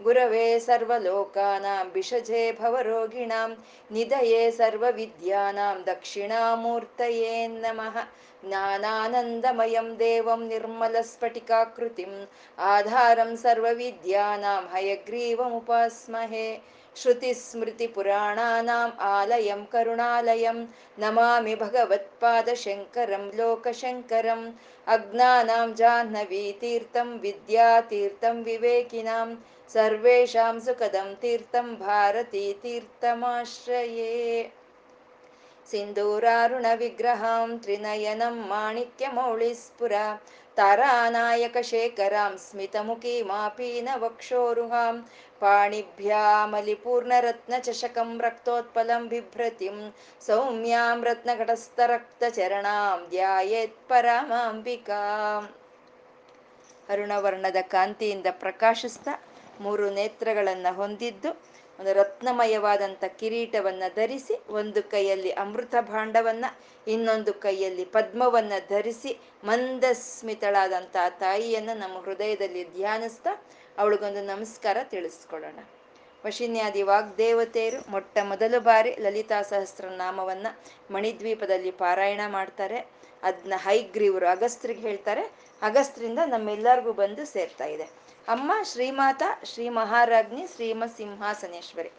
गुरवे सर्वलोकानां विषजे भवरोगिणां निधये सर्वविद्यानां दक्षिणामूर्तये नमः ज्ञानानन्दमयं देवं निर्मलस्फटिकाकृतिम् आधारं सर्वविद्यानां हयग्रीवमुपास्महे श्रुतिस्मृतिपुराणानाम् आलयं करुणालयं नमामि भगवत्पादशङ्करं लोकशङ्करम् अज्ञानां जाह्नवीतीर्थं विद्यातीर्थं विवेकिनां सर्वेषां सुखदं तीर्थं भारतीतीर्थमाश्रये सिन्दूरारुणविग्रहां त्रिनयनं माणिक्यमौळिस्फुरा तारानायकशेखरां स्मितमुखीमापीनवक्षोरुहां पाणिभ्यामलिपूर्णरत्नचषकं रक्तोत्पलं बिभ्रतिं सौम्यां रत्नघटस्थरक्तचरणां ಧ್ಯಾಯೇತ್ಪರಮಾಂಬಿಕಾಂ ಅರುಣವರ್ಣದ ಕಾಂತಿಯಿಂದ ಪ್ರಕಾಶಿಸ್ತಾ ಮೂರು ನೇತ್ರಗಳನ್ನ ಹೊಂದಿದ್ದು, ಒಂದು ರತ್ನಮಯವಾದಂಥ ಕಿರೀಟವನ್ನ ಧರಿಸಿ, ಒಂದು ಕೈಯಲ್ಲಿ ಅಮೃತ ಭಾಂಡವನ್ನ, ಇನ್ನೊಂದು ಕೈಯಲ್ಲಿ ಪದ್ಮವನ್ನ ಧರಿಸಿ ಮಂದಸ್ಮಿತಳಾದಂಥ ತಾಯಿಯನ್ನ ನಮ್ಮ ಹೃದಯದಲ್ಲಿ ಧ್ಯಾನಿಸ್ತಾ ಅವಳಿಗೊಂದು ನಮಸ್ಕಾರ ತಿಳಿಸ್ಕೊಳ್ಳೋಣ. ವಶಿನ್ಯಾದಿ ವಾಗ್ದೇವತೆಯರು ಮೊಟ್ಟ ಮೊದಲು ಬಾರಿ ಲಲಿತಾ ಸಹಸ್ರನಾಮವನ್ನ ಮಣಿದ್ವೀಪದಲ್ಲಿ ಪಾರಾಯಣ ಮಾಡ್ತಾರೆ. ಅದನ್ನ ಹೈಗ್ರೀವರು ಅಗಸ್ತ್ರಿಗೆ ಹೇಳ್ತಾರೆ. ಅಗಸ್ತ್ರಿಂದ ನಮ್ಮೆಲ್ಲರಿಗೂ ಬಂದು ಸೇರ್ತಾ ಇದೆ. ಅಮ್ಮ ಶ್ರೀಮಾತ, ಶ್ರೀ ಮಹಾರಾಜ್ಞಿ ಶ್ರೀಮ ಸಿಂಹಾಸನೇಶ್ವರಿ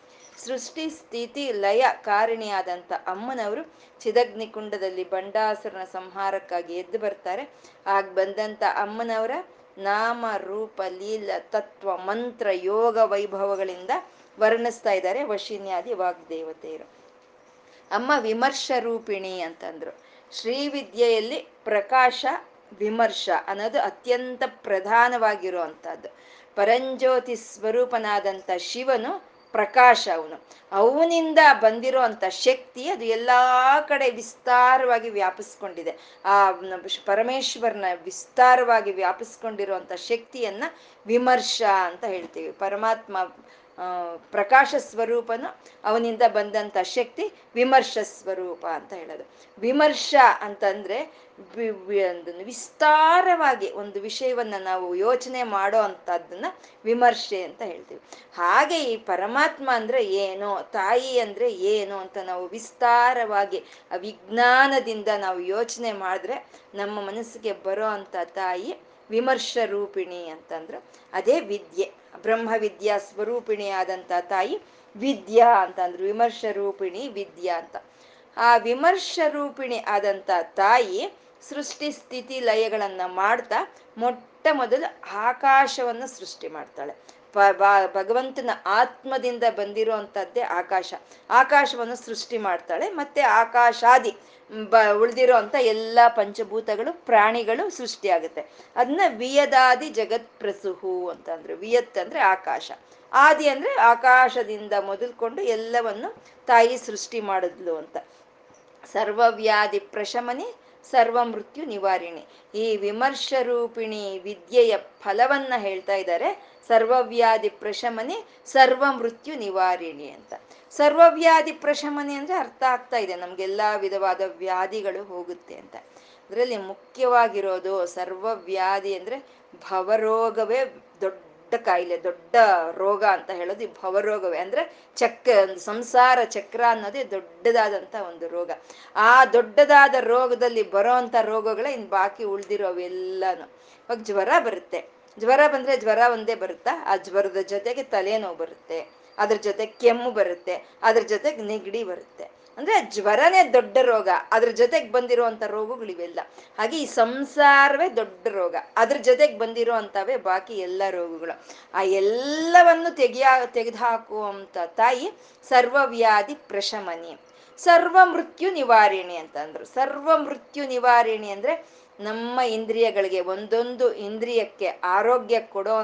ಸೃಷ್ಟಿ, ಸ್ಥಿತಿ, ಲಯ ಕಾರಣಿಯಾದಂತ ಅಮ್ಮನವರು ಚಿದಗ್ನಿಕುಂಡದಲ್ಲಿ ಬಂಡಾಸುರನ ಸಂಹಾರಕ್ಕಾಗಿ ಎದ್ದು ಬರ್ತಾರೆ. ಆಗ ಬಂದಂಥ ಅಮ್ಮನವರ ನಾಮ, ರೂಪ, ಲೀಲ, ತತ್ವ, ಮಂತ್ರ, ಯೋಗ ವೈಭವಗಳಿಂದ ವರ್ಣಿಸ್ತಾ ಇದ್ದಾರೆ ವಶಿನ್ಯಾದಿ ವಾಗ್ದೇವತೆಯರು. ಅಮ್ಮ ವಿಮರ್ಶ ರೂಪಿಣಿ ಅಂತಂದ್ರು. ಶ್ರೀವಿದ್ಯೆಯಲ್ಲಿ ಪ್ರಕಾಶ ವಿಮರ್ಶ ಅನ್ನೋದು ಅತ್ಯಂತ ಪ್ರಧಾನವಾಗಿರುವಂಥದ್ದು. ಪರಂಜ್ಯೋತಿ ಸ್ವರೂಪನಾದಂಥ ಶಿವನು ಪ್ರಕಾಶ ಅವನು. ಅವನಿಂದ ಬಂದಿರೋ ಅಂಥ ಶಕ್ತಿ ಅದು ಎಲ್ಲಾ ಕಡೆ ವಿಸ್ತಾರವಾಗಿ ವ್ಯಾಪಿಸ್ಕೊಂಡಿದೆ. ಆ ಪರಮೇಶ್ವರನ ವಿಸ್ತಾರವಾಗಿ ವ್ಯಾಪಿಸ್ಕೊಂಡಿರುವಂಥ ಶಕ್ತಿಯನ್ನ ವಿಮರ್ಶ ಅಂತ ಹೇಳ್ತೀವಿ. ಪರಮಾತ್ಮ ಪ್ರಕಾಶ ಸ್ವರೂಪನು ಅವನಿಂದ ಬಂದಂಥ ಶಕ್ತಿ ವಿಮರ್ಶ ಸ್ವರೂಪ ಅಂತ ಹೇಳೋದು. ವಿಮರ್ಶ ಅಂತಂದ್ರೆ ವಿಸ್ತಾರವಾಗಿ ಒಂದು ವಿಷಯವನ್ನ ನಾವು ಯೋಚನೆ ಮಾಡೋ ಅಂಥದ್ದನ್ನ ವಿಮರ್ಶೆ ಅಂತ ಹೇಳ್ತೀವಿ. ಹಾಗೆ ಈ ಪರಮಾತ್ಮ ಅಂದ್ರೆ ಏನು, ತಾಯಿ ಅಂದ್ರೆ ಏನು ಅಂತ ನಾವು ವಿಸ್ತಾರವಾಗಿ ವಿಜ್ಞಾನದಿಂದ ನಾವು ಯೋಚನೆ ಮಾಡಿದ್ರೆ ನಮ್ಮ ಮನಸ್ಸಿಗೆ ಬರೋ ಅಂತ ತಾಯಿ ವಿಮರ್ಶ ರೂಪಿಣಿ ಅಂತಂದ್ರು ಅದೇ ವಿದ್ಯೆ. ಬ್ರಹ್ಮ ವಿದ್ಯಾ ಸ್ವರೂಪಿಣಿ ಆದಂತ ತಾಯಿ ವಿದ್ಯಾ ಅಂತಂದ್ರು, ವಿಮರ್ಶ ರೂಪಿಣಿ ವಿದ್ಯಾ ಅಂತ. ಆ ವಿಮರ್ಶ ರೂಪಿಣಿ ಆದಂತ ತಾಯಿ ಸೃಷ್ಟಿ ಸ್ಥಿತಿ ಲಯಗಳನ್ನ ಮಾಡ್ತಾ ಮೊಟ್ಟ ಮೊದಲು ಆಕಾಶವನ್ನು ಸೃಷ್ಟಿ ಮಾಡ್ತಾಳೆ. ಭಗವಂತನ ಆತ್ಮದಿಂದ ಬಂದಿರುವಂತದ್ದೇ ಆಕಾಶ. ಆಕಾಶವನ್ನು ಸೃಷ್ಟಿ ಮಾಡ್ತಾಳೆ. ಮತ್ತೆ ಆಕಾಶಾದಿ, ಬ ಉಳಿದಿರೋ ಅಂತ ಎಲ್ಲ ಪಂಚಭೂತಗಳು, ಪ್ರಾಣಿಗಳು ಸೃಷ್ಟಿಯಾಗುತ್ತೆ. ಅದನ್ನ ವಿಯದಾದಿ ಜಗತ್ ಪ್ರಸುಹು ಅಂತಂದ್ರು. ವಿಯತ್ ಅಂದ್ರೆ ಆಕಾಶ. ಆದಿ ಅಂದ್ರೆ ಆಕಾಶದಿಂದ ಮೊದಲ್ಕೊಂಡು ಎಲ್ಲವನ್ನು ತಾಯಿ ಸೃಷ್ಟಿ ಮಾಡಿದ್ಲು ಅಂತ. ಸರ್ವವ್ಯಾಧಿ ಪ್ರಶಮನಿ, ಸರ್ವ ಮೃತ್ಯು ನಿವಾರಿಣಿ. ಈ ವಿಮರ್ಶ ರೂಪಿಣಿ ವಿದ್ಯೆಯ ಫಲವನ್ನ ಹೇಳ್ತಾ ಇದ್ದಾರೆ. ಸರ್ವವ್ಯಾಧಿ ಪ್ರಶಮನೆ, ಸರ್ವ ಮೃತ್ಯು ನಿವಾರಿಣಿ ಅಂತ. ಸರ್ವವ್ಯಾಧಿ ಪ್ರಶಮನೆ ಅಂದ್ರೆ ಅರ್ಥ ಆಗ್ತಾ ಇದೆ. ನಮ್ಗೆಲ್ಲಾ ವಿಧವಾದ ವ್ಯಾಧಿಗಳು ಹೋಗುತ್ತೆ ಅಂತ. ಅದರಲ್ಲಿ ಮುಖ್ಯವಾಗಿರೋದು ಸರ್ವವ್ಯಾಧಿ ಅಂದ್ರೆ ಭವರೋಗವೇ ದೊಡ್ಡ ಕಾಯಿಲೆ, ದೊಡ್ಡ ರೋಗ ಅಂತ ಹೇಳೋದು ಈ ಭವರೋಗವೇ. ಅಂದ್ರೆ ಚಕ್ರ ಒಂದು ಸಂಸಾರ ಚಕ್ರ ಅನ್ನೋದೇ ದೊಡ್ಡದಾದಂತ ಒಂದು ರೋಗ. ಆ ದೊಡ್ಡದಾದ ರೋಗದಲ್ಲಿ ಬರೋ ಅಂತ ರೋಗಗಳೇ ಇನ್ ಬಾಕಿ ಉಳ್ದಿರೋವೆಲ್ಲಾನು ಇವಾಗ ಜ್ವರ ಬರುತ್ತೆ. ಜ್ವರ ಬಂದ್ರೆ ಜ್ವರ ಒಂದೇ ಬರುತ್ತಾ? ಆ ಜ್ವರದ ಜೊತೆಗೆ ತಲೆನೋವು ಬರುತ್ತೆ. ಅದ್ರ ಜೊತೆ ಕೆಮ್ಮು ಬರುತ್ತೆ. ಅದ್ರ ಜೊತೆಗೆ ನೆಗಡಿ ಬರುತ್ತೆ. ಅಂದ್ರೆ ಜ್ವರನೇ ದೊಡ್ಡ ರೋಗ. ಅದ್ರ ಜೊತೆಗೆ ಬಂದಿರುವಂತ ರೋಗಗಳಿವೆಲ್ಲ. ಹಾಗೆ ಈ ಸಂಸಾರವೇ ದೊಡ್ಡ ರೋಗ. ಅದ್ರ ಜೊತೆಗೆ ಬಂದಿರೋ ಅಂತವೇ ಬಾಕಿ ಎಲ್ಲ ರೋಗಗಳು. ಆ ಎಲ್ಲವನ್ನು ತೆಗಿಯ, ತೆಗೆದುಹಾಕುವಂತ ತಾಯಿ ಸರ್ವವ್ಯಾಧಿ ಪ್ರಶಮನಿ. ಸರ್ವ ಮೃತ್ಯು ನಿವಾರಿಣಿ ಅಂತಂದ್ರು. ಸರ್ವ ಮೃತ್ಯು ನಿವಾರಿಣಿ ಅಂದ್ರೆ ನಮ್ಮ ಇಂದ್ರಿಯಗಳಿಗೆ, ಒಂದೊಂದು ಇಂದ್ರಿಯಕ್ಕೆ ಆರೋಗ್ಯ ಕೊಡೋ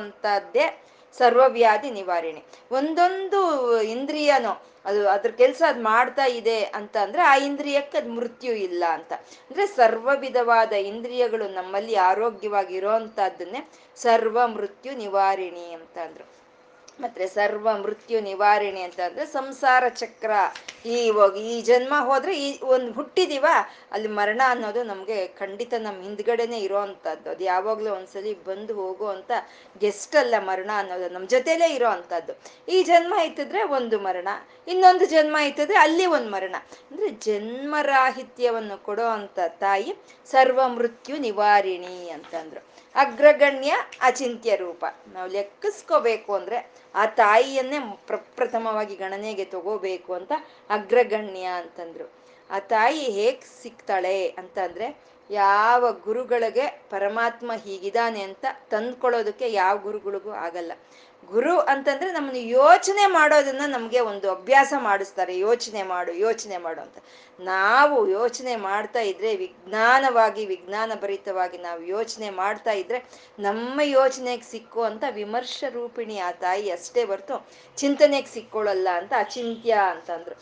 ಸರ್ವವ್ಯಾಧಿ ನಿವಾರಣೆ. ಒಂದೊಂದು ಇಂದ್ರಿಯನೋ, ಅದು ಅದ್ರ ಕೆಲಸ ಅದು ಮಾಡ್ತಾ ಇದೆ ಅಂತ ಅಂದ್ರೆ ಆ ಇಂದ್ರಿಯಕ್ಕೆ ಅದು ಮೃತ್ಯು ಇಲ್ಲ ಅಂತ. ಅಂದ್ರೆ ಸರ್ವ ವಿಧವಾದ ಇಂದ್ರಿಯಗಳು ನಮ್ಮಲ್ಲಿ ಆರೋಗ್ಯವಾಗಿ ಇರೋಂಥದ್ದನ್ನೇ ಸರ್ವ ಮೃತ್ಯು ನಿವಾರಿಣಿ ಅಂತ ಅಂದ್ರು. ಮತ್ತೆ ಸರ್ವ ಮೃತ್ಯು ನಿವಾರಣೆ ಅಂತ ಅಂದ್ರೆ ಸಂಸಾರ ಚಕ್ರ. ಈ ಈ ಜನ್ಮ ಹೋದ್ರೆ ಈ ಒಂದು ಹುಟ್ಟಿದೀವ, ಅಲ್ಲಿ ಮರಣ ಅನ್ನೋದು ನಮ್ಗೆ ಖಂಡಿತ ನಮ್ಮ ಹಿಂದ್ಗಡೆನೆ ಇರೋ ಅಂತದ್ದು ಅದು ಯಾವಾಗ್ಲೂ ಒಂದ್ಸಲಿ ಬಂದು ಹೋಗುವಂತ ಗೆಸ್ಟ್ ಅಲ್ಲ ಮರಣ ಅನ್ನೋದು ನಮ್ಮ ಜೊತೆಲೇ ಇರೋ ಅಂತದ್ದು ಈ ಜನ್ಮ ಇತ್ತಿದ್ರೆ ಒಂದು ಮರಣ, ಇನ್ನೊಂದು ಜನ್ಮ ಇತ್ತಿದ್ರೆ ಅಲ್ಲಿ ಒಂದು ಮರಣ. ಅಂದ್ರೆ ಜನ್ಮರಾಹಿತ್ಯವನ್ನು ಕೊಡೋ ಅಂತ ತಾಯಿ ಸರ್ವ ಮೃತ್ಯು ನಿವಾರಿಣಿ ಅಂತಂದ್ರು. ಅಗ್ರಗಣ್ಯ ಅಚಿಂತ್ಯ ರೂಪ. ನಾವು ಲೆಕ್ಕಿಸ್ಕೋಬೇಕು ಅಂದ್ರೆ ಆ ತಾಯಿಯನ್ನೇ ಪ್ರಪ್ರಥಮವಾಗಿ ಗಣನೆಗೆ ತಗೋಬೇಕು ಅಂತ ಅಗ್ರಗಣ್ಯ ಅಂತಂದ್ರು. ಆ ತಾಯಿ ಹೇಗ್ ಸಿಗ್ತಾಳೆ ಅಂತಂದ್ರೆ ಯಾವ ಗುರುಗಳಿಗೆ ಪರಮಾತ್ಮ ಹೀಗಿದಾನೆ ಅಂತ ತಂದ್ಕೊಳ್ಳೋದಕ್ಕೆ ಯಾವ ಗುರುಗಳಿಗೂ ಆಗಲ್ಲ. ಗುರು ಅಂತಂದ್ರೆ ನಮ್ಮನ್ನು ಯೋಚನೆ ಮಾಡೋದನ್ನ ನಮ್ಗೆ ಒಂದು ಅಭ್ಯಾಸ ಮಾಡಿಸ್ತಾರೆ. ಯೋಚನೆ ಮಾಡು ಯೋಚನೆ ಮಾಡು ಅಂತ. ನಾವು ಯೋಚನೆ ಮಾಡ್ತಾ ಇದ್ರೆ ವಿಜ್ಞಾನವಾಗಿ ವಿಜ್ಞಾನ ಭರಿತವಾಗಿ ನಾವು ಯೋಚನೆ ಮಾಡ್ತಾ ಇದ್ರೆ ನಮ್ಮ ಯೋಚನೆಗೆ ಸಿಕ್ಕು ಅಂತ ವಿಮರ್ಶ ರೂಪಿಣಿ ಆ ತಾಯಿ ಅಷ್ಟೇ ಹೊರ್ತು ಚಿಂತನೆಗೆ ಸಿಕ್ಕೊಳ್ಳಲ್ಲ ಅಂತ ಅಚಿಂತ್ಯ ಅಂತಂದ್ರು.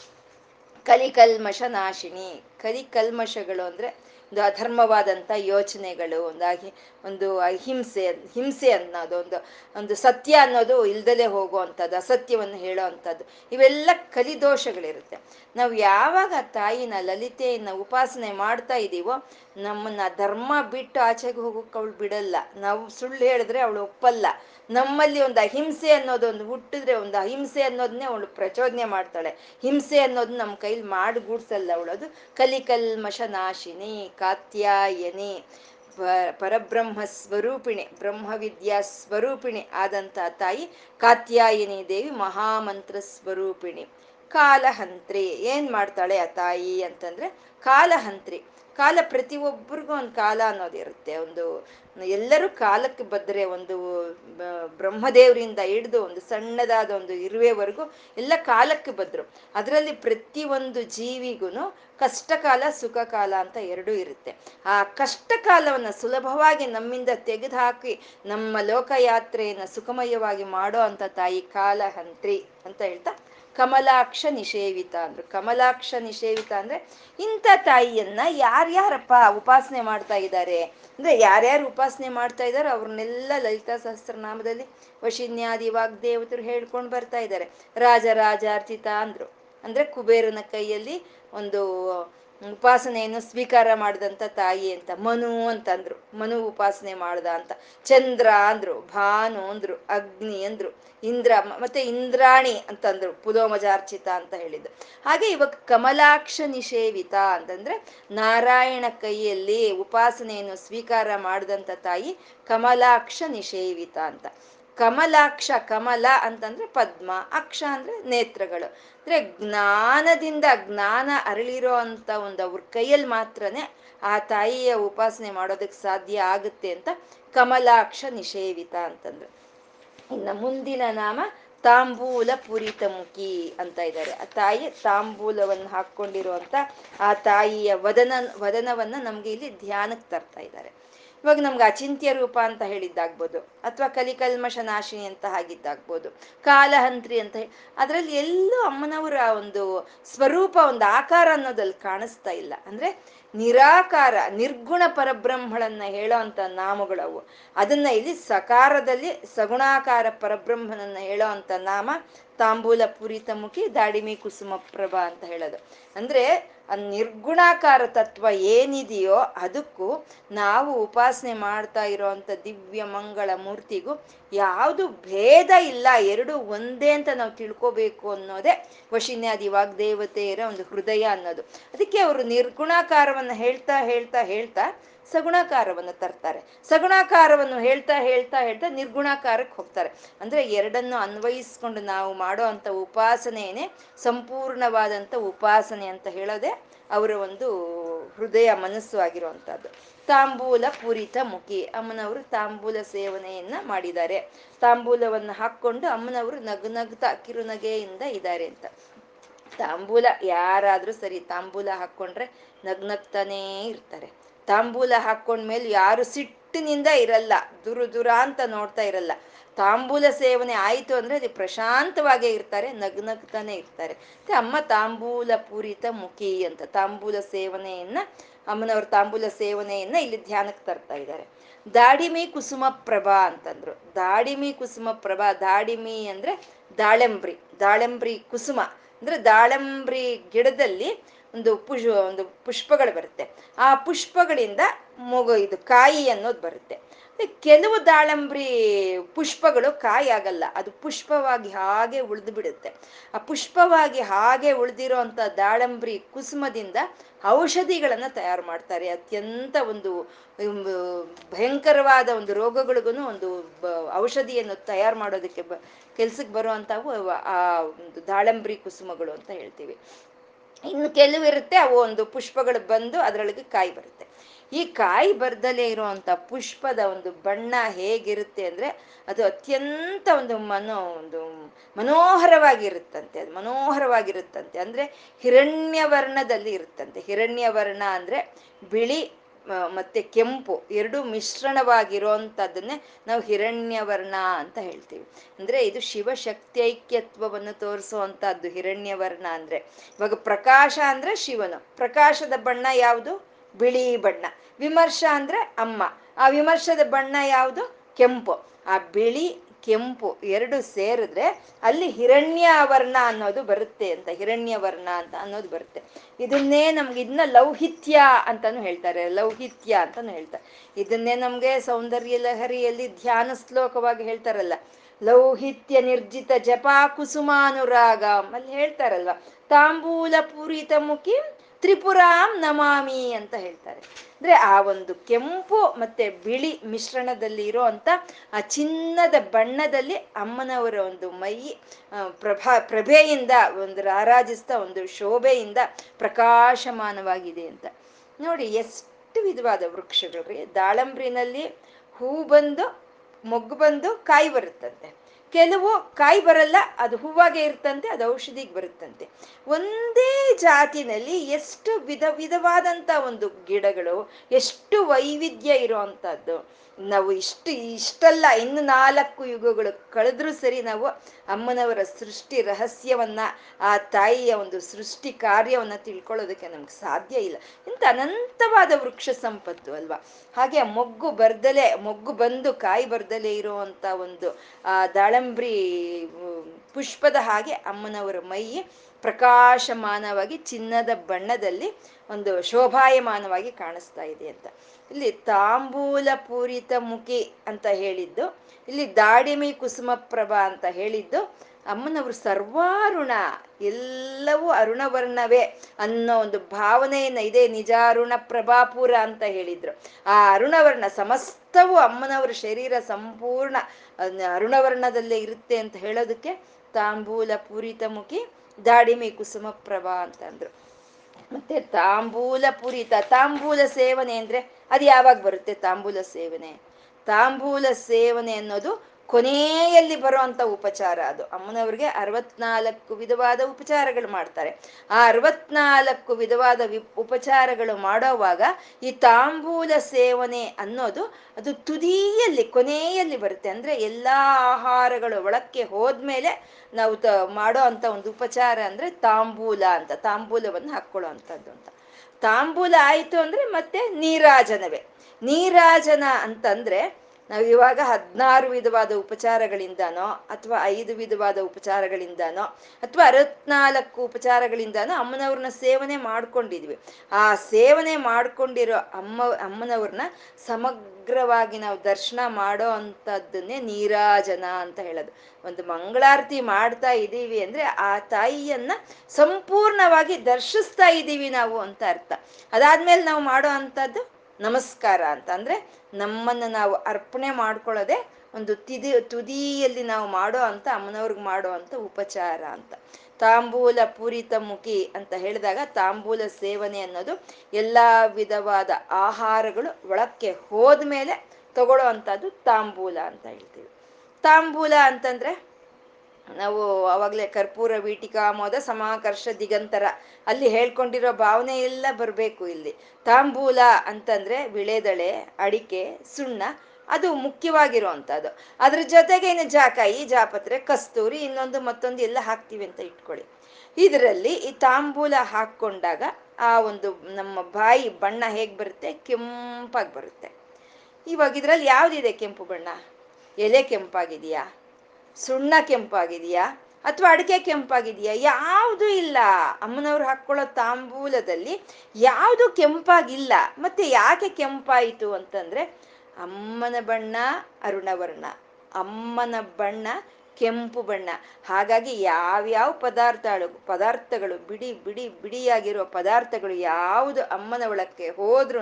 ಕಲಿಕಲ್ಮಶ ನಾಶಿನಿ. ಕಲಿಕಲ್ಮಶಗಳು ಅಂದ್ರೆ ಒಂದು ಅಧರ್ಮವಾದಂಥ ಯೋಚನೆಗಳು ಒಂದಾಗಿ ಒಂದು ಅಹಿಂಸೆ, ಹಿಂಸೆ ಅನ್ನೋದು, ಒಂದು ಒಂದು ಸತ್ಯ ಅನ್ನೋದು ಇಲ್ದಲೇ ಹೋಗುವಂಥದ್ದು, ಅಸತ್ಯವನ್ನು ಹೇಳೋ ಅಂಥದ್ದು ಇವೆಲ್ಲ ಕಲಿದೋಷಗಳಿರುತ್ತೆ. ನಾವು ಯಾವಾಗ ತಾಯಿನ ಲಲಿತೆಯನ್ನು ಉಪಾಸನೆ ಮಾಡ್ತಾ ಇದ್ದೀವೋ ನಮ್ಮನ್ನ ಧರ್ಮ ಬಿಟ್ಟು ಆಚೆಗೆ ಹೋಗೋಕೆ ಅವಳು ಬಿಡಲ್ಲ. ನಾವು ಸುಳ್ಳು ಹೇಳಿದ್ರೆ ಅವಳು ಒಪ್ಪಲ್ಲ. ನಮ್ಮಲ್ಲಿ ಒಂದು ಅಹಿಂಸೆ ಅನ್ನೋದೊಂದು ಹುಟ್ಟಿದ್ರೆ ಒಂದು ಅಹಿಂಸೆ ಅನ್ನೋದನ್ನೇ ಅವಳು ಪ್ರಚೋದನೆ ಮಾಡ್ತಾಳೆ. ಹಿಂಸೆ ಅನ್ನೋದು ನಮ್ಮ ಕೈಲಿ ಮಾಡಿಗೂಡ್ಸಲ್ಲ ಅವಳು. ಅದು ಕಲಿಕಲ್ಮಶ ನಾಶಿನಿ ಕಾತ್ಯಾಯನಿ ಪರಬ್ರಹ್ಮ ಸ್ವರೂಪಿಣಿ, ಬ್ರಹ್ಮವಿದ್ಯಾ ಸ್ವರೂಪಿಣಿ ಆದಂತ ತಾಯಿ ಕಾತ್ಯಾಯಿನಿ ದೇವಿ ಮಹಾಮಂತ್ರ ಸ್ವರೂಪಿಣಿ. ಕಾಲಹಂತ್ರಿ. ಏನ್ ಮಾಡ್ತಾಳೆ ಆ ತಾಯಿ ಅಂತಂದ್ರೆ ಕಾಲಹಂತ್ರಿ. ಕಾಲ ಪ್ರತಿಯೊಬ್ಬರಿಗೂ ಒಂದು ಕಾಲ ಅನ್ನೋದಿರುತ್ತೆ ಒಂದು ಎಲ್ಲರೂ ಕಾಲಕ್ಕೆ ಬದ್ರೆ ಒಂದು ಬ್ರಹ್ಮದೇವರಿಂದ ಹಿಡಿದು ಒಂದು ಸಣ್ಣದಾದ ಒಂದು ಇರುವೆವರೆಗೂ ಎಲ್ಲ ಕಾಲಕ್ಕೆ ಬದ್ರು ಅದರಲ್ಲಿ ಪ್ರತಿ ಒಂದು ಜೀವಿಗೂ ಕಷ್ಟ ಕಾಲ, ಸುಖ ಕಾಲ ಅಂತ ಎರಡೂ ಇರುತ್ತೆ. ಆ ಕಷ್ಟ ಕಾಲವನ್ನು ಸುಲಭವಾಗಿ ನಮ್ಮಿಂದ ತೆಗೆದುಹಾಕಿ ನಮ್ಮ ಲೋಕಯಾತ್ರೆಯನ್ನು ಸುಖಮಯವಾಗಿ ಮಾಡೋ ಅಂತ ತಾಯಿ ಕಾಲಹಂತ್ರಿ ಅಂತ ಹೇಳ್ತಾ ಕಮಲಾಕ್ಷ ನಿಷೇವಿತ ಅಂದ್ರು. ಕಮಲಾಕ್ಷ ನಿಷೇವಿತ ಅಂದ್ರೆ ಇಂಥ ತಾಯಿಯನ್ನ ಯಾರ್ಯಾರಪ್ಪ ಉಪಾಸನೆ ಮಾಡ್ತಾ ಇದ್ದಾರೆ? ಅಂದ್ರೆ ಯಾರ್ಯಾರು ಉಪಾಸನೆ ಮಾಡ್ತಾ ಇದ್ದಾರೋ ಅವ್ರನ್ನೆಲ್ಲ ಲಲಿತಾ ಸಹಸ್ರನಾಮದಲ್ಲಿ ವಶಿನ್ಯಾದಿ ವಾಗ್ದೇವತರು ಹೇಳ್ಕೊಂಡು ಬರ್ತಾ ಇದ್ದಾರೆ. ರಾಜ ರಾಜಾರ್ಚಿತ ಅಂದ್ರು. ಅಂದ್ರೆ ಕುಬೇರನ ಕೈಯಲ್ಲಿ ಒಂದು ಉಪಾಸನೆಯನ್ನು ಸ್ವೀಕಾರ ಮಾಡಿದಂಥ ತಾಯಿ ಅಂತ, ಮನು ಅಂತಂದ್ರು. ಮನು ಉಪಾಸನೆ ಮಾಡ್ದ ಅಂತ. ಚಂದ್ರ ಅಂದ್ರು, ಭಾನು ಅಂದ್ರು, ಅಗ್ನಿ ಅಂದ್ರು, ಇಂದ್ರ, ಮತ್ತೆ ಇಂದ್ರಾಣಿ ಅಂತಂದ್ರು ಪುಲೋಮಜಾರ್ಚಿತ ಅಂತ ಹೇಳಿದ್ದು. ಹಾಗೆ ಇವಾಗ ಕಮಲಾಕ್ಷ ನಿಷೇವಿತ ಅಂತಂದ್ರೆ ನಾರಾಯಣ ಕೈಯಲ್ಲಿ ಉಪಾಸನೆಯನ್ನು ಸ್ವೀಕಾರ ಮಾಡಿದಂಥ ತಾಯಿ ಕಮಲಾಕ್ಷ ನಿಷೇವಿತ ಅಂತ. ಕಮಲಾಕ್ಷ, ಕಮಲ ಅಂತಂದ್ರೆ ಪದ್ಮ, ಅಕ್ಷ ಅಂದ್ರೆ ನೇತ್ರಗಳು. ಅಂದ್ರೆ ಜ್ಞಾನದಿಂದ ಜ್ಞಾನ ಅರಳಿರೋ ಅಂತ ಒಂದು ಅವ್ರ ಕೈಯಲ್ಲಿ ಮಾತ್ರನೇ ಆ ತಾಯಿಯ ಉಪಾಸನೆ ಮಾಡೋದಕ್ಕೆ ಸಾಧ್ಯ ಆಗುತ್ತೆ ಅಂತ ಕಮಲಾಕ್ಷ ನಿಷೇವಿತ ಅಂತಂದ್ರು. ಇನ್ನು ಮುಂದಿನ ನಾಮ ತಾಂಬೂಲ ಪುರಿತ ಮುಖಿ ಅಂತ ಇದ್ದಾರೆ. ಆ ತಾಯಿ ತಾಂಬೂಲವನ್ನು ಹಾಕೊಂಡಿರುವಂತ ಆ ತಾಯಿಯ ವದನ ವದನವನ್ನ ನಮ್ಗೆ ಇಲ್ಲಿ ಧ್ಯಾನಕ್ಕೆ ತರ್ತಾ ಇದ್ದಾರೆ. ಇವಾಗ ನಮ್ಗೆ ಅಚಿಂತ್ಯ ರೂಪ ಅಂತ ಹೇಳಿದ್ದಾಗ್ಬೋದು, ಅಥವಾ ಕಲಿಕಲ್ಮಶ ನಾಶಿನಿ ಅಂತ ಆಗಿದ್ದಾಗ್ಬೋದು ಕಾಲಹಂತ್ರಿ ಅಂತ ಅದರಲ್ಲಿ ಎಲ್ಲೂ ಅಮ್ಮನವರ ಒಂದು ಸ್ವರೂಪ, ಒಂದು ಆಕಾರ ಅನ್ನೋದಲ್ಲಿ ಕಾಣಿಸ್ತಾ ಇಲ್ಲ. ಅಂದ್ರೆ ನಿರಾಕಾರ, ನಿರ್ಗುಣ ಪರಬ್ರಹ್ಮಳನ್ನ ಹೇಳೋ ಅಂತ ನಾಮಗಳವು. ಅದನ್ನ ಇಲ್ಲಿ ಸಕಾರದಲ್ಲಿ ಸಗುಣಾಕಾರ ಪರಬ್ರಹ್ಮನನ್ನ ಹೇಳೋ ಅಂತ ನಾಮ ತಾಂಬೂಲ ಪುರಿತ ಮುಖಿ ದಾಡಿಮಿ ಕುಸುಮ ಪ್ರಭಾ ಅಂತ ಹೇಳೋದು. ಅಂದ್ರೆ ಆ ನಿರ್ಗುಣಾಕಾರ ತತ್ವ ಏನಿದೆಯೋ ಅದಕ್ಕೂ ನಾವು ಉಪಾಸನೆ ಮಾಡ್ತಾ ಇರೋವಂಥ ದಿವ್ಯ ಮಂಗಳ ಮೂರ್ತಿಗೂ ಯಾವುದು ಭೇದ ಇಲ್ಲ, ಎರಡು ಒಂದೇ ಅಂತ ನಾವು ತಿಳ್ಕೋಬೇಕು ಅನ್ನೋದೇ ವಶಿನ್ಯಾದಿ ವಾಗ್ದೇವತೆಯರ ಒಂದು ಹೃದಯ ಅನ್ನೋದು. ಅದಕ್ಕೆ ಅವರು ನಿರ್ಗುಣಾಕಾರವನ್ನು ಹೇಳ್ತಾ ಹೇಳ್ತಾ ಹೇಳ್ತಾ ಸಗುಣಾಕಾರವನ್ನು ತರ್ತಾರೆ. ಸಗುಣಾಕಾರವನ್ನು ಹೇಳ್ತಾ ಹೇಳ್ತಾ ಹೇಳ್ತಾ ನಿರ್ಗುಣಾಕಾರಕ್ಕೆ ಹೋಗ್ತಾರೆ. ಅಂದ್ರೆ ಎರಡನ್ನು ಅನ್ವಯಿಸ್ಕೊಂಡು ನಾವು ಮಾಡೋ ಅಂತ ಉಪಾಸನೆಯೇ ಸಂಪೂರ್ಣವಾದಂಥ ಉಪಾಸನೆ ಅಂತ ಹೇಳೋದೆ ಅವರ ಒಂದು ಹೃದಯ ಮನಸ್ಸು ಆಗಿರುವಂತಹದ್ದು ತಾಂಬೂಲ ಪೂರಿತ ಮುಖಿ. ಅಮ್ಮನವರು ತಾಂಬೂಲ ಸೇವನೆಯನ್ನ ಮಾಡಿದ್ದಾರೆ. ತಾಂಬೂಲವನ್ನು ಹಾಕ್ಕೊಂಡು ಅಮ್ಮನವರು ನಗು ನಗ್ತಾ ಕಿರುನಗೆಯಿಂದ ಇದ್ದಾರೆ ಅಂತ. ತಾಂಬೂಲ ಯಾರಾದ್ರೂ ಸರಿ ತಾಂಬೂಲ ಹಾಕೊಂಡ್ರೆ ನಗ್ನಗ್ತಾನೇ ಇರ್ತಾರೆ. ತಾಂಬೂಲ ಹಾಕೊಂಡ್ಮೇಲೆ ಯಾರು ಸಿಟ್ಟಿನಿಂದ ಇರಲ್ಲ, ದುರು ದುರ ಅಂತ ನೋಡ್ತಾ ಇರಲ್ಲ. ತಾಂಬೂಲ ಸೇವನೆ ಆಯಿತು ಅಂದ್ರೆ ಅದು ಪ್ರಶಾಂತವಾಗೇ ಇರ್ತಾರೆ, ನಗ್ ನಗ್ತಾನೆ ಇರ್ತಾರೆ. ಮತ್ತೆ ಅಮ್ಮ ತಾಂಬೂಲ ಪೂರಿತ ಮುಖಿ ಅಂತ, ತಾಂಬೂಲ ಸೇವನೆಯನ್ನ, ಅಮ್ಮನವ್ರ ತಾಂಬೂಲ ಸೇವನೆಯನ್ನ ಇಲ್ಲಿ ಧ್ಯಾನಕ್ಕೆ ತರ್ತಾ ಇದ್ದಾರೆ. ದಾಡಿಮಿ ಕುಸುಮ ಪ್ರಭಾ ಅಂತಂದ್ರು. ದಾಡಿಮಿ ಕುಸುಮ ಪ್ರಭಾ, ದಾಡಿಮಿ ಅಂದ್ರೆ ದಾಳಂಬ್ರಿ ದಾಳಂಬ್ರಿ ಕುಸುಮ. ಅಂದ್ರೆ ದಾಳಂಬ್ರಿ ಗಿಡದಲ್ಲಿ ಒಂದು ಪುಷ್, ಒಂದು ಪುಷ್ಪಗಳು ಬರುತ್ತೆ. ಆ ಪುಷ್ಪಗಳಿಂದ ಮಗು, ಇದು ಕಾಯಿ ಅನ್ನೋದು ಬರುತ್ತೆ. ಕೆಲವು ದಾಳಂಬ್ರಿ ಪುಷ್ಪಗಳು ಕಾಯಿ ಆಗಲ್ಲ. ಅದು ಪುಷ್ಪವಾಗಿ ಹಾಗೆ ಉಳಿದು ಬಿಡುತ್ತೆ. ಆ ಪುಷ್ಪವಾಗಿ ಹಾಗೆ ಉಳಿದಿರೋ ಅಂತ ದಾಳಂಬ್ರಿ ಕುಸುಮದಿಂದ ಔಷಧಿಗಳನ್ನ ತಯಾರು ಮಾಡ್ತಾರೆ. ಅತ್ಯಂತ ಒಂದು ಭಯಂಕರವಾದ ಒಂದು ರೋಗಗಳಿಗೂ ಒಂದು ಔಷಧಿಯನ್ನು ತಯಾರು ಮಾಡೋದಕ್ಕೆ ಬ, ಕೆಲ್ಸಕ್ಕೆ ಬರುವಂಥವು ಆ ಒಂದು ದಾಳಂಬ್ರಿ ಕುಸುಮಗಳು ಅಂತ ಹೇಳ್ತೀವಿ. ಇನ್ನು ಕೆಲವಿರುತ್ತೆ ಅವು ಒಂದು ಪುಷ್ಪಗಳು ಬಂದು ಅದರೊಳಗೆ ಕಾಯಿ ಬರುತ್ತೆ. ಈ ಕಾಯಿ ಬರ್ದಲೇ ಇರುವಂತ ಪುಷ್ಪದ ಒಂದು ಬಣ್ಣ ಹೇಗಿರುತ್ತೆ ಅಂದ್ರೆ, ಅದು ಅತ್ಯಂತ ಒಂದು ಮನೋ, ಒಂದು ಮನೋಹರವಾಗಿರುತ್ತಂತೆ, ಅದು ಮನೋಹರವಾಗಿರುತ್ತಂತೆ. ಅಂದ್ರೆ ಹಿರಣ್ಯ ವರ್ಣದಲ್ಲಿ ಇರುತ್ತಂತೆ. ಹಿರಣ್ಯ ವರ್ಣ ಅಂದ್ರೆ ಬಿಳಿ ಮತ್ತೆ ಕೆಂಪು ಎರಡು ಮಿಶ್ರಣವಾಗಿರುವಂತದ್ದನ್ನೇ ನಾವು ಹಿರಣ್ಯವರ್ಣ ಅಂತ ಹೇಳ್ತೀವಿ. ಅಂದ್ರೆ ಇದು ಶಿವಶಕ್ತೈಕ್ಯತ್ವವನ್ನು ತೋರಿಸುವಂತಹದ್ದು ಹಿರಣ್ಯವರ್ಣ ಅಂದ್ರೆ. ಇವಾಗ ಪ್ರಕಾಶ ಅಂದ್ರೆ ಶಿವನು. ಪ್ರಕಾಶದ ಬಣ್ಣ ಯಾವುದು? ಬಿಳಿ ಬಣ್ಣ. ವಿಮರ್ಶ ಅಂದ್ರೆ ಅಮ್ಮ. ಆ ವಿಮರ್ಶದ ಬಣ್ಣ ಯಾವುದು? ಕೆಂಪು. ಆ ಬಿಳಿ ಕೆಂಪು ಎರಡು ಸೇರಿದ್ರೆ ಅಲ್ಲಿ ಹಿರಣ್ಯ ವರ್ಣ ಅನ್ನೋದು ಬರುತ್ತೆ ಅಂತ ಹಿರಣ್ಯ ವರ್ಣ ಅಂತ ಅನ್ನೋದು ಬರುತ್ತೆ. ಇದನ್ನೇ ನಮ್ಗೆ ಇದನ್ನ ಲೌಹಿತ್ಯ ಅಂತಾನು ಹೇಳ್ತಾರೆ, ಲೌಹಿತ್ಯ ಅಂತಾನು ಹೇಳ್ತಾರೆ. ಇದನ್ನೇ ನಮ್ಗೆ ಸೌಂದರ್ಯ ಲಹರಿಯಲ್ಲಿ ಧ್ಯಾನ ಶ್ಲೋಕವಾಗಿ ಹೇಳ್ತಾರಲ್ಲ, ಲೌಹಿತ್ಯ ನಿರ್ಜಿತ ಜಪಾ ಕುಸುಮಾನುರಾಗ ಅಲ್ಲಿ ಹೇಳ್ತಾರಲ್ವ, ತಾಂಬೂಲ ಪೂರಿತ ಮುಖಿ ತ್ರಿಪುರಾಂ ನಮಾಮಿ ಅಂತ ಹೇಳ್ತಾರೆ. ಅಂದ್ರೆ ಆ ಒಂದು ಕೆಂಪು ಮತ್ತೆ ಬಿಳಿ ಮಿಶ್ರಣದಲ್ಲಿ ಇರೋ ಆ ಚಿನ್ನದ ಬಣ್ಣದಲ್ಲಿ ಅಮ್ಮನವರ ಒಂದು ಮೈ ಪ್ರಭಾ, ಪ್ರಭೆಯಿಂದ ಒಂದು ರಾರಾಜಿಸ್ತಾ ಒಂದು ಶೋಭೆಯಿಂದ ಪ್ರಕಾಶಮಾನವಾಗಿದೆ ಅಂತ. ನೋಡಿ ಎಷ್ಟು ವಿಧವಾದ ವೃಕ್ಷಗಳು ದಾಳಂಬ್ರಿನಲ್ಲಿ ಹೂ ಬಂದು, ಮೊಗ್ಗು ಬಂದು ಕಾಯಿ ಬರುತ್ತಂತೆ. ಕೆಲವು ಕಾಯಿ ಬರಲ್ಲ, ಅದು ಹೂವಾಗೆ ಇರ್ತಂತೆ, ಅದು ಔಷಧಿಗೆ ಬರುತ್ತಂತೆ. ಒಂದೇ ಜಾತಿನಲ್ಲಿ ಎಷ್ಟು ವಿಧ ವಿಧವಾದಂಥ ಒಂದು ಗಿಡಗಳು, ಎಷ್ಟು ವೈವಿಧ್ಯ ಇರುವಂತಹದ್ದು. ನಾವು ಇಷ್ಟು ಇಷ್ಟಲ್ಲ, ಇನ್ನು ನಾಲ್ಕು ಯುಗಗಳು ಕಳೆದ್ರೂ ಸರಿ ನಾವು ಅಮ್ಮನವರ ಸೃಷ್ಟಿ ರಹಸ್ಯವನ್ನ, ಆ ತಾಯಿಯ ಒಂದು ಸೃಷ್ಟಿ ಕಾರ್ಯವನ್ನ ತಿಳ್ಕೊಳ್ಳೋದಕ್ಕೆ ನಮ್ಗೆ ಸಾಧ್ಯ ಇಲ್ಲ. ಇಂಥ ಅನಂತವಾದ ವೃಕ್ಷ ಸಂಪತ್ತು ಅಲ್ವಾ? ಹಾಗೆ ಮೊಗ್ಗು ಬರ್ದಲೆ, ಮೊಗ್ಗು ಬಂದು ಕಾಯಿ ಬರ್ದಲೆ ಇರುವಂತ ಒಂದು, ಆ ದಾಳಂಬ್ರಿ ಪುಷ್ಪದ ಹಾಗೆ ಅಮ್ಮನವರ ಮೈ ಪ್ರಕಾಶಮಾನವಾಗಿ ಚಿನ್ನದ ಬಣ್ಣದಲ್ಲಿ ಒಂದು ಶೋಭಾಯಮಾನವಾಗಿ ಕಾಣಿಸ್ತಾ ಇದೆ ಅಂತ. ಇಲ್ಲಿ ತಾಂಬೂಲ ಪೂರಿತ ಮುಖಿ ಅಂತ ಹೇಳಿದ್ದು, ಇಲ್ಲಿ ದಾಡಿಮಿ ಕುಸುಮ ಪ್ರಭಾ ಅಂತ ಹೇಳಿದ್ದು, ಅಮ್ಮನವರು ಸರ್ವಾರುಣ, ಎಲ್ಲವೂ ಅರುಣವರ್ಣವೇ ಅನ್ನೋ ಒಂದು ಭಾವನೆಯನ್ನ ಇದೆ ನಿಜಾರುಣ ಪ್ರಭಾಪುರ ಅಂತ ಹೇಳಿದ್ರು. ಆ ಅರುಣವರ್ಣ ಸಮಸ್ತವು ಅಮ್ಮನವರ ಶರೀರ ಸಂಪೂರ್ಣ ಅರುಣವರ್ಣದಲ್ಲೇ ಇರುತ್ತೆ ಅಂತ ಹೇಳೋದಕ್ಕೆ ತಾಂಬೂಲ ಪೂರಿತ ದಾಡಿಮಿ ಕುಸುಮ ಪ್ರಭಾ ಅಂತಂದ್ರು. ಮತ್ತೆ ತಾಂಬೂಲ ಪುರಿತ, ತಾಂಬೂಲ ಸೇವನೆ ಅಂದ್ರೆ ಅದು ಯಾವಾಗ ಬರುತ್ತೆ ತಾಂಬೂಲ ಸೇವನೆ? ತಾಂಬೂಲ ಸೇವನೆ ಅನ್ನೋದು ಕೊನೆಯಲ್ಲಿ ಬರುವಂತ ಉಪಚಾರ ಅದು. ಅಮ್ಮನವ್ರಿಗೆ ಅರವತ್ನಾಲ್ಕು ವಿಧವಾದ ಉಪಚಾರಗಳು ಮಾಡ್ತಾರೆ. ಆ ಅರವತ್ನಾಲ್ಕು ವಿಧವಾದ ವಿ, ಉಪಚಾರಗಳು ಮಾಡೋವಾಗ ಈ ತಾಂಬೂಲ ಸೇವನೆ ಅನ್ನೋದು ಅದು ತುದಿಯಲ್ಲಿ, ಕೊನೆಯಲ್ಲಿ ಬರುತ್ತೆ. ಅಂದ್ರೆ ಎಲ್ಲಾ ಆಹಾರಗಳು ಒಳಕ್ಕೆ ಹೋದ್ಮೇಲೆ ನಾವು ತ, ಮಾಡೋ ಅಂತ ಒಂದು ಉಪಚಾರ ಅಂದ್ರೆ ತಾಂಬೂಲ ಅಂತ, ತಾಂಬೂಲವನ್ನು ಹಾಕ್ಕೊಳ್ಳೋ ಅಂತದ್ದು ಅಂತ. ತಾಂಬೂಲ ಆಯಿತು ಅಂದ್ರೆ ಮತ್ತೆ ನೀರಾಜನವೇ. ನೀರಾಜನ ಅಂತಂದ್ರೆ ನಾವು ಇವಾಗ ಹದಿನಾರು ವಿಧವಾದ ಉಪಚಾರಗಳಿಂದನೋ ಅಥವಾ ಐದು ವಿಧವಾದ ಉಪಚಾರಗಳಿಂದನೋ ಅಥವಾ ಅರವತ್ನಾಲ್ಕು ಉಪಚಾರಗಳಿಂದನೋ ಅಮ್ಮನವ್ರನ್ನ ಸೇವನೆ ಮಾಡ್ಕೊಂಡಿದ್ವಿ. ಆ ಸೇವನೆ ಮಾಡ್ಕೊಂಡಿರೋ ಅಮ್ಮ, ಅಮ್ಮನವ್ರನ್ನ ಸಮಗ್ರವಾಗಿ ನಾವು ದರ್ಶನ ಮಾಡೋ ಅಂಥದ್ದನ್ನೇ ನೀರಾಜನ ಅಂತ ಹೇಳೋದು. ಒಂದು ಮಂಗಳಾರತಿ ಮಾಡ್ತಾ ಇದ್ದೀವಿ ಅಂದ್ರೆ ಆ ತಾಯಿಯನ್ನ ಸಂಪೂರ್ಣವಾಗಿ ದರ್ಶಿಸ್ತಾ ಇದ್ದೀವಿ ನಾವು ಅಂತ ಅರ್ಥ. ಅದಾದ್ಮೇಲೆ ನಾವು ಮಾಡೋ ಅಂಥದ್ದು? ನಮಸ್ಕಾರ ಅಂತ ಅಂದ್ರೆ ನಮ್ಮನ್ನ ನಾವು ಅರ್ಪಣೆ ಮಾಡ್ಕೊಳ್ಳೋದೆ ಒಂದು ತಿದಿ, ತುದಿಯಲ್ಲಿ ನಾವು ಮಾಡೋ ಅಂತ ಅಮ್ಮನವ್ರಿಗೆ ಮಾಡೋ ಅಂತ ಉಪಚಾರ ಅಂತ. ತಾಂಬೂಲ ಪೂರಿತ ಮುಖಿ ಅಂತ ಹೇಳಿದಾಗ ತಾಂಬೂಲ ಸೇವನೆ ಅನ್ನೋದು ಎಲ್ಲಾ ವಿಧವಾದ ಆಹಾರಗಳು ಒಳಕ್ಕೆ ಹೋದ್ಮೇಲೆ ತಗೊಳ್ಳೋ ಅಂಥದ್ದು ತಾಂಬೂಲ ಅಂತ ಹೇಳ್ತೀವಿ. ತಾಂಬೂಲ ಅಂತಂದ್ರೆ ನಾವು ಅವಾಗಲೇ ಕರ್ಪೂರ, ವೀಟಿಕಾ, ಮೋದ, ಸಮಾಕರ್ಷ, ದಿಗಂತರ ಅಲ್ಲಿ ಹೇಳ್ಕೊಂಡಿರೋ ಭಾವನೆ ಎಲ್ಲ ಬರಬೇಕು ಇಲ್ಲಿ. ತಾಂಬೂಲ ಅಂತಂದ್ರೆ ವಿಳೆದಳೆ, ಅಡಿಕೆ, ಸುಣ್ಣ, ಅದು ಮುಖ್ಯವಾಗಿರುವಂಥದ್ದು. ಅದ್ರ ಜೊತೆಗೆ ಇನ್ನು ಜಾಕಾಯಿ, ಜಾಪತ್ರೆ, ಕಸ್ತೂರಿ, ಇನ್ನೊಂದು ಮತ್ತೊಂದು ಎಲ್ಲ ಹಾಕ್ತೀವಿ ಅಂತ ಇಟ್ಕೊಳ್ಳಿ. ಇದರಲ್ಲಿ ಈ ತಾಂಬೂಲ ಹಾಕ್ಕೊಂಡಾಗ ಆ ಒಂದು ನಮ್ಮ ಬಾಯಿ ಬಣ್ಣ ಹೇಗೆ ಬರುತ್ತೆ? ಕೆಂಪಾಗಿ ಬರುತ್ತೆ. ಇವಾಗ ಇದರಲ್ಲಿ ಯಾವುದಿದೆ ಕೆಂಪು ಬಣ್ಣ? ಎಲೆ ಕೆಂಪಾಗಿದೆಯಾ? ಸುಣ್ಣ ಕೆಂಪಾಗಿದೆಯಾ ಅಥವಾ ಅಡಿಕೆ ಕೆಂಪಾಗಿದೆಯಾ? ಯಾವುದು ಇಲ್ಲ. ಅಮ್ಮನವ್ರು ಹಾಕ್ಕೊಳ್ಳೋ ತಾಂಬೂಲದಲ್ಲಿ ಯಾವುದು ಕೆಂಪಾಗಿಲ್ಲ. ಮತ್ತೆ ಯಾಕೆ ಕೆಂಪಾಯಿತು ಅಂತಂದ್ರೆ ಅಮ್ಮನ ಬಣ್ಣ ಅರುಣವರ್ಣ ಅಮ್ಮನ ಬಣ್ಣ, ಕೆಂಪು ಬಣ್ಣ. ಹಾಗಾಗಿ ಯಾವ್ಯಾವ ಪದಾರ್ಥಗಳು ಪದಾರ್ಥಗಳು, ಬಿಡಿ ಬಿಡಿ, ಬಿಡಿಯಾಗಿರುವ ಪದಾರ್ಥಗಳು ಯಾವುದು ಅಮ್ಮನ ಒಳಕ್ಕೆ ಹೋದ್ರೂ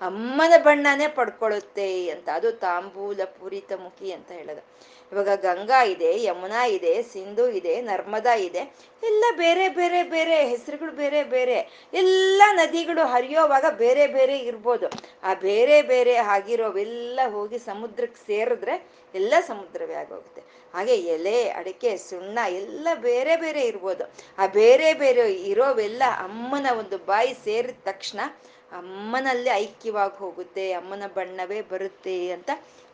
ಅಮ್ಮನ ಬಣ್ಣನೇ ಪಡ್ಕೊಳ್ಳುತ್ತೆ ಅಂತ. ಅದು ತಾಂಬೂಲ ಪೂರಿತ ಮುಖಿ ಅಂತ ಹೇಳೋದು. ಇವಾಗ ಗಂಗಾ ಇದೆ, ಯಮುನಾ ಇದೆ, ಸಿಂಧು ಇದೆ, ನರ್ಮದಾ ಇದೆ. ಎಲ್ಲ ಬೇರೆ ಬೇರೆ ಬೇರೆ ಹೆಸರುಗಳು ಬೇರೆ ಬೇರೆ. ಎಲ್ಲ ನದಿಗಳು ಹರಿಯೋವಾಗ ಬೇರೆ ಬೇರೆ ಇರ್ಬೋದು. ಆ ಬೇರೆ ಬೇರೆ ಆಗಿರೋವೆಲ್ಲ ಹೋಗಿ ಸಮುದ್ರಕ್ಕೆ ಸೇರಿದ್ರೆ ಎಲ್ಲ ಸಮುದ್ರವೇ ಆಗೋಗುತ್ತೆ. ಹಾಗೆ ಎಲೆ, ಅಡಿಕೆ, ಸುಣ್ಣ ಎಲ್ಲ ಬೇರೆ ಬೇರೆ ಇರ್ಬೋದು. ಆ ಬೇರೆ ಬೇರೆ ಇರೋವೆಲ್ಲ ಅಮ್ಮನ ಒಂದು ಬಾಯಿ ಸೇರಿದ ತಕ್ಷಣ ಅಮ್ಮನಲ್ಲಿ ಐಕ್ಯವಾಗಿ ಹೋಗುತ್ತೆ, ಅಮ್ಮನ ಬಣ್ಣವೇ ಬರುತ್ತೆ ಅಂತ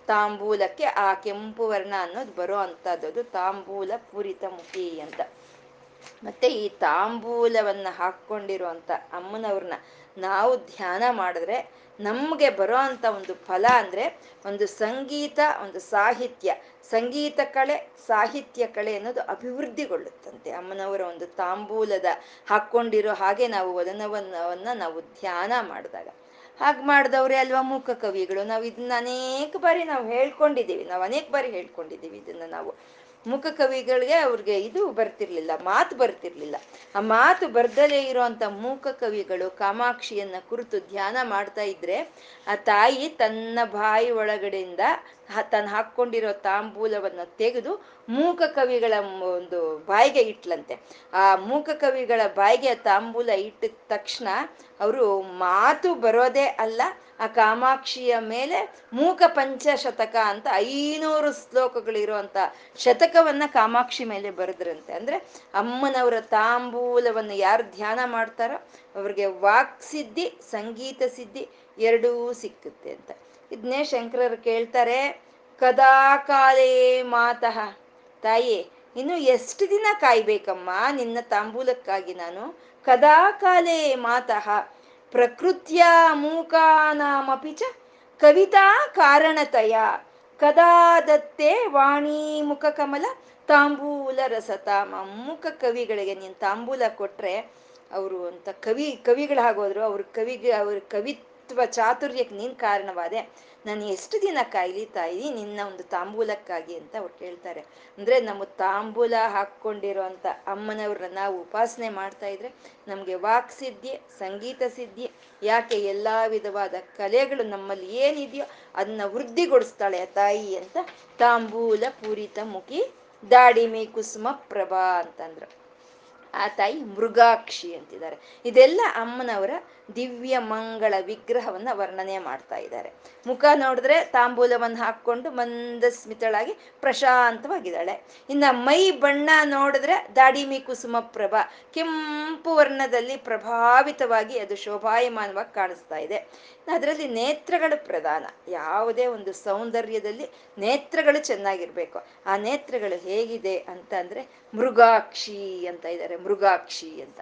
ತಾಂಬೂಲಕ್ಕೆ ಆ ಕೆಂಪು ವರ್ಣ ಅನ್ನೋದು ಬರೋ ಅಂಥದ್ದು ತಾಂಬೂಲ ಪೂರಿತ ಮುಖಿ ಅಂತ. ಮತ್ತೆ ಈ ತಾಂಬೂಲವನ್ನ ಹಾಕೊಂಡಿರುವಂತ ಅಮ್ಮನವ್ರನ್ನ ನಾವು ಧ್ಯಾನ ಮಾಡಿದ್ರೆ ನಮ್ಗೆ ಬರೋ ಅಂತ ಒಂದು ಫಲ ಅಂದ್ರೆ ಒಂದು ಸಂಗೀತ, ಒಂದು ಸಾಹಿತ್ಯ. ಸಂಗೀತ ಕಳೆ ಸಾಹಿತ್ಯ ಕಳೆ ಅನ್ನೋದು ಅಭಿವೃದ್ಧಿಗೊಳ್ಳುತ್ತಂತೆ. ಅಮ್ಮನವರ ಒಂದು ತಾಂಬೂಲದ ಹಾಕ್ಕೊಂಡಿರೋ ಹಾಗೆ ನಾವು ವದನವನ್ನ ನಾವು ಧ್ಯಾನ ಮಾಡಿದಾಗ. ಹಾಗೆ ಮಾಡಿದವ್ರೆ ಅಲ್ವಾ ಮೂಕ ಕವಿಗಳು? ನಾವು ಇದನ್ನ ಅನೇಕ ಬಾರಿ ನಾವು ಹೇಳ್ಕೊಂಡಿದ್ದೀವಿ. ನಾವು ಅನೇಕ ಬಾರಿ ಹೇಳ್ಕೊಂಡಿದ್ದೀವಿ ಇದನ್ನ ನಾವು. ಮುಖ ಕವಿಗಳಿಗೆ ಅವ್ರಿಗೆ ಇದು ಬರ್ತಿರ್ಲಿಲ್ಲ, ಮಾತು ಬರ್ತಿರ್ಲಿಲ್ಲ. ಆ ಮಾತು ಬರ್ದಲೇ ಇರುವಂತ ಮೂಕ ಕವಿಗಳು ಕಾಮಾಕ್ಷಿಯನ್ನ ಕುರಿತು ಧ್ಯಾನ ಮಾಡ್ತಾ ಇದ್ರೆ, ಆ ತಾಯಿ ತನ್ನ ಬಾಯಿ ಒಳಗಡೆಯಿಂದ ತನ್ನ ಹಾಕ್ಕೊಂಡಿರೋ ತಾಂಬೂಲವನ್ನು ತೆಗೆದು ಮೂಕ ಕವಿಗಳ ಒಂದು ಬಾಯಿಗೆ ಇಟ್ಲಂತೆ. ಆ ಮೂಕ ಕವಿಗಳ ಬಾಯಿಗೆ ತಾಂಬೂಲ ಇಟ್ಟಿದ ತಕ್ಷಣ ಅವರು ಮಾತು ಬರೋದೇ ಅಲ್ಲ, ಆ ಕಾಮಾಕ್ಷಿಯ ಮೇಲೆ ಮೂಕ ಪಂಚಶತಕ ಅಂತ ಐನೂರು ಶ್ಲೋಕಗಳಿರುವಂತ ಶತಕವನ್ನ ಕಾಮಾಕ್ಷಿ ಮೇಲೆ ಬರೆದ್ರಂತೆ. ಅಂದ್ರೆ ಅಮ್ಮನವರ ತಾಂಬೂಲವನ್ನು ಯಾರು ಧ್ಯಾನ ಮಾಡ್ತಾರೋ, ಅವ್ರಿಗೆ ವಾಕ್ ಸಿದ್ಧಿ, ಸಂಗೀತ ಸಿದ್ಧಿ ಎರಡೂ ಸಿಕ್ಕುತ್ತೆ ಅಂತ. ಇದನ್ನೇ ಶಂಕರರು ಕೇಳ್ತಾರೆ, ಕದಾ ಕಾಲೇ ಮಾತಃ, ತಾಯಿ, ಇನ್ನು ಎಷ್ಟು ದಿನ ಕಾಯ್ಬೇಕಮ್ಮ? ನಿನ್ನ ತಾಂಬೂಲಕ್ಕಾಗಿ ನಾನು. ಕದಾ ಕಾಲೇ ಮಾತಃ, ಪ್ರಕೃತ್ಯಾ ಮೂಕಾನಾಮಪಿ ಚ ಕವಿತಾ ಕಾರಣತಯ. ಕದಾ ದತ್ತೆ ವಾಣಿ ಮುಖ ಕಮಲ, ತಾಂಬೂಲ ರಸತಾಮ ಮುಖ ಕವಿಗಳಿಗೆ ನೀನು ತಾಂಬೂಲ ಕೊಟ್ರೆ, ಅವರು ಅಂತ ಕವಿ, ಕವಿಗಳಾಗೋದ್ರು, ಅವ್ರ ಕವಿಗೆ, ಅವ್ರ ಕವಿತ್ವ ಚಾತುರ್ಯಕ್ಕೆ ನೀನು ಕಾರಣವಾದೆ. ನಾನು ಎಷ್ಟು ದಿನ ಕಾಯ್ಲಿ ತಾಯಿ ನಿನ್ನ ಒಂದು ತಾಂಬೂಲಕ್ಕಾಗಿ ಅಂತ ಅವ್ರು ಕೇಳ್ತಾರೆ. ಅಂದ್ರೆ ನಮ್ಮ ತಾಂಬೂಲ ಹಾಕ್ಕೊಂಡಿರೋ ಅಂತ ಅಮ್ಮನವ್ರನ್ನ ನಾವು ಉಪಾಸನೆ ಮಾಡ್ತಾ ಇದ್ರೆ ನಮ್ಗೆ ವಾಕ್ ಸಿದ್ಧಿ, ಸಂಗೀತ ಸಿದ್ಧಿ, ಯಾಕೆ ಎಲ್ಲಾ ವಿಧವಾದ ಕಲೆಗಳು ನಮ್ಮಲ್ಲಿ ಏನಿದೆಯೋ ಅದನ್ನ ವೃದ್ಧಿಗೊಳಿಸ್ತಾಳೆ ತಾಯಿ ಅಂತ ತಾಂಬೂಲ ಪೂರಿತ ಮುಖಿ ದಾಡಿಮೆ ಕುಸುಮ ಪ್ರಭಾ ಅಂತಂದ್ರು. ಆ ತಾಯಿ ಮೃಗಾಕ್ಷಿ ಅಂತಿದ್ದಾರೆ. ಇದೆಲ್ಲ ಅಮ್ಮನವರ ದಿವ್ಯ ಮಂಗಳ ವಿಗ್ರಹವನ್ನ ವರ್ಣನೆ ಮಾಡ್ತಾ ಇದ್ದಾರೆ. ಮುಖ ನೋಡಿದ್ರೆ ತಾಂಬೂಲವನ್ನು ಹಾಕೊಂಡು ಮಂದ ಸ್ಮಿತಳಾಗಿ ಪ್ರಶಾಂತವಾಗಿದ್ದಾಳೆ. ಇನ್ನ ಮೈ ಬಣ್ಣ ನೋಡಿದ್ರೆ ದಾಡಿಮಿ ಕುಸುಮ ಪ್ರಭಾ ಕೆಂಪು ವರ್ಣದಲ್ಲಿ ಪ್ರಭಾವಿತವಾಗಿ ಅದು ಶೋಭಾಯಮಾನವಾಗಿ ಕಾಣಿಸ್ತಾ ಇದೆ. ಅದರಲ್ಲಿ ನೇತ್ರಗಳು ಪ್ರಧಾನ. ಯಾವುದೇ ಒಂದು ಸೌಂದರ್ಯದಲ್ಲಿ ನೇತ್ರಗಳು ಚೆನ್ನಾಗಿರ್ಬೇಕು. ಆ ನೇತ್ರಗಳು ಹೇಗಿದೆ ಅಂತ ಅಂದ್ರೆ ಮೃಗಾಕ್ಷಿ ಅಂತ ಇದ್ದಾರೆ, ಮೃಗಾಕ್ಷಿ ಅಂತ.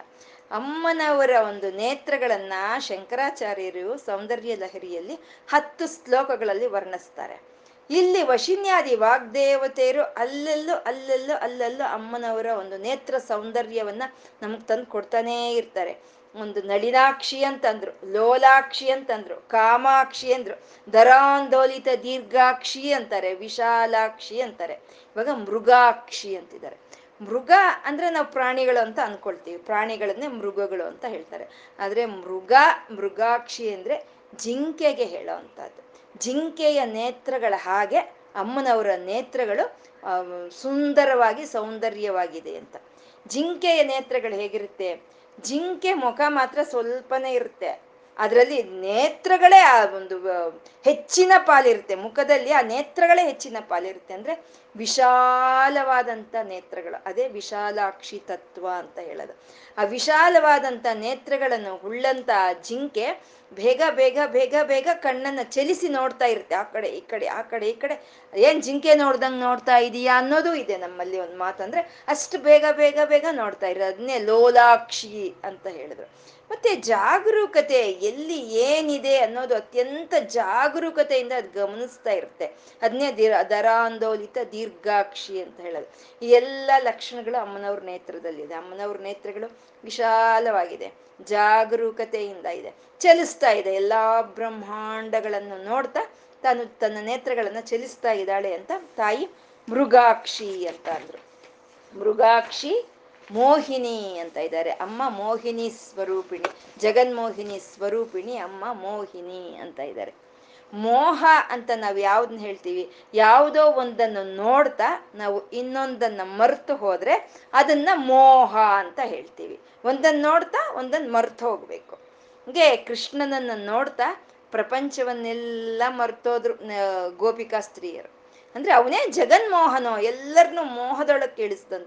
ಅಮ್ಮನವರ ಒಂದು ನೇತ್ರಗಳನ್ನ ಶಂಕರಾಚಾರ್ಯರು ಸೌಂದರ್ಯ ಲಹರಿಯಲ್ಲಿ ಹತ್ತು ಶ್ಲೋಕಗಳಲ್ಲಿ ವರ್ಣಿಸ್ತಾರೆ. ಇಲ್ಲಿ ವಶಿನ್ಯಾದಿ ವಾಗ್ದೇವತೆಯರು ಅಲ್ಲೆಲ್ಲೂ ಅಲ್ಲೆಲ್ಲೂ ಅಲ್ಲೆಲ್ಲೂ ಅಮ್ಮನವರ ಒಂದು ನೇತ್ರ ಸೌಂದರ್ಯವನ್ನ ನಮ್ಗೆ ತಂದು ಕೊಡ್ತಾನೇ ಇರ್ತಾರೆ. ಒಂದು ನಳಿನಾಕ್ಷಿ ಅಂತಂದ್ರು, ಲೋಲಾಕ್ಷಿ ಅಂತಂದ್ರು, ಕಾಮಾಕ್ಷಿ ಅಂದ್ರು, ದರಾಂದೋಲಿತ ದೀರ್ಘಾಕ್ಷಿ ಅಂತಾರೆ, ವಿಶಾಲಾಕ್ಷಿ ಅಂತಾರೆ, ಇವಾಗ ಮೃಗಾಕ್ಷಿ ಅಂತಿದ್ದಾರೆ. ಮೃಗ ಅಂದ್ರೆ ನಾವು ಪ್ರಾಣಿಗಳು ಅಂತ ಅನ್ಕೊಳ್ತೀವಿ. ಪ್ರಾಣಿಗಳನ್ನೇ ಮೃಗಗಳು ಅಂತ ಹೇಳ್ತಾರೆ. ಆದ್ರೆ ಮೃಗ, ಮೃಗಾಕ್ಷಿ ಅಂದ್ರೆ ಜಿಂಕೆಗೆ ಹೇಳೋ ಅಂತದ್ದು ಜಿಂಕೆಯ ನೇತ್ರಗಳ ಹಾಗೆ ಅಮ್ಮನವರ ನೇತ್ರಗಳು ಸುಂದರವಾಗಿ, ಸೌಂದರ್ಯವಾಗಿದೆ ಅಂತ. ಜಿಂಕೆಯ ನೇತ್ರಗಳು ಹೇಗಿರುತ್ತೆ? ಜಿಂಕೆ ಮುಖ ಮಾತ್ರ ಸ್ವಲ್ಪನೇ ಇರುತ್ತೆ. ಅದರಲ್ಲಿ ನೇತ್ರಗಳೇ ಆ ಒಂದು ಹೆಚ್ಚಿನ ಪಾಲಿರುತ್ತೆ. ಮುಖದಲ್ಲಿ ಆ ನೇತ್ರಗಳೇ ಹೆಚ್ಚಿನ ಪಾಲಿರುತ್ತೆ. ಅಂದ್ರೆ ವಿಶಾಲವಾದಂಥ ನೇತ್ರಗಳು. ಅದೇ ವಿಶಾಲಾಕ್ಷಿ ತತ್ವ ಅಂತ ಹೇಳೋದು. ಆ ವಿಶಾಲವಾದಂಥ ನೇತ್ರಗಳನ್ನು ಉಳ್ಳಂತ ಜಿಂಕೆ ಬೇಗ ಬೇಗ ಬೇಗ ಬೇಗ ಕಣ್ಣನ್ನ ಚಲಿಸಿ ನೋಡ್ತಾ ಇರುತ್ತೆ. ಆ ಕಡೆ, ಈ ಕಡೆ, ಆ ಕಡೆ, ಈ ಕಡೆ. ಏನ್ ಜಿಂಕೆ ನೋಡ್ದಂಗ್ ನೋಡ್ತಾ ಇದೀಯಾ ಅನ್ನೋದು ಇದೆ ನಮ್ಮಲ್ಲಿ ಒಂದು ಮಾತಂದ್ರೆ ಅಷ್ಟು ಬೇಗ ಬೇಗ ಬೇಗ ನೋಡ್ತಾ ಇರೋದು. ಅದನ್ನೇ ಲೋಲಾಕ್ಷಿ ಅಂತ ಹೇಳಿದ್ರು. ಮತ್ತೆ ಜಾಗರೂಕತೆ ಎಲ್ಲಿ ಏನಿದೆ ಅನ್ನೋದು ಅತ್ಯಂತ ಜಾಗರೂಕತೆಯಿಂದ ಅದು ಗಮನಿಸ್ತಾ ಇರುತ್ತೆ. ಅದನ್ನೇ ದೀರ್, ದರಾಂದೋಲಿತ ದೀರ್ಘಾಕ್ಷಿ ಅಂತ ಹೇಳೋದು. ಈ ಎಲ್ಲ ಲಕ್ಷಣಗಳು ಅಮ್ಮನವ್ರ ನೇತ್ರದಲ್ಲಿದೆ. ಅಮ್ಮನವ್ರ ನೇತ್ರಗಳು ವಿಶಾಲವಾಗಿದೆ. ಜಾಗರೂಕತೆಯಿಂದ ಇದೆ. ಚಲಿಸ್ತಾ ಇದೆ. ಎಲ್ಲಾ ಬ್ರಹ್ಮಾಂಡಗಳನ್ನು ನೋಡ್ತಾ ತಾನು ತನ್ನ ನೇತ್ರಗಳನ್ನು ಚಲಿಸ್ತಾ ಇದ್ದಾಳೆ ಅಂತ ತಾಯಿ ಮೃಗಾಕ್ಷಿ ಅಂತ ಅಂದ್ರು. ಮೃಗಾಕ್ಷಿ ಮೋಹಿನಿ ಅಂತ ಇದ್ದಾರೆ. ಅಮ್ಮ ಮೋಹಿನಿ ಸ್ವರೂಪಿಣಿ, ಜಗನ್ಮೋಹಿನಿ ಸ್ವರೂಪಿಣಿ, ಅಮ್ಮ ಮೋಹಿನಿ ಅಂತ ಇದ್ದಾರೆ. ಮೋಹ ಅಂತ ನಾವು ಯಾವ್ದನ್ನ ಹೇಳ್ತೀವಿ? ಯಾವುದೋ ಒಂದನ್ನು ನೋಡ್ತಾ ನಾವು ಇನ್ನೊಂದನ್ನ ಮರ್ತು ಹೋದ್ರೆ ಅದನ್ನ ಮೋಹ ಅಂತ ಹೇಳ್ತೀವಿ. ಒಂದನ್ನು ನೋಡ್ತಾ ಒಂದನ್ನು ಮರ್ತು ಹೋಗ್ಬೇಕು. ಹಂಗೆ ಕೃಷ್ಣನನ್ನ ನೋಡ್ತಾ ಪ್ರಪಂಚವನ್ನೆಲ್ಲ ಮರ್ತೋದ್ರು ಗೋಪಿಕಾ ಸ್ತ್ರೀಯರು. ಅಂದ್ರೆ ಅವನೇ ಜಗನ್ಮೋಹನೋ ಎಲ್ಲರನ್ನೂ ಮೋಹದೊಳಗೆ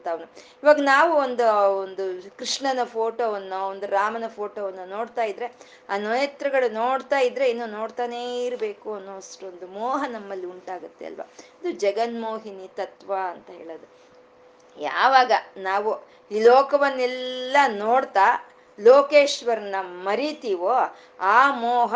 ಅವನು. ಇವಾಗ ನಾವು ಒಂದು ಒಂದು ಕೃಷ್ಣನ ಫೋಟೋವನ್ನು, ಒಂದು ರಾಮನ ಫೋಟೋವನ್ನು ನೋಡ್ತಾ ಇದ್ರೆ, ಆ ನೇತ್ರಗಳು ನೋಡ್ತಾ ಇದ್ರೆ ಇನ್ನು ನೋಡ್ತಾನೇ ಇರಬೇಕು ಅನ್ನೋ ಅಷ್ಟೊಂದು ಮೋಹ ನಮ್ಮಲ್ಲಿ ಉಂಟಾಗುತ್ತೆ ಅಲ್ವಾ? ಇದು ಜಗನ್ಮೋಹಿನಿ ತತ್ವ ಅಂತ ಹೇಳೋದು. ಯಾವಾಗ ನಾವು ಈ ಲೋಕವನ್ನೆಲ್ಲ ನೋಡ್ತಾ ಲೋಕೇಶ್ವರನ ಮರಿತೀವೋ, ಆ ಮೋಹ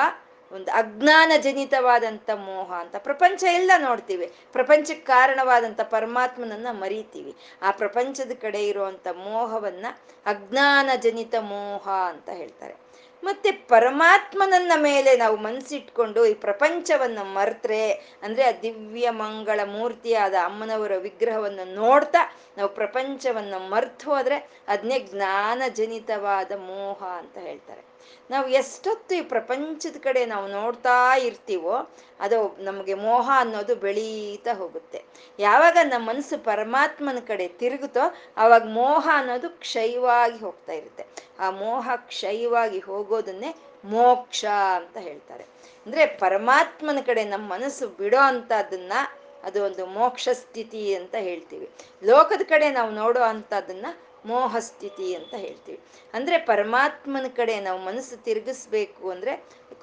ಒಂದು ಅಜ್ಞಾನ ಜನಿತವಾದಂಥ ಮೋಹ ಅಂತ ಪ್ರಪಂಚ ಎಲ್ಲ ನೋಡ್ತೀವಿ. ಪ್ರಪಂಚಕ್ಕೆ ಕಾರಣವಾದಂಥ ಪರಮಾತ್ಮನನ್ನ ಮರಿತೀವಿ. ಆ ಪ್ರಪಂಚದ ಕಡೆ ಇರುವಂಥ ಮೋಹವನ್ನ ಅಜ್ಞಾನ ಜನಿತ ಮೋಹ ಅಂತ ಹೇಳ್ತಾರೆ. ಮತ್ತೆ ಪರಮಾತ್ಮನನ್ನ ಮೇಲೆ ನಾವು ಮನಸ್ಸಿಟ್ಕೊಂಡು ಈ ಪ್ರಪಂಚವನ್ನ ಮರ್ತ್ರೆ ಅಂದ್ರೆ ಆ ದಿವ್ಯ ಮಂಗಳ ಮೂರ್ತಿಯಾದ ಅಮ್ಮನವರ ವಿಗ್ರಹವನ್ನು ನೋಡ್ತಾ ನಾವು ಪ್ರಪಂಚವನ್ನ ಮರ್ತು ಹೋದ್ರೆ ಅದನ್ನೇ ಜ್ಞಾನ ಜನಿತವಾದ ಮೋಹ ಅಂತ ಹೇಳ್ತಾರೆ. ನಾವು ಎಷ್ಟೊತ್ತು ಈ ಪ್ರಪಂಚದ ಕಡೆ ನಾವು ನೋಡ್ತಾ ಇರ್ತೀವೋ, ಅದು ನಮಗೆ ಮೋಹ ಅನ್ನೋದು ಬೆಳೀತಾ ಹೋಗುತ್ತೆ. ಯಾವಾಗ ನಮ್ಮ ಮನಸ್ಸು ಪರಮಾತ್ಮನ ಕಡೆ ತಿರುಗುತ್ತೋ ಆವಾಗ ಮೋಹ ಅನ್ನೋದು ಕ್ಷಯವಾಗಿ ಹೋಗ್ತಾ ಇರುತ್ತೆ. ಆ ಮೋಹ ಕ್ಷಯವಾಗಿ ಹೋಗೋದನ್ನೇ ಮೋಕ್ಷ ಅಂತ ಹೇಳ್ತಾರೆ. ಅಂದ್ರೆ ಪರಮಾತ್ಮನ ಕಡೆ ನಮ್ಮ ಮನಸ್ಸು ಬಿಡೋ ಅಂತದನ್ನ, ಅದು ಒಂದು ಮೋಕ್ಷ ಸ್ಥಿತಿ ಅಂತ ಹೇಳ್ತೀವಿ. ಲೋಕದ ಕಡೆ ನಾವು ನೋಡೋ ಅಂತದನ್ನ ಮೋಹ ಸ್ಥಿತಿ ಅಂತ ಹೇಳ್ತೀವಿ. ಅಂದ್ರೆ ಪರಮಾತ್ಮನ ಕಡೆ ನಾವು ಮನಸ್ಸು ತಿರುಗಿಸ್ಬೇಕು ಅಂದ್ರೆ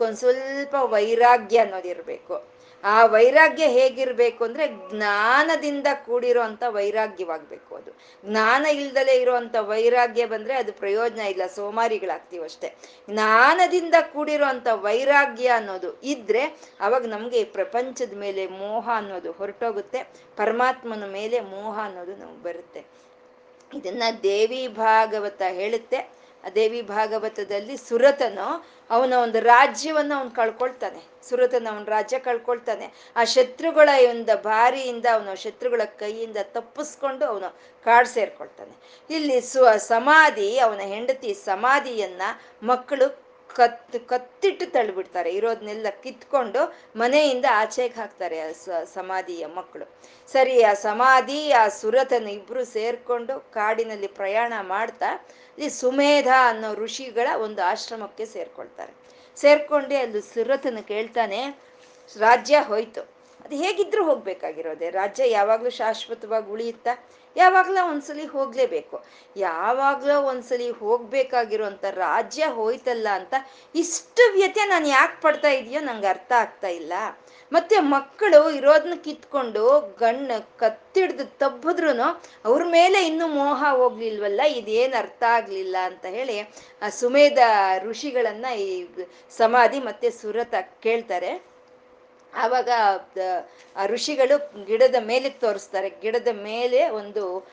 ಒಂದ್ ಸ್ವಲ್ಪ ವೈರಾಗ್ಯ ಅನ್ನೋದಿರ್ಬೇಕು ಆ ವೈರಾಗ್ಯ ಹೇಗಿರ್ಬೇಕು ಅಂದ್ರೆ ಜ್ಞಾನದಿಂದ ಕೂಡಿರೋ ಅಂತ ವೈರಾಗ್ಯವಾಗ್ಬೇಕು ಅದು. ಜ್ಞಾನ ಇಲ್ದಲೇ ಇರುವಂತ ವೈರಾಗ್ಯ ಬಂದ್ರೆ ಅದು ಪ್ರಯೋಜನ ಇಲ್ಲ, ಸೋಮಾರಿಗಳಾಗ್ತೀವಿ ಅಷ್ಟೇ. ಜ್ಞಾನದಿಂದ ಕೂಡಿರೋ ಅಂತ ವೈರಾಗ್ಯ ಅನ್ನೋದು ಇದ್ರೆ ಅವಾಗ ನಮ್ಗೆ ಈ ಪ್ರಪಂಚದ ಮೇಲೆ ಮೋಹ ಅನ್ನೋದು ಹೊರಟೋಗುತ್ತೆ, ಪರಮಾತ್ಮನ ಮೇಲೆ ಮೋಹ ಅನ್ನೋದು ನಮ್ಗೆ ಬರುತ್ತೆ. ಇದನ್ನ ದೇವಿ ಭಾಗವತ ಹೇಳುತ್ತೆ. ಆ ದೇವಿ ಭಾಗವತದಲ್ಲಿ ಸುರತನು ಅವನ ಒಂದು ರಾಜ್ಯವನ್ನ ಅವನು ಕಳ್ಕೊಳ್ತಾನೆ. ಸುರತನ ಅವನ ರಾಜ್ಯ ಕಳ್ಕೊಳ್ತಾನೆ. ಆ ಶತ್ರುಗಳ ಒಂದು ಬಾರಿಯಿಂದ ಅವನು ಶತ್ರುಗಳ ಕೈಯಿಂದ ತಪ್ಪಿಸ್ಕೊಂಡು ಅವನು ಕಾಡು ಸೇರ್ಕೊಳ್ತಾನೆ. ಇಲ್ಲಿ ಸ್ವ ಸಮಾಧಿ, ಅವನ ಹೆಂಡತಿ ಸಮಾಧಿಯನ್ನ ಮಕ್ಕಳು ಕತ್, ಕತ್ತಿಟ್ಟು ತಳ್ಳಿಬಿಡ್ತಾರೆ. ಇರೋದನ್ನೆಲ್ಲ ಕಿತ್ಕೊಂಡು ಮನೆಯಿಂದ ಆಚೆಗೆ ಹಾಕ್ತಾರೆ ಆ ಸಮಾಧಿಯ ಮಕ್ಕಳು. ಸರಿ, ಆ ಸಮಾಧಿ, ಆ ಸುರತನ ಇಬ್ರು ಸೇರ್ಕೊಂಡು ಕಾಡಿನಲ್ಲಿ ಪ್ರಯಾಣ ಮಾಡ್ತಾ ಈ ಸುಮೇಧ ಅನ್ನೋ ಋಷಿಗಳ ಒಂದು ಆಶ್ರಮಕ್ಕೆ ಸೇರ್ಕೊಳ್ತಾರೆ. ಸೇರ್ಕೊಂಡೆ ಅಲ್ಲಿ ಸುರತನ ಕೇಳ್ತಾನೆ, ರಾಜ್ಯ ಹೋಯ್ತು. ಅದು ಹೇಗಿದ್ರು ಹೋಗ್ಬೇಕಾಗಿರೋದೆ. ರಾಜ್ಯ ಯಾವಾಗಲೂ ಶಾಶ್ವತವಾಗಿ ಉಳಿಯುತ್ತಾ? ಯಾವಾಗ್ಲೋ ಒಂದ್ಸಲಿ ಹೋಗ್ಲೇಬೇಕು. ಯಾವಾಗ್ಲೋ ಒಂದ್ಸಲಿ ಹೋಗ್ಬೇಕಾಗಿರೋಂಥ ರಾಜ್ಯ ಹೋಯ್ತಲ್ಲ ಅಂತ ಇಷ್ಟು ವ್ಯತ್ಯ ನಾನು ಯಾಕೆ ಪಡ್ತಾ ಇದೆಯೋ ನಂಗೆ ಅರ್ಥ ಆಗ್ತಾ ಇಲ್ಲ. ಮತ್ತೆ ಮಕ್ಕಳು ಇರೋದನ್ನ ಕಿತ್ಕೊಂಡು ಗಣ್ಣ ಕತ್ತಿಡ್ದು ತಬ್ಬಿದ್ರು ಅವ್ರ ಮೇಲೆ ಇನ್ನೂ ಮೋಹ ಹೋಗ್ಲಿಲ್ವಲ್ಲ? ಇದೇನ್ ಅರ್ಥ ಆಗ್ಲಿಲ್ಲ ಅಂತ ಹೇಳಿ ಆ ಸುಮೇಧ ಋಷಿಗಳನ್ನ ಈ ಸಮಾಧಿ ಮತ್ತೆ ಸುರತ ಕೇಳ್ತಾರೆ. ಆವಾಗ ಋಷಿಗಳು ಗಿಡದ ಮೇಲೆ ತೋರಿಸ್ತಾರೆ. ಗಿಡದ ಮೇಲೆ ಒಂದು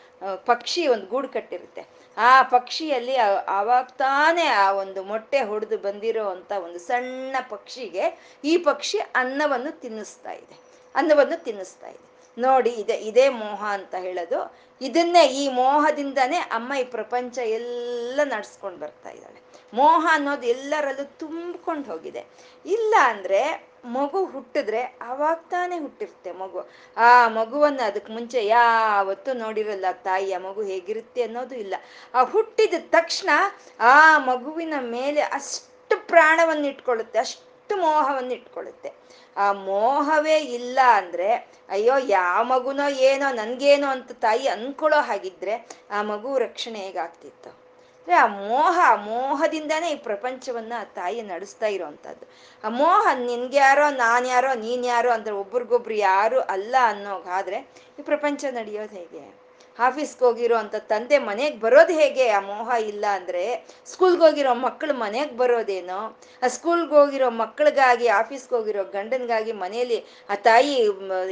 ಪಕ್ಷಿ, ಒಂದು ಗೂಡು ಕಟ್ಟಿರುತ್ತೆ. ಆ ಪಕ್ಷಿಯಲ್ಲಿ ಆವಾಗ ತಾನೇ ಆ ಒಂದು ಮೊಟ್ಟೆ ಹೊಡೆದು ಬಂದಿರೋ ಅಂತ ಒಂದು ಸಣ್ಣ ಪಕ್ಷಿಗೆ ಈ ಪಕ್ಷಿ ಅನ್ನವನ್ನು ತಿನ್ನಿಸ್ತಾ ಇದೆ. ಅನ್ನವನ್ನು ತಿನ್ನಿಸ್ತಾ ಇದೆ. ನೋಡಿ, ಇದೆ, ಇದೇ ಮೋಹ ಅಂತ ಹೇಳೋದು. ಇದನ್ನೇ ಈ ಮೋಹದಿಂದನೇ ಅಮ್ಮ ಈ ಪ್ರಪಂಚ ಎಲ್ಲ ನಡ್ಸ್ಕೊಂಡು ಬರ್ತಾ ಇದ್ದಾಳೆ. ಮೋಹ ಅನ್ನೋದು ಎಲ್ಲರಲ್ಲೂ ತುಂಬ್ಕೊಂಡು ಹೋಗಿದೆ. ಇಲ್ಲ ಅಂದ್ರೆ ಮಗು ಹುಟ್ಟಿದ್ರೆ ಅವಾಗ ತಾನೇ ಹುಟ್ಟಿರುತ್ತೆ ಮಗು. ಆ ಮಗುವನ್ನ ಅದಕ್ಕೆ ಮುಂಚೆ ಯಾವತ್ತೂ ನೋಡಿರಲ್ಲ ತಾಯಿ, ಆ ಮಗು ಹೇಗಿರುತ್ತೆ ಅನ್ನೋದು ಇಲ್ಲ. ಆ ಹುಟ್ಟಿದ ತಕ್ಷಣ ಆ ಮಗುವಿನ ಮೇಲೆ ಅಷ್ಟು ಅಷ್ಟು ಪ್ರಾಣವನ್ನು ಇಟ್ಕೊಳ್ಳುತ್ತೆ, ಅಷ್ಟು ಮೋಹವನ್ನು ಇಟ್ಕೊಳ್ಳುತ್ತೆ. ಆ ಮೋಹವೇ ಇಲ್ಲ ಅಂದ್ರೆ, ಅಯ್ಯೋ ಯಾವ ಮಗುನೋ ಏನೋ, ನನ್ಗೇನೋ ಅಂತ ತಾಯಿ ಅನ್ಕೊಳ್ಳೋ ಹಾಗಿದ್ರೆ ಆ ಮಗು ರಕ್ಷಣೆ ಹೇಗಾಗ್ತಿತ್ತು? ಅಂದ್ರೆ ಆ ಮೋಹ ಮೋಹದಿಂದಾನೇ ಈ ಪ್ರಪಂಚವನ್ನ ತಾಯಿ ನಡೆಸ್ತಾ ಇರೋವಂಥದ್ದು ಆ ಮೋಹ ನಿನ್ಗ್ಯಾರೋ ನಾನ್ ಯಾರೋ, ನೀನ್ ಯಾರೋ ಅಂದ್ರೆ ಒಬ್ರಿಗೊಬ್ರು ಯಾರು ಅಲ್ಲ ಅನ್ನೋಗಾದ್ರೆ ಈ ಪ್ರಪಂಚ ನಡೆಯೋದು ಹೇಗೆ? ಆಫೀಸ್ಗೆ ಹೋಗಿರೋ ಅಂತ ತಂದೆ ಮನೆಗೆ ಬರೋದು ಹೇಗೆ? ಆ ಮೋಹ ಇಲ್ಲ ಅಂದ್ರೆ ಸ್ಕೂಲ್ಗೆ ಹೋಗಿರೋ ಮಕ್ಕಳು ಮನೆಗೆ ಬರೋದೇನೋ? ಆ ಸ್ಕೂಲ್ಗೆ ಹೋಗಿರೋ ಮಕ್ಕಳಿಗಾಗಿ, ಆಫೀಸ್ಗೆ ಹೋಗಿರೋ ಗಂಡನಿಗಾಗಿ ಮನೆಯಲ್ಲಿ ಆ ತಾಯಿ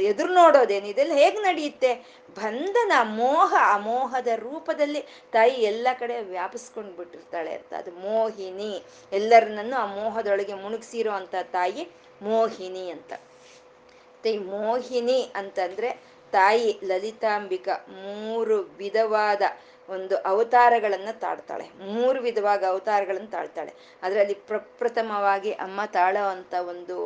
ಎದುರು ನೋಡೋದೇನು? ಇದೆಲ್ಲ ಹೇಗೆ ನಡೆಯುತ್ತೆ? ಬಂಧನ, ಮೋಹ ಆ ಮೋಹದ ರೂಪದಲ್ಲಿ ತಾಯಿ ಎಲ್ಲ ಕಡೆ ವ್ಯಾಪಿಸ್ಕೊಂಡು ಬಿಟ್ಟಿರ್ತಾಳೆ ಅಂತ. ಅದು ಮೋಹಿನಿ. ಎಲ್ಲರನ್ನೂ ಆ ಮೋಹದೊಳಗೆ ಮುಣುಗ್ಸಿರೋ ಅಂತ ತಾಯಿ ಮೋಹಿನಿ ಅಂತ. ಮತ್ತೆ ಮೋಹಿನಿ ಅಂತಂದ್ರೆ ತಾಯಿ ಲಲಿತಾಂಬಿಕ ಮೂರು ವಿಧವಾದ ಒಂದು ಅವತಾರಗಳನ್ನ ತಾಳ್ತಾಳೆ. ಮೂರು ವಿಧವಾದ ಅವತಾರಗಳನ್ನು ತಾಳ್ತಾಳೆ. ಅದರಲ್ಲಿ ಪ್ರಪ್ರಥಮವಾಗಿ ಅಮ್ಮ ತಾಳೋ ಅಂತ ಒಂದು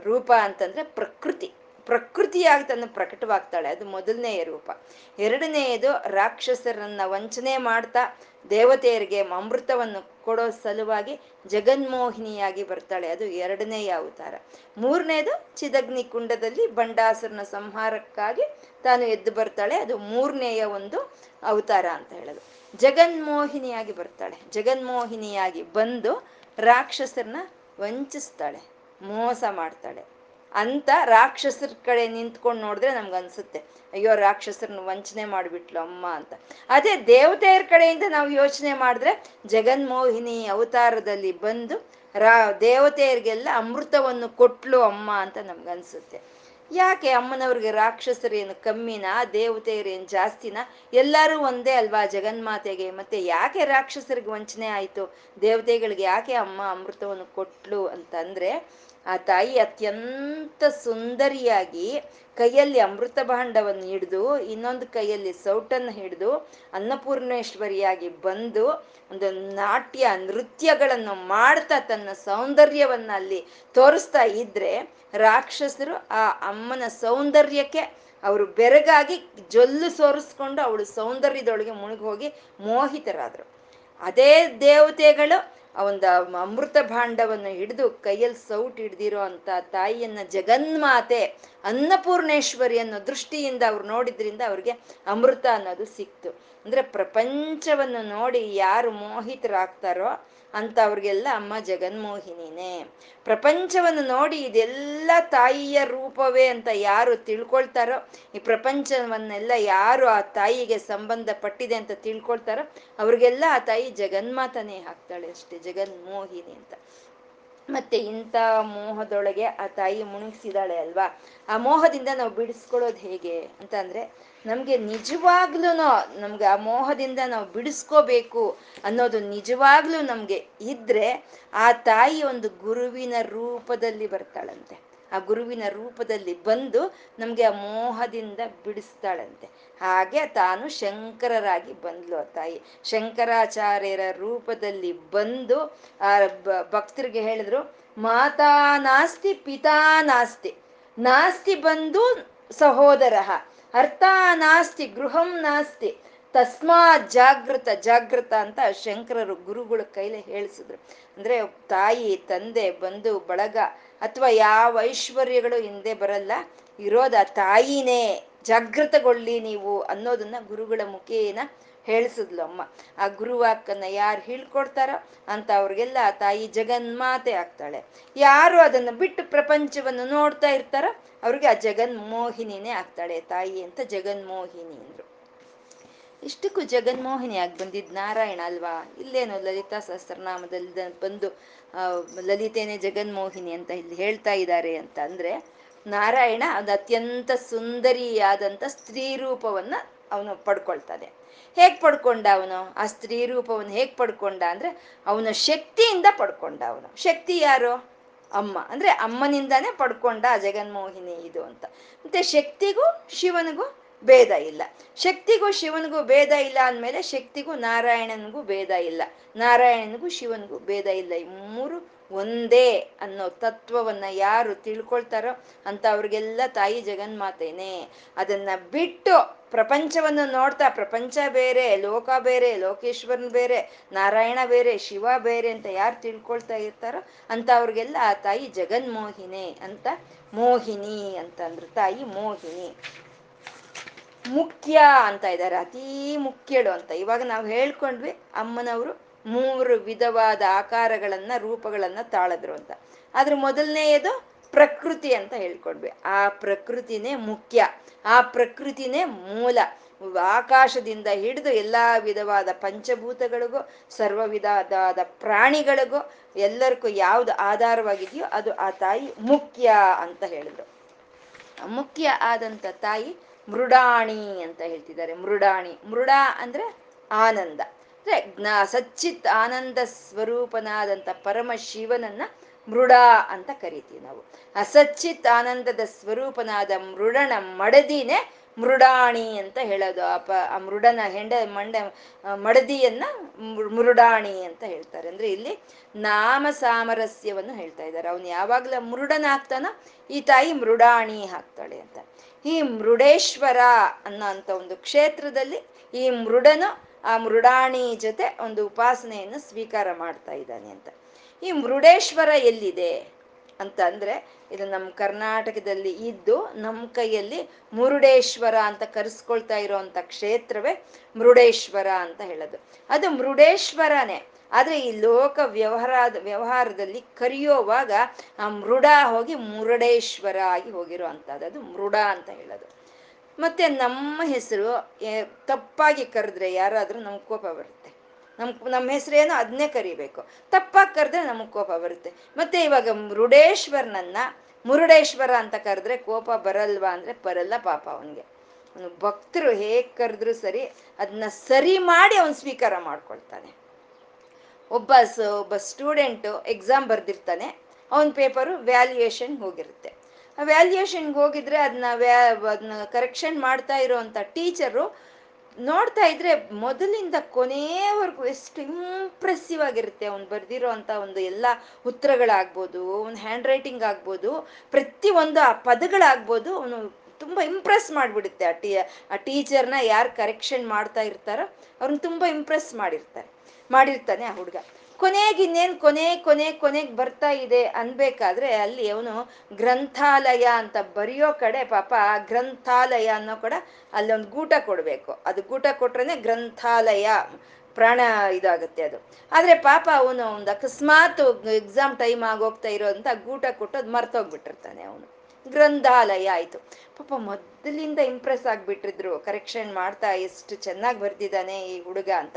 ರೂಪ ಅಂತಂದ್ರೆ ಪ್ರಕೃತಿ. ಪ್ರಕೃತಿಯಾಗಿ ತನ್ನ ಪ್ರಕಟವಾಗ್ತಾಳೆ. ಅದು ಮೊದಲನೆಯ ರೂಪ. ಎರಡನೆಯದು ರಾಕ್ಷಸರನ್ನ ವಂಚನೆ ಮಾಡ್ತಾ ದೇವತೆಯರಿಗೆ ಅಮೃತವನ್ನು ಕೊಡೋ ಸಲುವಾಗಿ ಜಗನ್ಮೋಹಿನಿಯಾಗಿ ಬರ್ತಾಳೆ. ಅದು ಎರಡನೆಯ ಅವತಾರ. ಮೂರನೇದು ಚಿದಗ್ನಿ ಕುಂಡದಲ್ಲಿ ಬಂಡಾಸುರನ ಸಂಹಾರಕ್ಕಾಗಿ ತಾನು ಎದ್ದು ಬರ್ತಾಳೆ. ಅದು ಮೂರನೆಯ ಒಂದು ಅವತಾರ ಅಂತ ಹೇಳೋದು. ಜಗನ್ಮೋಹಿನಿಯಾಗಿ ಬರ್ತಾಳೆ. ಜಗನ್ಮೋಹಿನಿಯಾಗಿ ಬಂದು ರಾಕ್ಷಸರನ್ನ ವಂಚಿಸ್ತಾಳೆ. ಮೋಸ ಮಾಡ್ತಾಳೆ. ಅಂತ ರಾಕ್ಷಸರ ಕಡೆ ನಿಂತ್ಕೊಂಡು ನೋಡಿದ್ರೆ ನಮ್ಗೆ ಅನ್ಸುತ್ತೆ, ಅಯ್ಯೋ ರಾಕ್ಷಸರನ್ನ ವಂಚನೆ ಮಾಡಿಬಿಟ್ಲು ಅಮ್ಮ ಅಂತ. ಅದೇ ದೇವತೆಯರ ಕಡೆಯಿಂದ ನಾವು ಯೋಚನೆ ಮಾಡಿದ್ರೆ ಜಗನ್ಮೋಹಿನಿ ಅವತಾರದಲ್ಲಿ ಬಂದು ರಾ, ದೇವತೆಯರಿಗೆಲ್ಲ ಅಮೃತವನ್ನು ಕೊಟ್ಲು ಅಮ್ಮ ಅಂತ ನಮ್ಗನ್ಸುತ್ತೆ ಯಾಕೆ ಅಮ್ಮನವ್ರಿಗೆ ರಾಕ್ಷಸರೇನು ಕಮ್ಮಿನ, ದೇವತೆಯರೇನು ಜಾಸ್ತಿನಾ? ಎಲ್ಲರೂ ಒಂದೇ ಅಲ್ವಾ ಜಗನ್ಮಾತೆಗೆ? ಮತ್ತೆ ಯಾಕೆ ರಾಕ್ಷಸರಿಗೆ ವಂಚನೆ ಆಯಿತು? ದೇವತೆಗಳಿಗೆ ಯಾಕೆ ಅಮ್ಮ ಅಮೃತವನ್ನು ಕೊಟ್ಲು ಅಂತಂದ್ರೆ ಆ ತಾಯಿ ಅತ್ಯಂತ ಸುಂದರಿಯಾಗಿ ಕೈಯಲ್ಲಿ ಅಮೃತ ಭಾಂಡವನ್ನು ಹಿಡಿದು, ಇನ್ನೊಂದು ಕೈಯಲ್ಲಿ ಸೌಟನ್ನು ಹಿಡಿದು, ಅನ್ನಪೂರ್ಣೇಶ್ವರಿಯಾಗಿ ಬಂದು ಒಂದು ನಾಟ್ಯ, ನೃತ್ಯಗಳನ್ನು ಮಾಡ್ತಾ ತನ್ನ ಸೌಂದರ್ಯವನ್ನ ಅಲ್ಲಿ ತೋರಿಸ್ತಾ ಇದ್ರೆ ರಾಕ್ಷಸರು ಆ ಅಮ್ಮನ ಸೌಂದರ್ಯಕ್ಕೆ ಅವರು ಬೆರಗಾಗಿ ಜೊಲ್ಲು ಸೋರಿಸ್ಕೊಂಡು ಅವಳು ಸೌಂದರ್ಯದೊಳಗೆ ಮುಳುಗಿ ಹೋಗಿ ಮೋಹಿತರಾದ್ರು. ಅದೇ ದೇವತೆಗಳು ಆ ಒಂದು ಅಮೃತ ಭಾಂಡವನ್ನು ಹಿಡಿದು ಕೈಯಲ್ಲಿ ಸೌಟ್ ಹಿಡ್ದಿರೋ ಅಂತ ತಾಯಿಯನ್ನ ಜಗನ್ಮಾತೆ ಅನ್ನಪೂರ್ಣೇಶ್ವರಿ ಅನ್ನೋ ದೃಷ್ಟಿಯಿಂದ ಅವ್ರು ನೋಡಿದ್ರಿಂದ ಅವ್ರಿಗೆ ಅಮೃತ ಅನ್ನೋದು ಸಿಕ್ತು. ಅಂದ್ರೆ ಪ್ರಪಂಚವನ್ನು ನೋಡಿ ಯಾರು ಮೋಹಿತರಾಗ್ತಾರೋ ಅಂತ ಅವ್ರಿಗೆಲ್ಲ ಅಮ್ಮ ಜಗನ್ಮೋಹಿನಿನೇ. ಪ್ರಪಂಚವನ್ನು ನೋಡಿ ಇದೆಲ್ಲ ತಾಯಿಯ ರೂಪವೇ ಅಂತ ಯಾರು ತಿಳ್ಕೊಳ್ತಾರೋ, ಈ ಪ್ರಪಂಚವನ್ನೆಲ್ಲ ಯಾರು ಆ ತಾಯಿಗೆ ಸಂಬಂಧಪಟ್ಟಿದೆ ಅಂತ ತಿಳ್ಕೊಳ್ತಾರೋ, ಅವ್ರಿಗೆಲ್ಲ ಆ ತಾಯಿ ಜಗನ್ಮಾತನೇ ಹಾಕ್ತಾಳೆ ಅಷ್ಟೇ, ಜಗನ್ಮೋಹಿನಿ ಅಂತ. ಮತ್ತೆ ಇಂಥ ಮೋಹದೊಳಗೆ ಆ ತಾಯಿ ಮುಣುಗಿಸಿದಾಳೆ ಅಲ್ವಾ? ಆ ಮೋಹದಿಂದ ನಾವು ಬಿಡಿಸ್ಕೊಳ್ಳೋದು ಹೇಗೆ ಅಂತ ನಮ್ಗೆ ನಿಜವಾಗ್ಲೂ ನಮ್ಗೆ ಆ ಮೋಹದಿಂದ ನಾವು ಬಿಡಿಸ್ಕೋಬೇಕು ಅನ್ನೋದು ನಿಜವಾಗ್ಲೂ ನಮ್ಗೆ ಇದ್ರೆ ಆ ತಾಯಿ ಒಂದು ಗುರುವಿನ ರೂಪದಲ್ಲಿ ಬರ್ತಾಳಂತೆ. ಆ ಗುರುವಿನ ರೂಪದಲ್ಲಿ ಬಂದು ನಮ್ಗೆ ಆ ಮೋಹದಿಂದ ಬಿಡಿಸ್ತಾಳಂತೆ. ಹಾಗೆ ತಾನು ಶಂಕರರಾಗಿ ಬಂದ್ಲು ಆ ತಾಯಿ. ಶಂಕರಾಚಾರ್ಯರ ರೂಪದಲ್ಲಿ ಬಂದು ಆ ಭಕ್ತರಿಗೆ ಹೇಳಿದ್ರು, ಮಾತಾ ನಾಸ್ತಿ, ಪಿತಾ ನಾಸ್ತಿ. ನಾಸ್ತಿ ಬಂದು ಸಹೋದರ ಅರ್ಥ ನಾಸ್ತಿ, ಗೃಹಂ ನಾಸ್ತಿ ತಸ್ಮಾ ಜಾಗೃತ ಜಾಗೃತ ಅಂತ ಶಂಕರರು ಗುರುಗಳ ಕೈಲಿ ಹೇಳಿಸಿದ್ರು. ಅಂದ್ರೆ ತಾಯಿ, ತಂದೆ, ಬಂಧು, ಬಳಗ ಅಥವಾ ಯಾವ ಐಶ್ವರ್ಯಗಳು ಹಿಂದೆ ಬರಲ್ಲ, ಇರೋದ ತಾಯಿನೇ ಜಾಗೃತಗೊಳ್ಳಿ ನೀವು ಅನ್ನೋದನ್ನ ಗುರುಗಳ ಮುಖೇನ ಹೇಳಿಸಿದ್ಲು ಅಮ್ಮ ಆ ಗುರುವಾಕನ್ನ ಯಾರು ಹೇಳ್ಕೊಡ್ತಾರೋ ಅಂತ ಅವ್ರಿಗೆಲ್ಲ ಆ ತಾಯಿ ಜಗನ್ಮಾತೆ ಆಗ್ತಾಳೆ. ಯಾರು ಅದನ್ನ ಬಿಟ್ಟು ಪ್ರಪಂಚವನ್ನು ನೋಡ್ತಾ ಇರ್ತಾರೋ ಅವ್ರಿಗೆ ಆ ಜಗನ್ಮೋಹಿನಿನೇ ಆಗ್ತಾಳೆ ತಾಯಿ ಅಂತ ಜಗನ್ಮೋಹಿನಿ ಅಂದ್ರು. ಇಷ್ಟಕ್ಕೂ ಜಗನ್ಮೋಹಿನಿ ಆಗಿ ಬಂದಿದ್ ನಾರಾಯಣ ಅಲ್ವಾ? ಇಲ್ಲೇನು ಲಲಿತಾ ಸಹಸ್ರನಾಮದಲ್ಲಿ ಬಂದು ಲಲಿತೇನೆ ಜಗನ್ಮೋಹಿನಿ ಅಂತ ಇಲ್ಲಿ ಹೇಳ್ತಾ ಇದ್ದಾರೆ ಅಂತ ಅಂದ್ರೆ ನಾರಾಯಣ ಅದು ಅತ್ಯಂತ ಸುಂದರಿಯಾದಂಥ ಸ್ತ್ರೀ ರೂಪವನ್ನ ಅವನು ಪಡ್ಕೊಳ್ತಾನೆ. ಹೇಗೆ ಪಡ್ಕೊಂಡ ಅವನು? ಆ ಸ್ತ್ರೀ ರೂಪವನ್ನು ಹೇಗ್ ಪಡ್ಕೊಂಡ ಅಂದ್ರೆ ಅವನ ಶಕ್ತಿಯಿಂದ ಪಡ್ಕೊಂಡ ಅವನು. ಶಕ್ತಿ ಯಾರು? ಅಮ್ಮ. ಅಂದ್ರೆ ಅಮ್ಮನಿಂದಾನೇ ಪಡ್ಕೊಂಡ ಜಗನ್ಮೋಹಿನಿ ಇದು ಅಂತ. ಮತ್ತೆ ಶಕ್ತಿಗೂ ಶಿವನಿಗೂ ಭೇದ ಇಲ್ಲ. ಶಕ್ತಿಗೂ ಶಿವನಿಗೂ ಭೇದ ಇಲ್ಲ ಅಂದಮೇಲೆ ಶಕ್ತಿಗೂ ನಾರಾಯಣನಿಗೂ ಭೇದ ಇಲ್ಲ. ನಾರಾಯಣನಿಗೂ ಶಿವನಿಗೂ ಭೇದ ಇಲ್ಲ. ಈ ಮೂರು ಒಂದೇ ಅನ್ನೋ ತತ್ವವನ್ನ ಯಾರು ತಿಳ್ಕೊಳ್ತಾರೋ ಅಂತ ಅವ್ರಿಗೆಲ್ಲ ತಾಯಿ ಜಗನ್ಮಾತೇನೆ. ಅದನ್ನ ಬಿಟ್ಟು ಪ್ರಪಂಚವನ್ನು ನೋಡ್ತಾ ಪ್ರಪಂಚ ಬೇರೆ, ಲೋಕ ಬೇರೆ, ಲೋಕೇಶ್ವರನ್ ಬೇರೆ, ನಾರಾಯಣ ಬೇರೆ, ಶಿವ ಬೇರೆ ಅಂತ ಯಾರು ತಿಳ್ಕೊಳ್ತಾ ಇರ್ತಾರೋ ಅಂತ ಅವ್ರಿಗೆಲ್ಲ ಆ ತಾಯಿ ಜಗನ್ಮೋಹಿನಿ ಅಂತ, ಮೋಹಿನಿ ಅಂತಂದ್ರು ತಾಯಿ ಮೋಹಿನಿ. ಮುಖ್ಯ ಅಂತ ಇದ್ದಾರೆ, ಅತೀ ಮುಖ್ಯಳು ಅಂತ. ಇವಾಗ ನಾವು ಹೇಳ್ಕೊಂಡ್ವಿ ಅಮ್ಮನವರು ಮೂರು ವಿಧವಾದ ಆಕಾರಗಳನ್ನ, ರೂಪಗಳನ್ನ ತಾಳದ್ರು ಅಂತ. ಆದ್ರೆ ಮೊದಲನೆಯದು ಪ್ರಕೃತಿ ಅಂತ ಹೇಳ್ಕೊಂಡ್ವಿ. ಆ ಪ್ರಕೃತಿನೇ ಮುಖ್ಯ. ಆ ಪ್ರಕೃತಿನೇ ಮೂಲ. ಆಕಾಶದಿಂದ ಹಿಡಿದು ಎಲ್ಲಾ ವಿಧವಾದ ಪಂಚಭೂತಗಳಿಗೂ ಸರ್ವ ವಿಧವಾದ ಪ್ರಾಣಿಗಳಿಗೂ ಎಲ್ಲರಿಗೂ ಯಾವ್ದು ಆಧಾರವಾಗಿದೆಯೋ ಅದು ಆ ತಾಯಿ ಮುಖ್ಯ ಅಂತ ಹೇಳಿದ್ರು. ಮುಖ್ಯ ಆದಂತ ತಾಯಿ ಮೃಡಾಣಿ ಅಂತ ಹೇಳ್ತಿದ್ದಾರೆ. ಮೃಡಾಣಿ. ಮೃಡ ಅಂದ್ರೆ ಆನಂದ. ಅಂದ್ರೆ ಜ್ಞಾ, ಸಚ್ಚಿತ್ ಆನಂದ ಸ್ವರೂಪನಾದಂತ ಪರಮ ಶಿವನನ್ನ ಮೃಡ ಅಂತ ಕರಿತೀವಿ ನಾವು. ಅಸಚ್ಚಿತ್ ಆನಂದದ ಸ್ವರೂಪನಾದ ಮೃಡನ ಮಡದಿನೇ ಮೃಡಾಣಿ ಅಂತ ಹೇಳೋದು. ಆ ಪ ಆ ಮೃಡನ ಹೆಂಡ, ಮಂಡ, ಮಡದಿಯನ್ನ ಮೃಡಾಣಿ ಅಂತ ಹೇಳ್ತಾರೆ. ಅಂದ್ರೆ ಇಲ್ಲಿ ನಾಮ ಸಾಮರಸ್ಯವನ್ನು ಹೇಳ್ತಾ ಇದ್ದಾರೆ. ಅವನು ಯಾವಾಗ್ಲೂ ಮೃಡನ ಹಾಕ್ತಾನ ಈ ತಾಯಿ ಮೃಡಾಣಿ ಹಾಕ್ತಾಳೆ ಅಂತ. ಈ ಮೃಡೇಶ್ವರ ಅನ್ನೋ ಅಂತ ಒಂದು ಕ್ಷೇತ್ರದಲ್ಲಿ ಈ ಮೃಡನು ಆ ಮೃಡಾಣಿ ಜೊತೆ ಒಂದು ಉಪಾಸನೆಯನ್ನು ಸ್ವೀಕಾರ ಮಾಡ್ತಾ ಇದ್ದಾನೆ ಅಂತ. ಈ ಮೃಡೇಶ್ವರ ಎಲ್ಲಿದೆ? ಅಂತ ಅಂದ್ರೆ, ಇದು ನಮ್ಮ ಕರ್ನಾಟಕದಲ್ಲಿ ಇದ್ದು ನಮ್ಮ ಕೈಯಲ್ಲಿ ಮುರುಡೇಶ್ವರ ಅಂತ ಕರೆಸ್ಕೊಳ್ತಾ ಇರೋಂಥ ಕ್ಷೇತ್ರವೇ ಮೃಡೇಶ್ವರ ಅಂತ ಹೇಳೋದು. ಅದು ಮೃಡೇಶ್ವರನೇ. ಆದ್ರೆ ಈ ಲೋಕ ವ್ಯವಹಾರ ವ್ಯವಹಾರದಲ್ಲಿ ಕರೆಯೋವಾಗ, ಆ ಮೃಡ ಹೋಗಿ ಮುರುಡೇಶ್ವರ ಆಗಿ ಹೋಗಿರೋ ಅದು ಮೃಡ ಅಂತ ಹೇಳೋದು. ಮತ್ತೆ ನಮ್ಮ ಹೆಸರು ತಪ್ಪಾಗಿ ಕರೆದ್ರೆ ಯಾರಾದ್ರೂ ನಮ್ಗೆ ಕೋಪ ಬರುತ್ತೆ. ನಮ್ ನಮ್ಮ ಹೆಸರೇನೋ ಅದನ್ನೇ ಕರಿಬೇಕು. ತಪ್ಪಾಗಿ ಕರೆದ್ರೆ ನಮಗೆ ಕೋಪ ಬರುತ್ತೆ. ಮತ್ತೆ ಇವಾಗ ಮೃಡೇಶ್ವರನನ್ನ ಮುರುಡೇಶ್ವರ ಅಂತ ಕರೆದ್ರೆ ಕೋಪ ಬರಲ್ವಾ ಅಂದ್ರೆ ಬರಲ್ಲ ಪಾಪ ಅವನಿಗೆ. ಅವನು ಭಕ್ತರು ಹೇಗ್ ಕರೆದ್ರು ಸರಿ ಅದನ್ನ ಸರಿ ಮಾಡಿ ಅವನು ಸ್ವೀಕಾರ ಮಾಡ್ಕೊಳ್ತಾನೆ. ಒಬ್ಬ ಒಬ್ಬ ಸ್ಟೂಡೆಂಟು ಎಕ್ಸಾಮ್ ಬರ್ದಿರ್ತಾನೆ, ಅವನ ಪೇಪರು ವ್ಯಾಲ್ಯೂಯೇಷನ್ ಹೋಗಿರುತ್ತೆ. ಆ ವ್ಯಾಲ್ಯೂಯೇಷನ್ಗೆ ಹೋಗಿದ್ರೆ ಅದನ್ನ ವ್ಯಾ ಅದನ್ನ ಕರೆಕ್ಷನ್ ಮಾಡ್ತಾ ಇರೋವಂಥ ಟೀಚರು ನೋಡ್ತಾ ಇದ್ರೆ ಮೊದಲಿಂದ ಕೊನೆಯವರೆಗೂ ಎಷ್ಟು ಇಂಪ್ರೆಸಿವ್ ಆಗಿರುತ್ತೆ ಅವ್ನು ಬರ್ದಿರೋ ಅಂತ ಒಂದು ಎಲ್ಲ ಉತ್ತರಗಳಾಗ್ಬೋದು ಒಂದು ಹ್ಯಾಂಡ್ ರೈಟಿಂಗ್ ಆಗ್ಬೋದು, ಪ್ರತಿ ಒಂದು ಆ ಪದಗಳಾಗ್ಬೋದು ಅವನು ತುಂಬ ಇಂಪ್ರೆಸ್ ಮಾಡಿಬಿಡುತ್ತೆ. ಆ ಟೀ ಆ ಟೀಚರ್ನ ಯಾರು ಕರೆಕ್ಷನ್ ಮಾಡ್ತಾ ಇರ್ತಾರೋ ಅವ್ರನ್ನ ತುಂಬ ಇಂಪ್ರೆಸ್ ಮಾಡಿರ್ತಾರೆ, ಮಾಡಿರ್ತಾನೆ ಆ ಹುಡುಗ. ಕೊನೆಗೆ ಇನ್ನೇನು ಕೊನೆ ಕೊನೆ ಕೊನೆಗೆ ಬರ್ತಾ ಇದೆ ಅನ್ಬೇಕಾದ್ರೆ ಅಲ್ಲಿ ಅವನು ಗ್ರಂಥಾಲಯ ಅಂತ ಬರೆಯೋ ಕಡೆ ಪಾಪ ಗ್ರಂಥಾಲಯ ಅನ್ನೋ ಕೂಡ ಅಲ್ಲಿ ಒಂದು ಗೂಟ ಕೊಡಬೇಕು. ಅದು ಗೂಟ ಕೊಟ್ರೇನೆ ಗ್ರಂಥಾಲಯ ಪ್ರಾಣ ಇದಾಗುತ್ತೆ ಅದು. ಆದ್ರೆ ಪಾಪ ಅವನು ಒಂದು ಅಕಸ್ಮಾತ್ ಎಕ್ಸಾಮ್ ಟೈಮ್ ಆಗೋಗ್ತಾ ಇರೋಂಥ ಗೂಟ ಕೊಟ್ಟು ಅದು ಮರ್ತೋಗ್ಬಿಟ್ಟಿರ್ತಾನೆ ಅವನು. ಗ್ರಂಥಾಲಯ ಆಯ್ತು. ಪಾಪ ಮೊದಲಿಂದ ಇಂಪ್ರೆಸ್ ಆಗ್ಬಿಟ್ಟಿದ್ರು. ಕರೆಕ್ಷನ್ ಮಾಡ್ತಾ ಎಷ್ಟು ಚೆನ್ನಾಗಿ ಬರ್ದಿದ್ದಾನೆ ಈ ಹುಡುಗ ಅಂತ.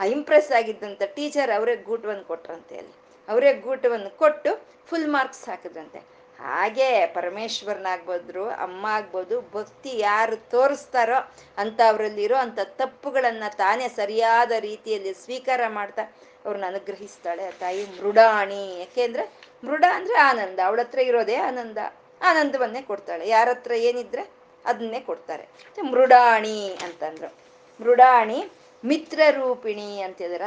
ಆ ಇಂಪ್ರೆಸ್ ಆಗಿದ್ದಂತ ಟೀಚರ್ ಅವರೇ ಗೂಟವನ್ನು ಕೊಟ್ರಂತೆ ಅಲ್ಲಿ. ಅವರೇ ಗೂಟವನ್ನು ಕೊಟ್ಟು ಫುಲ್ ಮಾರ್ಕ್ಸ್ ಹಾಕಿದ್ರಂತೆ. ಹಾಗೆ ಪರಮೇಶ್ವರನಾಗ್ಬೋದ್ರು ಅಮ್ಮ ಆಗ್ಬೋದು, ಭಕ್ತಿ ಯಾರು ತೋರಿಸ್ತಾರೋ ಅಂತ ಅವರಲ್ಲಿರೋ ಅಂತ ತಪ್ಪುಗಳನ್ನ ತಾನೇ ಸರಿಯಾದ ರೀತಿಯಲ್ಲಿ ಸ್ವೀಕಾರ ಮಾಡ್ತಾ ಅವ್ರನ್ನ ಅನುಗ್ರಹಿಸ್ತಾಳೆ ತಾಯಿ ಮೃಡಾಣಿ. ಯಾಕೆಂದ್ರೆ ಮೃಡ ಅಂದ್ರೆ ಆನಂದ. ಅವಳತ್ರ ಇರೋದೇ ಆನಂದ. ಆನಂದವನ್ನೇ ಕೊಡ್ತಾಳೆ. ಯಾರ ಹತ್ರ ಏನಿದ್ರೆ ಅದನ್ನೇ ಕೊಡ್ತಾರೆ. ಮೃಡಾಣಿ ಅಂತಂದ್ರು. ಮೃಡಾಣಿ ಮಿತ್ರ ರೂಪಿಣಿ ಅಂತ ಹೇಳಿದ್ರೆ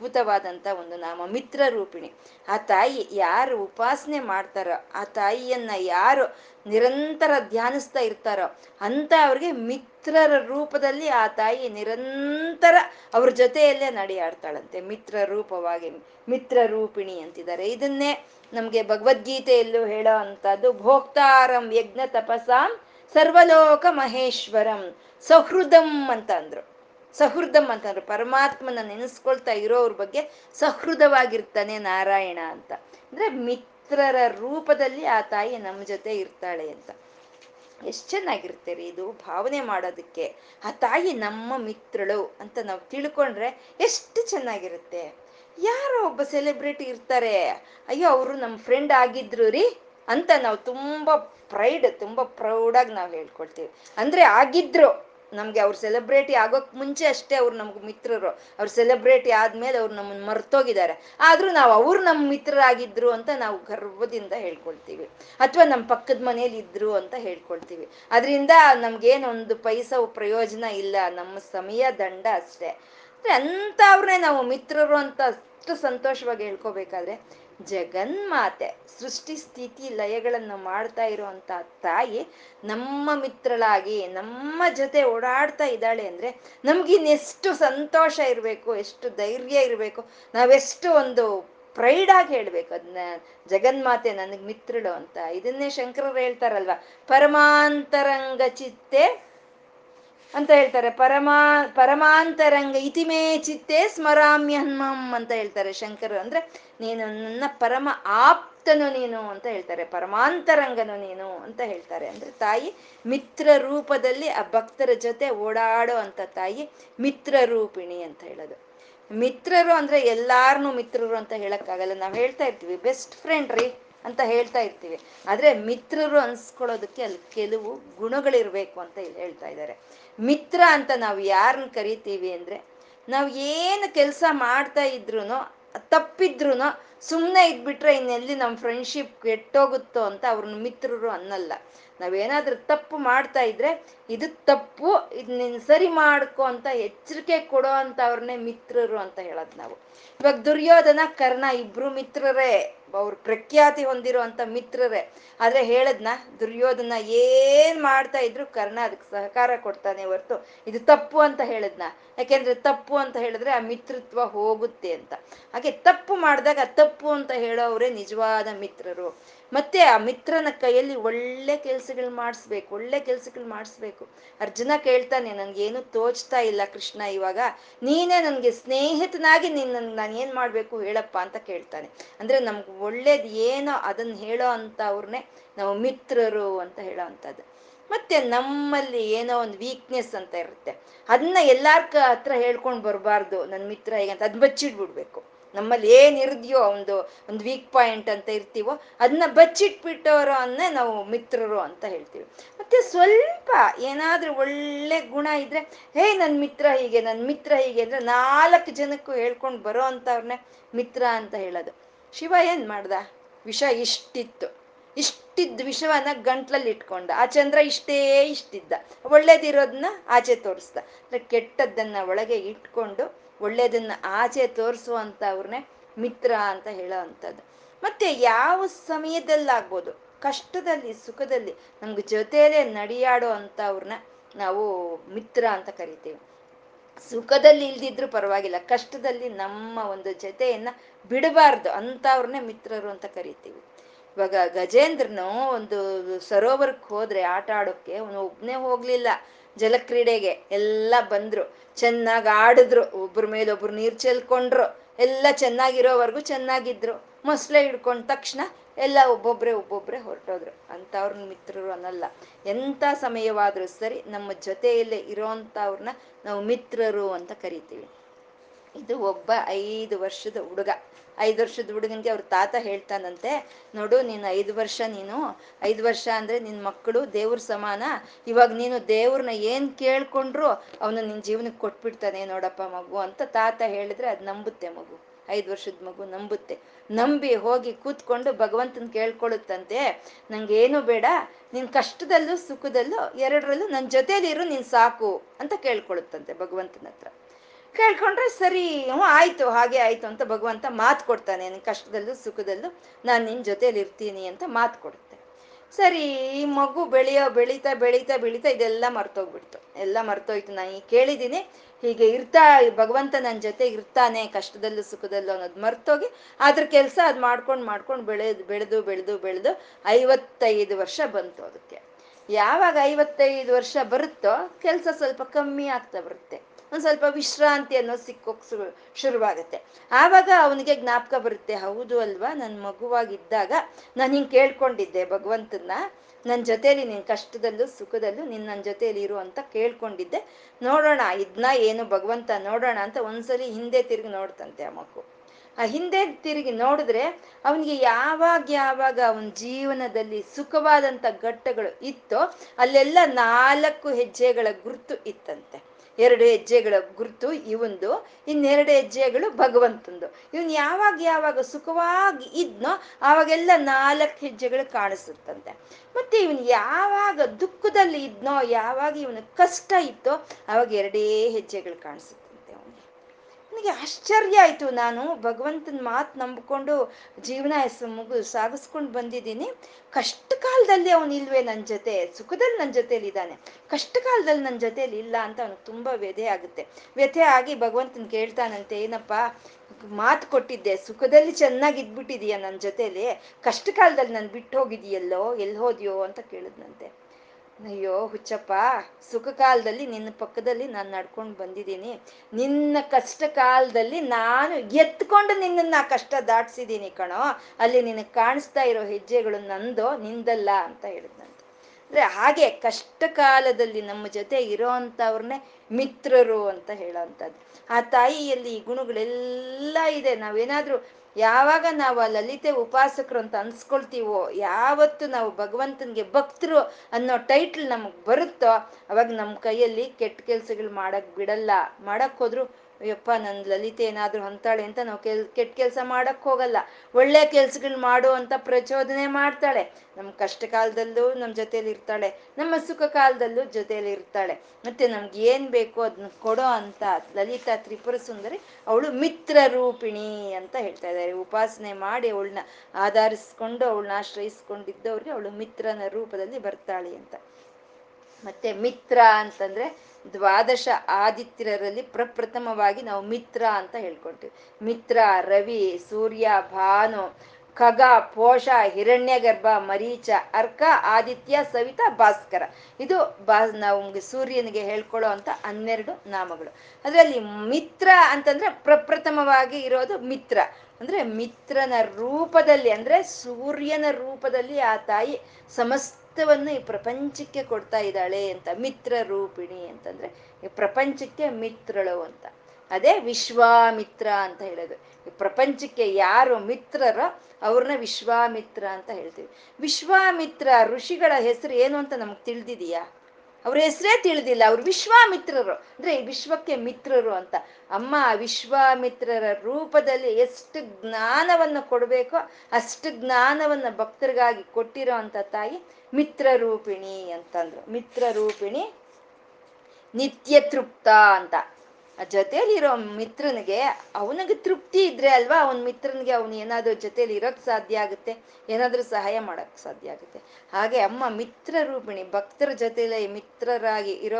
ಅತ್ಯದ್ಭುತವಾದಂತ ಒಂದು ನಾಮ, ಮಿತ್ರ ರೂಪಿಣಿ. ಆ ತಾಯಿ ಯಾರು ಉಪಾಸನೆ ಮಾಡ್ತಾರೋ, ಆ ತಾಯಿಯನ್ನ ಯಾರು ನಿರಂತರ ಧ್ಯಾನಿಸ್ತಾ ಇರ್ತಾರೋ, ಅಂತ ಅವ್ರಿಗೆ ಮಿತ್ರರ ರೂಪದಲ್ಲಿ ಆ ತಾಯಿ ನಿರಂತರ ಅವ್ರ ಜೊತೆಯಲ್ಲೇ ನಡೆಯಾಡ್ತಾಳಂತೆ. ಮಿತ್ರ ರೂಪವಾಗಿ, ಮಿತ್ರ ರೂಪಿಣಿ ಅಂತಿದ್ದಾರೆ. ಇದನ್ನೇ ನಮ್ಗೆ ಭಗವದ್ಗೀತೆಯಲ್ಲೂ ಹೇಳೋ ಅಂತದ್ದು ಭೋಕ್ತಾರಂ ಯಜ್ಞ ತಪಸಾಂ ಸರ್ವಲೋಕ ಮಹೇಶ್ವರಂ ಸಹೃದಂ ಅಂತ ಅಂದ್ರು. ಸಹೃದಂ ಅಂತಂದ್ರು. ಪರಮಾತ್ಮನ ನೆನೆಸ್ಕೊಳ್ತಾ ಇರೋವ್ರ ಬಗ್ಗೆ ಸಹೃದವಾಗಿರ್ತಾನೆ ನಾರಾಯಣ ಅಂತ. ಅಂದ್ರೆ ಮಿತ್ರರ ರೂಪದಲ್ಲಿ ಆ ತಾಯಿ ನಮ್ಮ ಜೊತೆ ಇರ್ತಾಳೆ ಅಂತ. ಎಷ್ಟು ಚೆನ್ನಾಗಿರುತ್ತೆ ರೀ ಇದು ಭಾವನೆ ಮಾಡೋದಕ್ಕೆ. ಆ ತಾಯಿ ನಮ್ಮ ಮಿತ್ರಳು ಅಂತ ನಾವು ತಿಳ್ಕೊಂಡ್ರೆ ಎಷ್ಟು ಚೆನ್ನಾಗಿರುತ್ತೆ. ಯಾರೋ ಒಬ್ಬ ಸೆಲೆಬ್ರಿಟಿ ಇರ್ತಾರೆ. ಅಯ್ಯೋ, ಅವರು ನಮ್ಮ ಫ್ರೆಂಡ್ ಆಗಿದ್ರು ರೀ ಅಂತ ನಾವು ತುಂಬಾ ಪ್ರೈಡ್, ತುಂಬಾ ಪ್ರೌಡಾಗಿ ನಾವು ಹೇಳ್ಕೊಳ್ತೀವಿ. ಅಂದ್ರೆ ಆಗಿದ್ರು. ನಮ್ಗೆ ಅವ್ರು ಸೆಲೆಬ್ರಿಟಿ ಆಗೋಕ್ ಮುಂಚೆ ಅಷ್ಟೇ ಅವ್ರು ನಮ್ಗೆ ಮಿತ್ರರು. ಅವ್ರು ಸೆಲೆಬ್ರಿಟಿ ಆದ್ಮೇಲೆ ಅವ್ರು ನಮ್ಮನ್ನ ಮರ್ತೋಗಿದ್ದಾರೆ. ಆದ್ರೂ ನಾವು ಅವ್ರು ನಮ್ಮ ಮಿತ್ರರಾಗಿದ್ರು ಅಂತ ನಾವು ಗರ್ವದಿಂದ ಹೇಳ್ಕೊಳ್ತೀವಿ. ಅಥವಾ ನಮ್ಮ ಪಕ್ಕದ ಮನೇಲಿ ಇದ್ರು ಅಂತ ಹೇಳ್ಕೊಳ್ತೀವಿ. ಅದರಿಂದ ನಮ್ಗೇನೊಂದು ಪೈಸ ಪ್ರಯೋಜನ ಇಲ್ಲ. ನಮ್ಮ ಸಮಯ ದಂಡ ಅಷ್ಟೇ. ಅಂದ್ರೆ ಅವ್ರನ್ನೇ ನಾವು ಮಿತ್ರರು ಅಂತ ಅಷ್ಟು ಸಂತೋಷವಾಗಿ ಹೇಳ್ಕೋಬೇಕಾದ್ರೆ ಜಗನ್ಮಾತೆ, ಸೃಷ್ಟಿ ಸ್ಥಿತಿ ಲಯಗಳನ್ನು ಮಾಡ್ತಾ ಇರುವಂತ ತಾಯಿ ನಮ್ಮ ಮಿತ್ರಳಾಗಿ, ನಮ್ಮ ಜೊತೆ ಓಡಾಡ್ತಾ ಇದ್ದಾಳೆ ಅಂದ್ರೆ ನಮ್ಗಿನ್ನೆಷ್ಟು ಸಂತೋಷ ಇರಬೇಕು, ಎಷ್ಟು ಧೈರ್ಯ ಇರಬೇಕು, ನಾವೆಷ್ಟು ಒಂದು ಪ್ರೈಡ್ ಆಗಿ ಹೇಳ್ಬೇಕು. ಅದನ್ನ ಜಗನ್ಮಾತೆ ನನಗ್ ಮಿತ್ರಳು ಅಂತ. ಇದನ್ನೇ ಶಂಕರರು ಹೇಳ್ತಾರಲ್ವಾ? ಪರಮಾಂತರಂಗ ಚಿತ್ತೆ ಅಂತ ಹೇಳ್ತಾರೆ. ಪರಮಾ, ಪರಮಾಂತರಂಗ ಇತಿಮೇ ಚಿತ್ತೆ ಸ್ಮರಾಮ್ಯಹ್ಮಂ ಅಂತ ಹೇಳ್ತಾರೆ ಶಂಕರು. ಅಂದ್ರೆ ನೀನು ನನ್ನ ಪರಮ ಆಪ್ತನು ನೀನು ಅಂತ ಹೇಳ್ತಾರೆ. ಪರಮಾಂತರಂಗನು ನೀನು ಅಂತ ಹೇಳ್ತಾರೆ. ಅಂದ್ರೆ ತಾಯಿ ಮಿತ್ರ ರೂಪದಲ್ಲಿ ಆ ಭಕ್ತರ ಜೊತೆ ಓಡಾಡೋ ಅಂತ ತಾಯಿ ಮಿತ್ರ ರೂಪಿಣಿ ಅಂತ ಹೇಳೋದು. ಮಿತ್ರರು ಅಂದ್ರೆ ಎಲ್ಲಾರನು ಮಿತ್ರರು ಅಂತ ಹೇಳಕ್ಕಾಗಲ್ಲ. ನಾವು ಹೇಳ್ತಾ ಇರ್ತೀವಿ, ಬೆಸ್ಟ್ ಫ್ರೆಂಡ್ ರೀ ಅಂತ ಹೇಳ್ತಾ ಇರ್ತೀವಿ. ಆದ್ರೆ ಮಿತ್ರರು ಅನ್ಸ್ಕೊಳ್ಳೋದಕ್ಕೆ ಅಲ್ಲಿ ಕೆಲವು ಗುಣಗಳಿರ್ಬೇಕು ಅಂತ ಹೇಳ್ತಾ ಇದ್ದಾರೆ. ಮಿತ್ರ ಅಂತ ನಾವು ಯಾರನ್ನ ಕರಿತೀವಿ ಅಂದ್ರೆ ನಾವು ಏನು ಕೆಲಸ ಮಾಡ್ತಾ ಇದ್ರು ತಪ್ಪಿದ್ರು ಸುಮ್ಮನೆ ಇದ್ಬಿಟ್ರೆ ಇನ್ನೆಲ್ಲಿ ನಮ್ಮ ಫ್ರೆಂಡ್ಶಿಪ್ ಕೆಟ್ಟೋಗುತ್ತೋ ಅಂತ ಅವ್ರನ್ನ ಮಿತ್ರರು ಅನ್ನಲ್ಲ. ನಾವೇನಾದ್ರೂ ತಪ್ಪು ಮಾಡ್ತಾ ಇದ್ರೆ ಇದು ತಪ್ಪು, ಇದು ಸರಿ ಮಾಡ್ಕೊ ಅಂತ ಎಚ್ಚರಿಕೆ ಕೊಡೋ ಅಂತ ಅವ್ರನ್ನೇ ಮಿತ್ರರು ಅಂತ ಹೇಳೋದು ನಾವು. ಇವಾಗ ದುರ್ಯೋಧನ, ಕರ್ಣ ಇಬ್ರು ಮಿತ್ರರೇ. ಅವ್ರ ಪ್ರಖ್ಯಾತಿ ಹೊಂದಿರೋ ಅಂತ ಮಿತ್ರರೇ. ಆದ್ರೆ ಹೇಳದ್ನ, ದುರ್ಯೋಧನ ಏನ್ ಮಾಡ್ತಾ ಇದ್ರು ಕರ್ಣ ಅದಕ್ಕೆ ಸಹಕಾರ ಕೊಡ್ತಾನೆ ಹೊರ್ತು. ಇದು ತಪ್ಪು ಅಂತ ಹೇಳದ್ನ. ಯಾಕೆಂದ್ರೆ ತಪ್ಪು ಅಂತ ಹೇಳಿದ್ರೆ ಆ ಮಿತ್ರತ್ವ ಹೋಗುತ್ತೆ ಅಂತ. ಹಾಗೆ ತಪ್ಪು ಮಾಡಿದಾಗ ತಪ್ಪು ಅಂತ ಹೇಳೋವ್ರೆ ನಿಜವಾದ ಮಿತ್ರರು. ಮತ್ತೆ ಆ ಮಿತ್ರನ ಕೈಯಲ್ಲಿ ಒಳ್ಳೆ ಕೆಲ್ಸಗಳು ಮಾಡಿಸ್ಬೇಕು, ಒಳ್ಳೆ ಕೆಲ್ಸಗಳು ಮಾಡಿಸ್ಬೇಕು. ಅರ್ಜುನ ಕೇಳ್ತಾನೆ ನನ್ಗೇನು ತೋಚ್ತಾ ಇಲ್ಲ ಕೃಷ್ಣ ಇವಾಗ. ನೀನೇ ನನ್ಗೆ ಸ್ನೇಹಿತನಾಗಿ ನೀನ್ ನನ್, ನಾನು ಏನ್ ಮಾಡ್ಬೇಕು ಹೇಳಪ್ಪ ಅಂತ ಕೇಳ್ತಾನೆ. ಅಂದ್ರೆ ನಮ್ಗೆ ಒಳ್ಳೇದ್ ಏನೋ ಅದನ್ನ ಹೇಳೋ ಅಂತ ಅವ್ರನ್ನೇ ನಾವು ಮಿತ್ರರು ಅಂತ ಹೇಳೋ ಅಂತದ್ದು ಮತ್ತೆ ನಮ್ಮಲ್ಲಿ ಏನೋ ಒಂದು ವೀಕ್ನೆಸ್ ಅಂತ ಇರುತ್ತೆ. ಅದನ್ನ ಎಲ್ಲಾರ್ ಹತ್ರ ಹೇಳ್ಕೊಂಡು ಬರಬಾರ್ದು ನನ್ನ ಮಿತ್ರ ಹೇಗಂತ ಅದ್ ಬಚ್ಚಿಟ್ಬಿಡ್ಬೇಕು. ನಮ್ಮಲ್ಲಿ ಏನ್ ಇರ್ದ್ಯೋ ಒಂದು ಒಂದು ವೀಕ್ ಪಾಯಿಂಟ್ ಅಂತ ಇರ್ತೀವೋ ಅದನ್ನ ಬಚ್ಚಿಟ್ಬಿಟ್ಟವರು ಅನ್ನೇ ನಾವು ಮಿತ್ರರು ಅಂತ ಹೇಳ್ತೀವಿ. ಮತ್ತೆ ಸ್ವಲ್ಪ ಏನಾದರೂ ಒಳ್ಳೆ ಗುಣ ಇದ್ರೆ, ಹೇ ನನ್ನ ಮಿತ್ರ ಹೀಗೆ ನನ್ನ ಮಿತ್ರ ಹೀಗೆ ಅಂದ್ರೆ ನಾಲ್ಕು ಜನಕ್ಕೂ ಹೇಳ್ಕೊಂಡು ಬರೋ ಅಂತವ್ರನ್ನೇ ಮಿತ್ರ ಅಂತ ಹೇಳೋದು. ಶಿವ ಏನ್ ಮಾಡ್ದ? ವಿಷ ಇಷ್ಟಿತ್ತು. ಇಷ್ಟಿದ್ದ ವಿಷವನ್ನ ಗಂಟ್ಲಲ್ಲಿ ಇಟ್ಕೊಂಡ ಆ ಚಂದ್ರ ಇಷ್ಟೇ ಇಷ್ಟಿದ್ದ. ಒಳ್ಳೇದಿರೋದನ್ನ ಆಚೆ ತೋರಿಸ್ದ. ಅಂದ್ರೆ ಕೆಟ್ಟದ್ದನ್ನ ಒಳಗೆ ಇಟ್ಕೊಂಡು ಒಳ್ಳೇದನ್ನ ಆಚೆ ತೋರಿಸುವಂತ ಅವ್ರನ್ನೇ ಮಿತ್ರ ಅಂತ ಹೇಳೋ ಅಂಥದ್ದು. ಮತ್ತೆ ಯಾವ ಸಮಯದಲ್ಲಾಗ್ಬೋದು, ಕಷ್ಟದಲ್ಲಿ, ಸುಖದಲ್ಲಿ, ನಮ್ಗೆ ಜೊತೆಯಲ್ಲೇ ನಡೆಯಾಡೋ ಅಂತ ಅವ್ರನ್ನ ನಾವು ಮಿತ್ರ ಅಂತ ಕರಿತೀವಿ. ಸುಖದಲ್ಲಿ ಇಲ್ದಿದ್ರು ಪರವಾಗಿಲ್ಲ. ಕಷ್ಟದಲ್ಲಿ ನಮ್ಮ ಒಂದು ಜೊತೆಯನ್ನ ಬಿಡಬಾರ್ದು. ಅವ್ರನ್ನೇ ಮಿತ್ರರು ಅಂತ ಕರಿತೀವಿ. ಇವಾಗ ಗಜೇಂದ್ರನು ಒಂದು ಸರೋವರಕ್ಕೆ ಹೋದ್ರೆ ಆಟ ಆಡೋಕ್ಕೆ ಅವನು ಒಬ್ನೇ ಹೋಗ್ಲಿಲ್ಲ. ಜಲಕ್ರೀಡೆಗೆ ಎಲ್ಲ ಬಂದ್ರು. ಚೆನ್ನಾಗಿ ಆಡಿದ್ರು. ಒಬ್ರ ಮೇಲೆ ಒಬ್ರು ನೀರ್ ಚೆಲ್ಕೊಂಡ್ರು. ಎಲ್ಲ ಚೆನ್ನಾಗಿರೋವರೆಗೂ ಚೆನ್ನಾಗಿದ್ರು. ಮೊಸಳೆ ಹಿಡ್ಕೊಂಡ ತಕ್ಷಣ ಎಲ್ಲ ಒಬ್ಬೊಬ್ರೆ ಒಬ್ಬೊಬ್ರೆ ಹೊರಟೋದ್ರು. ಅವ್ರನ್ನ ಮಿತ್ರರು ಅನ್ನಲ್ಲ. ಎಂಥ ಸಮಯವಾದರೂ ಸರಿ ನಮ್ಮ ಜೊತೆಯಲ್ಲೇ ಇರೋವಂಥವ್ರನ್ನ ನಾವು ಮಿತ್ರರು ಅಂತ ಕರಿತೀವಿ. ಇದು ಒಬ್ಬ ಐದು ವರ್ಷದ ಹುಡುಗ. ಐದು ವರ್ಷದ ಹುಡುಗನ್ಗೆ ಅವ್ರ ತಾತ ಹೇಳ್ತಾನಂತೆ, ನೋಡು, ನೀನು ಐದು ವರ್ಷ, ನೀನು ಐದು ವರ್ಷ ಅಂದ್ರೆ ನಿನ್ ಮಕ್ಕಳು ದೇವ್ರ ಸಮಾನ. ಇವಾಗ ನೀನು ದೇವ್ರನ್ನ ಏನ್ ಕೇಳ್ಕೊಂಡ್ರು ಅವನು ನಿನ್ ಜೀವನಕ್ಕೆ ಕೊಟ್ಬಿಡ್ತಾನೆ ನೋಡಪ್ಪ ಮಗು ಅಂತ ತಾತ ಹೇಳಿದ್ರೆ ಅದ್ ನಂಬುತ್ತೆ ಮಗು. ಐದು ವರ್ಷದ ಮಗು ನಂಬುತ್ತೆ. ನಂಬಿ ಹೋಗಿ ಕೂತ್ಕೊಂಡು ಭಗವಂತನ ಕೇಳ್ಕೊಳುತ್ತಂತೆ ಏನು ಬೇಡ, ನಿನ್ ಕಷ್ಟದಲ್ಲೂ ಸುಖದಲ್ಲೂ ಎರಡರಲ್ಲೂ ನನ್ನ ಜೊತೆಲಿರು, ನೀನ್ ಸಾಕು ಅಂತ ಕೇಳ್ಕೊಳ್ಳುತ್ತಂತೆ ಭಗವಂತನ ಹತ್ರ. ಕೇಳ್ಕೊಂಡ್ರೆ ಸರಿ ಹ್ಞೂ ಆಯ್ತು, ಹಾಗೆ ಆಯ್ತು ಅಂತ ಭಗವಂತ ಮಾತು ಕೊಡ್ತಾನೆ. ಕಷ್ಟದಲ್ಲೂ ಸುಖದಲ್ಲೂ ನಾನು ನಿನ್ ಜೊತೇಲಿ ಇರ್ತೀನಿ ಅಂತ ಮಾತು ಕೊಡುತ್ತೆ. ಸರಿ, ಈ ಮಗು ಬೆಳೆಯೋ, ಬೆಳೀತಾ ಬೆಳೀತಾ ಬೆಳೀತಾ ಇದೆಲ್ಲ ಮರ್ತೋಗ್ಬಿಡ್ತು. ಎಲ್ಲ ಮರ್ತೋಯ್ತು. ನಾನು ಈಗ ಕೇಳಿದ್ದೀನಿ. ಹೀಗೆ ಇರ್ತಾ, ಭಗವಂತ ನನ್ನ ಜೊತೆ ಇರ್ತಾನೆ ಕಷ್ಟದಲ್ಲೂ ಸುಖದಲ್ಲೂ ಅನ್ನೋದು ಮರ್ತೋಗಿ ಅದ್ರ ಕೆಲಸ ಅದು ಮಾಡ್ಕೊಂಡು ಮಾಡ್ಕೊಂಡು ಬೆಳೆದು ಬೆಳೆದು ಬೆಳೆದು ಬೆಳೆದು ಐವತ್ತೈದು ವರ್ಷ ಬಂತು ಅದಕ್ಕೆ. ಯಾವಾಗ ಐವತ್ತೈದು ವರ್ಷ ಬರುತ್ತೋ, ಕೆಲಸ ಸ್ವಲ್ಪ ಕಮ್ಮಿ ಆಗ್ತಾ ಬರುತ್ತೆ. ಒಂದ್ ಸ್ವಲ್ಪ ವಿಶ್ರಾಂತಿ ಅನ್ನೋದು ಸಿಕ್ಕೋಕ್ ಶುರು, ಶುರುವಾಗುತ್ತೆ. ಆವಾಗ ಅವನಿಗೆ ಜ್ಞಾಪಕ ಬರುತ್ತೆ, ಹೌದು ಅಲ್ವಾ? ನನ್ನ ಮಗುವಾಗಿದ್ದಾಗ ನಾನು ಹಿಂಗೆ ಕೇಳ್ಕೊಂಡಿದ್ದೆ ಭಗವಂತನ ನನ್ನ ಜೊತೆಯಲ್ಲಿ ನಿನ್ನ ಕಷ್ಟದಲ್ಲೂ ಸುಖದಲ್ಲೂ ನಿನ್ನ ನನ್ನ ಜೊತೆಯಲ್ಲಿ ಇರು ಅಂತ ಕೇಳ್ಕೊಂಡಿದ್ದೆ. ನೋಡೋಣ ಇದನ್ನ ಏನು ಭಗವಂತ ನೋಡೋಣ ಅಂತ ಒಂದ್ಸಲಿ ಹಿಂದೆ ತಿರುಗಿ ನೋಡ್ತಂತೆ ಆ ಮಗು. ಆ ಹಿಂದೆ ತಿರುಗಿ ನೋಡಿದ್ರೆ ಅವನಿಗೆ ಯಾವಾಗ ಯಾವಾಗ ಅವನ ಜೀವನದಲ್ಲಿ ಸುಖವಾದಂತ ಘಟ್ಟಗಳು ಇತ್ತೋ ಅಲ್ಲೆಲ್ಲ ನಾಲ್ಕು ಹೆಜ್ಜೆಗಳ ಗುರುತು ಇತ್ತಂತೆ. ಎರಡು ಹೆಜ್ಜೆಗಳ ಗುರುತು, ಇವಂದು. ಇನ್ನೆರಡು ಹೆಜ್ಜೆಗಳು ಭಗವಂತಂದು. ಇವನ್ ಯಾವಾಗ ಯಾವಾಗ ಸುಖವಾಗಿ ಇದ್ನೋ ಆವಾಗೆಲ್ಲ ನಾಲ್ಕು ಹೆಜ್ಜೆಗಳು ಕಾಣಿಸುತ್ತಂತೆ. ಮತ್ತೆ ಇವನ್ ಯಾವಾಗ ದುಃಖದಲ್ಲಿ ಇದ್ನೋ, ಯಾವಾಗ ಇವನ ಕಷ್ಟ ಇತ್ತೋ, ಅವಾಗ ಎರಡೇ ಹೆಜ್ಜೆಗಳು ಕಾಣಿಸುತ್ತಂತೆ. ಅವನಿಗೆ ನನಗೆ ಆಶ್ಚರ್ಯ ಆಯ್ತು. ನಾನು ಭಗವಂತನ ಮಾತು ನಂಬಿಕೊಂಡು ಜೀವನ ಮುಗು, ಸಾಗಿಸ್ಕೊಂಡು ಬಂದಿದ್ದೀನಿ. ಕಷ್ಟ ಕಾಲದಲ್ಲಿ ಅವನು ಇಲ್ವೇ ನನ್ನ ಜೊತೆ? ಸುಖದಲ್ಲಿ ನನ್ನ ಜೊತೇಲಿ ಇದ್ದಾನೆ. ಕಷ್ಟ ಕಾಲದಲ್ಲಿ ನನ್ನ ಜೊತೇಲಿ ಇಲ್ಲ ಅಂತ ಅವನು ತುಂಬ ವ್ಯಥೆ ಆಗುತ್ತೆ. ವ್ಯಥೆ ಆಗಿ ಭಗವಂತನ ಕೇಳ್ತಾನಂತೆ, ಏನಪ್ಪ? ಮಾತು ಕೊಟ್ಟಿದ್ದೆ, ಸುಖದಲ್ಲಿ ಚೆನ್ನಾಗಿ ಇದ್ಬಿಟ್ಟಿದೀಯ ನನ್ನ ಜೊತೇಲಿ? ಕಷ್ಟ ಕಾಲದಲ್ಲಿ ನಾನು ಬಿಟ್ಟು ಹೋಗಿದೀಯಲ್ಲೋ ಎಲ್ಲಿ ಹೋದ್ಯೋ ಅಂತ ಕೇಳಿದ್ನಂತೆ. ಅಯ್ಯೋ, ಹುಚ್ಚಪ್ಪ. ಸುಖ ಕಾಲದಲ್ಲಿ ನಿನ್ನ ಪಕ್ಕದಲ್ಲಿ ನಾನು ನಡ್ಕೊಂಡು ಬಂದಿದ್ದೀನಿ. ನಿನ್ನ ಕಷ್ಟ ಕಾಲದಲ್ಲಿ ನಾನು ಎತ್ಕೊಂಡು ನಿನ್ನನ್ನು ಕಷ್ಟ ದಾಟ್ಸಿದ್ದೀನಿ ಕಣೋ. ಅಲ್ಲಿ ನಿನಗೆ ಕಾಣಿಸ್ತಾ ಇರೋ ಹೆಜ್ಜೆಗಳು ನಂದೋ, ನಿಂದಲ್ಲ ಅಂತ ಹೇಳಿದ್ನಂತೆ. ಅಂದ್ರೆ ಹಾಗೆ ಕಷ್ಟ ಕಾಲದಲ್ಲಿ ನಮ್ಮ ಜೊತೆ ಇರೋ ಮಿತ್ರರು ಅಂತ ಹೇಳೋವಂಥದ್ದು ಆ ತಾಯಿಯಲ್ಲಿ ಈ ಗುಣಗಳೆಲ್ಲ ಇದೆ. ನಾವೇನಾದ್ರೂ ಯಾವಾಗ ನಾವು ಆ ಲಲಿತೆ ಉಪಾಸಕರು ಅಂತ ಅನ್ಸ್ಕೊಳ್ತೀವೋ, ಯಾವತ್ತು ನಾವು ಭಗವಂತನಿಗೆ ಭಕ್ತರು ಅನ್ನೋ ಟೈಟ್ಲ್ ನಮಗೆ ಬರುತ್ತೋ, ಅವಾಗ ನಮ್ಮ ಕೈಯಲ್ಲಿ ಕೆಟ್ಟ ಕೆಲಸಗಳು ಮಾಡಕ್ ಬಿಡಲ್ಲ. ಮಾಡಕ್ ಹೋದ್ರು ಅಯ್ಯಪ್ಪ, ನನ್ ಲಲಿತೆ ಏನಾದರೂ ಅಂತಾಳೆ ಅಂತ ನಾವು ಕೆಲ್, ಕೆಟ್ಟ ಕೆಲಸ ಮಾಡಕ್ ಹೋಗಲ್ಲ. ಒಳ್ಳೆ ಕೆಲ್ಸಗಳ್ ಮಾಡು ಅಂತ ಪ್ರಚೋದನೆ ಮಾಡ್ತಾಳೆ. ನಮ್ಮ ಕಷ್ಟ ಕಾಲದಲ್ಲೂ ನಮ್ಮ ಜೊತೇಲಿ ಇರ್ತಾಳೆ. ನಮ್ಮ ಸುಖ ಕಾಲದಲ್ಲೂ ಜೊತೇಲಿ ಇರ್ತಾಳೆ. ಮತ್ತೆ ನಮ್ಗೆ ಏನ್ ಬೇಕೋ ಅದನ್ನ ಕೊಡೋ ಅಂತ ಲಲಿತಾ ತ್ರಿಪುರ ಸುಂದರಿ ಅವಳು ಮಿತ್ರ ರೂಪಿಣಿ ಅಂತ ಹೇಳ್ತಾ ಇದ್ದಾರೆ ಉಪಾಸನೆ ಮಾಡಿ ಅವಳನ್ನ ಆಧರಿಸ್ಕೊಂಡು ಅವಳನ್ನ ಆಶ್ರಯಿಸ್ಕೊಂಡಿದ್ದವ್ರಿಗೆ ಅವಳು ಮಿತ್ರನ ರೂಪದಲ್ಲಿ ಬರ್ತಾಳೆ ಅಂತ. ಮತ್ತೆ ಮಿತ್ರ ಅಂತಂದ್ರೆ ದ್ವಾದಶ ಆದಿತ್ಯರಲ್ಲಿ ಪ್ರಪ್ರಥಮವಾಗಿ ನಾವು ಮಿತ್ರ ಅಂತ ಹೇಳ್ಕೊಳ್ತೀವಿ. ಮಿತ್ರ, ರವಿ, ಸೂರ್ಯ, ಭಾನು, ಖಗ, ಪೋಷ ಹಿರಣ್ಯ ಗರ್ಭ ಮರೀಚ, ಅರ್ಕ, ಆದಿತ್ಯ, ಸವಿತಾ, ಭಾಸ್ಕರ. ಇದು ಬಾ, ನಾವು ಸೂರ್ಯನಿಗೆ ಹೇಳ್ಕೊಳ್ಳೋ ಅಂತ ಹನ್ನೆರಡು ನಾಮಗಳು. ಅದರಲ್ಲಿ ಮಿತ್ರ ಅಂತಂದ್ರೆ ಪ್ರಪ್ರಥಮವಾಗಿ ಇರೋದು ಮಿತ್ರ. ಅಂದ್ರೆ ಮಿತ್ರನ ರೂಪದಲ್ಲಿ, ಅಂದ್ರೆ ಸೂರ್ಯನ ರೂಪದಲ್ಲಿ ಆ ತಾಯಿ ಸಮಸ್ತವನ್ನು ಈ ಪ್ರಪಂಚಕ್ಕೆ ಕೊಡ್ತಾ ಇದ್ದಾಳೆ ಅಂತ, ಮಿತ್ರ ರೂಪಿಣಿ ಅಂತಂದ್ರೆ, ಈ ಪ್ರಪಂಚಕ್ಕೆ ಮಿತ್ರಳು ಅಂತ. ಅದೇ ವಿಶ್ವಾಮಿತ್ರ ಅಂತ ಹೇಳೋದು. ಈ ಪ್ರಪಂಚಕ್ಕೆ ಯಾರು ಮಿತ್ರರೋ ಅವ್ರನ್ನ ವಿಶ್ವಾಮಿತ್ರ ಅಂತ ಹೇಳ್ತೀವಿ. ವಿಶ್ವಾಮಿತ್ರ ಋಷಿಗಳ ಹೆಸರು ಏನು ಅಂತ ನಮ್ಗೆ ತಿಳಿದಿದೆಯಾ? ಅವ್ರ ಹೆಸರೇ ತಿಳಿದಿಲ್ಲ, ಅವ್ರು ವಿಶ್ವಾಮಿತ್ರರು. ಅಂದ್ರೆ ವಿಶ್ವಕ್ಕೆ ಮಿತ್ರರು ಅಂತ. ಅಮ್ಮ, ವಿಶ್ವಾಮಿತ್ರರ ರೂಪದಲ್ಲಿ ಎಷ್ಟು ಜ್ಞಾನವನ್ನು ಕೊಡಬೇಕೋ ಅಷ್ಟು ಜ್ಞಾನವನ್ನ ಭಕ್ತರಿಗಾಗಿ ಕೊಟ್ಟಿರೋ ಅಂತ ತಾಯಿ ಮಿತ್ರರೂಪಿಣಿ ಅಂತಂದ್ರು. ಮಿತ್ರರೂಪಿಣಿ ನಿತ್ಯ ತೃಪ್ತ ಅಂತ. ಜೊತೆಲಿರೋ ಮಿತ್ರನಿಗೆ ಅವನಿಗೆ ತೃಪ್ತಿ ಇದ್ರೆ ಅಲ್ವಾ? ಅವನ ಮಿತ್ರನಿಗೆ ಅವನು ಏನಾದ್ರೂ ಜೊತೆಲಿ ಇರೋಕ್ ಸಾಧ್ಯ ಆಗುತ್ತೆ? ಏನಾದ್ರೂ ಸಹಾಯ ಮಾಡಕ್ ಸಾಧ್ಯ ಆಗುತ್ತೆ? ಹಾಗೆ ಅಮ್ಮ ಮಿತ್ರ ರೂಪಿಣಿ, ಭಕ್ತರ ಜೊತೆಲಿ ಮಿತ್ರರಾಗಿ ಇರೋ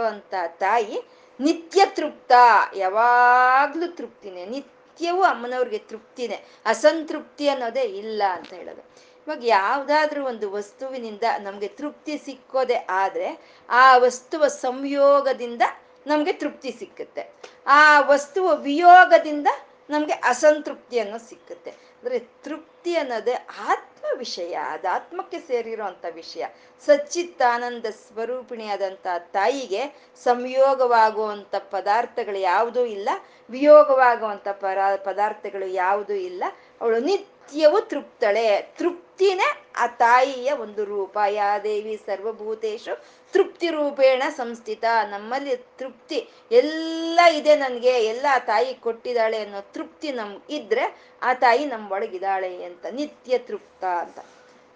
ತಾಯಿ ನಿತ್ಯ ತೃಪ್ತ, ಯಾವಾಗ್ಲೂ ತೃಪ್ತಿನೇ. ನಿತ್ಯವೂ ಅಮ್ಮನವ್ರಿಗೆ ತೃಪ್ತಿನೇ. ಅಸಂತೃಪ್ತಿ ಅನ್ನೋದೇ ಇಲ್ಲ ಅಂತ ಹೇಳೋದು. ಇವಾಗ ಯಾವುದಾದ್ರೂ ಒಂದು ವಸ್ತುವಿನಿಂದ ನಮಗೆ ತೃಪ್ತಿ ಸಿಕ್ಕೋದೆ ಆದರೆ ಆ ವಸ್ತುವ ಸಂಯೋಗದಿಂದ ನಮ್ಗೆ ತೃಪ್ತಿ ಸಿಕ್ಕುತ್ತೆ. ಆ ವಸ್ತುವ ವಿಯೋಗದಿಂದ ನಮಗೆ ಅಸಂತೃಪ್ತಿ ಅನ್ನೋದು ಸಿಕ್ಕುತ್ತೆ. ಅಂದ್ರೆ ತೃಪ್ತಿ ಅನ್ನೋದೇ ಆತ್ಮ ವಿಷಯ. ಅದು ಆತ್ಮಕ್ಕೆ ಸೇರಿರೋ ವಿಷಯ. ವಿಷಯ ಸಚ್ಚಿತ್ತಾನಂದ ಸ್ವರೂಪಿಣಿಯಾದಂಥ ತಾಯಿಗೆ ಸಂಯೋಗವಾಗುವಂಥ ಪದಾರ್ಥಗಳು ಯಾವುದೂ ಇಲ್ಲ. ವಿಯೋಗವಾಗುವಂಥ ಪರ, ಪದಾರ್ಥಗಳು ಯಾವುದೂ ಇಲ್ಲ. ಅವಳು ನಿತ್ಯವೂ ತೃಪ್ತಳೆ. ತೃಪ್ತಿನೇ ಆ ತಾಯಿಯ ಒಂದು ರೂಪ. ಯಾ ದೇವಿ ಸರ್ವಭೂತೇಶು ತೃಪ್ತಿ ರೂಪೇಣ ಸಂಸ್ಥಿತ. ನಮ್ಮಲ್ಲಿ ತೃಪ್ತಿ ಎಲ್ಲ ಇದೆ ನನಗೆ. ಎಲ್ಲ ತಾಯಿ ಕೊಟ್ಟಿದ್ದಾಳೆ ಅನ್ನೋ ತೃಪ್ತಿ ನಮ್ ಇದ್ರೆ ಆ ತಾಯಿ ನಮ್ಮ ಒಳಗಿದ್ದಾಳೆ ಅಂತ. ನಿತ್ಯ ತೃಪ್ತ ಅಂತ.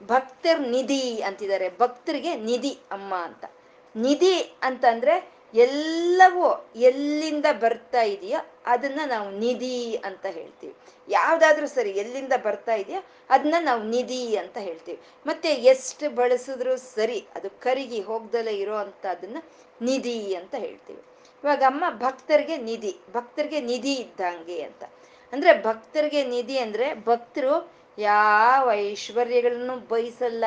ಭಕ್ತರ್ ನಿಧಿ ಅಂತಿದ್ದಾರೆ. ಭಕ್ತರಿಗೆ ನಿಧಿ ಅಮ್ಮ ಅಂತ. ನಿಧಿ ಅಂತಂದ್ರೆ ಎಲ್ಲವೂ ಎಲ್ಲಿಂದ ಬರ್ತಾ ಇದೆಯೋ ಅದನ್ನ ನಾವು ನಿಧಿ ಅಂತ ಹೇಳ್ತೀವಿ. ಯಾವ್ದಾದ್ರೂ ಸರಿ ಎಲ್ಲಿಂದ ಬರ್ತಾ ಇದೆಯೋ ಅದನ್ನ ನಾವು ನಿಧಿ ಅಂತ ಹೇಳ್ತೀವಿ. ಮತ್ತೆ ಎಷ್ಟು ಬಳಸಿದ್ರು ಸರಿ ಅದು ಕರಿಗಿ ಹೋಗ್ದಲೇ ಇರೋ ಅಂತ ಅದನ್ನ ನಿಧಿ ಅಂತ ಹೇಳ್ತೀವಿ. ಇವಾಗ ಅಮ್ಮ ಭಕ್ತರಿಗೆ ನಿಧಿ ಭಕ್ತರಿಗೆ ನಿಧಿ ಇದ್ದಂಗೆ ಅಂತ. ಅಂದ್ರೆ ಭಕ್ತರಿಗೆ ನಿಧಿ ಅಂದ್ರೆ ಭಕ್ತರು ಯಾವ ಐಶ್ವರ್ಯಗಳನ್ನು ಬಯಸಲ್ಲ.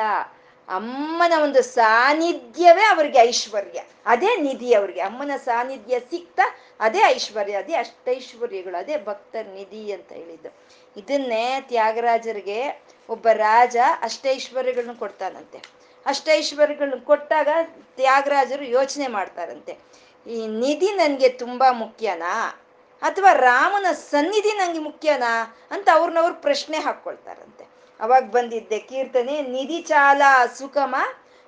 ಅಮ್ಮನ ಒಂದು ಸಾನ್ನಿಧ್ಯವೇ ಅವ್ರಿಗೆ ಐಶ್ವರ್ಯ. ಅದೇ ನಿಧಿ ಅವ್ರಿಗೆ. ಅಮ್ಮನ ಸಾನ್ನಿಧ್ಯ ಸಿಕ್ತ ಅದೇ ಐಶ್ವರ್ಯ, ಅದೇ ಅಷ್ಟೈಶ್ವರ್ಯಗಳು, ಅದೇ ಭಕ್ತರ ನಿಧಿ ಅಂತ ಹೇಳಿದ್ದು. ಇದನ್ನೇ ತ್ಯಾಗರಾಜರಿಗೆ ಒಬ್ಬ ರಾಜ ಅಷ್ಟೈಶ್ವರ್ಯಗಳನ್ನ ಕೊಡ್ತಾನಂತೆ. ಅಷ್ಟೈಶ್ವರ್ಯಗಳನ್ನ ಕೊಟ್ಟಾಗ ತ್ಯಾಗರಾಜರು ಯೋಚನೆ ಮಾಡ್ತಾರಂತೆ. ಈ ನಿಧಿ ನನಗೆ ತುಂಬಾ ಮುಖ್ಯನಾ? ಅಥವಾ ರಾಮನ ಸನ್ನಿಧಿ ನಂಗೆ ಮುಖ್ಯನಾ? ಅಂತ ಅವ್ರನ್ನವ್ರು ಪ್ರಶ್ನೆ ಹಾಕೊಳ್ತಾರಂತೆ ಅವಾಗ ಬಂದಿದ್ದೆ. ಕೀರ್ತನೆ, ನಿಧಿ ಚಾಲ ಸುಖಮ,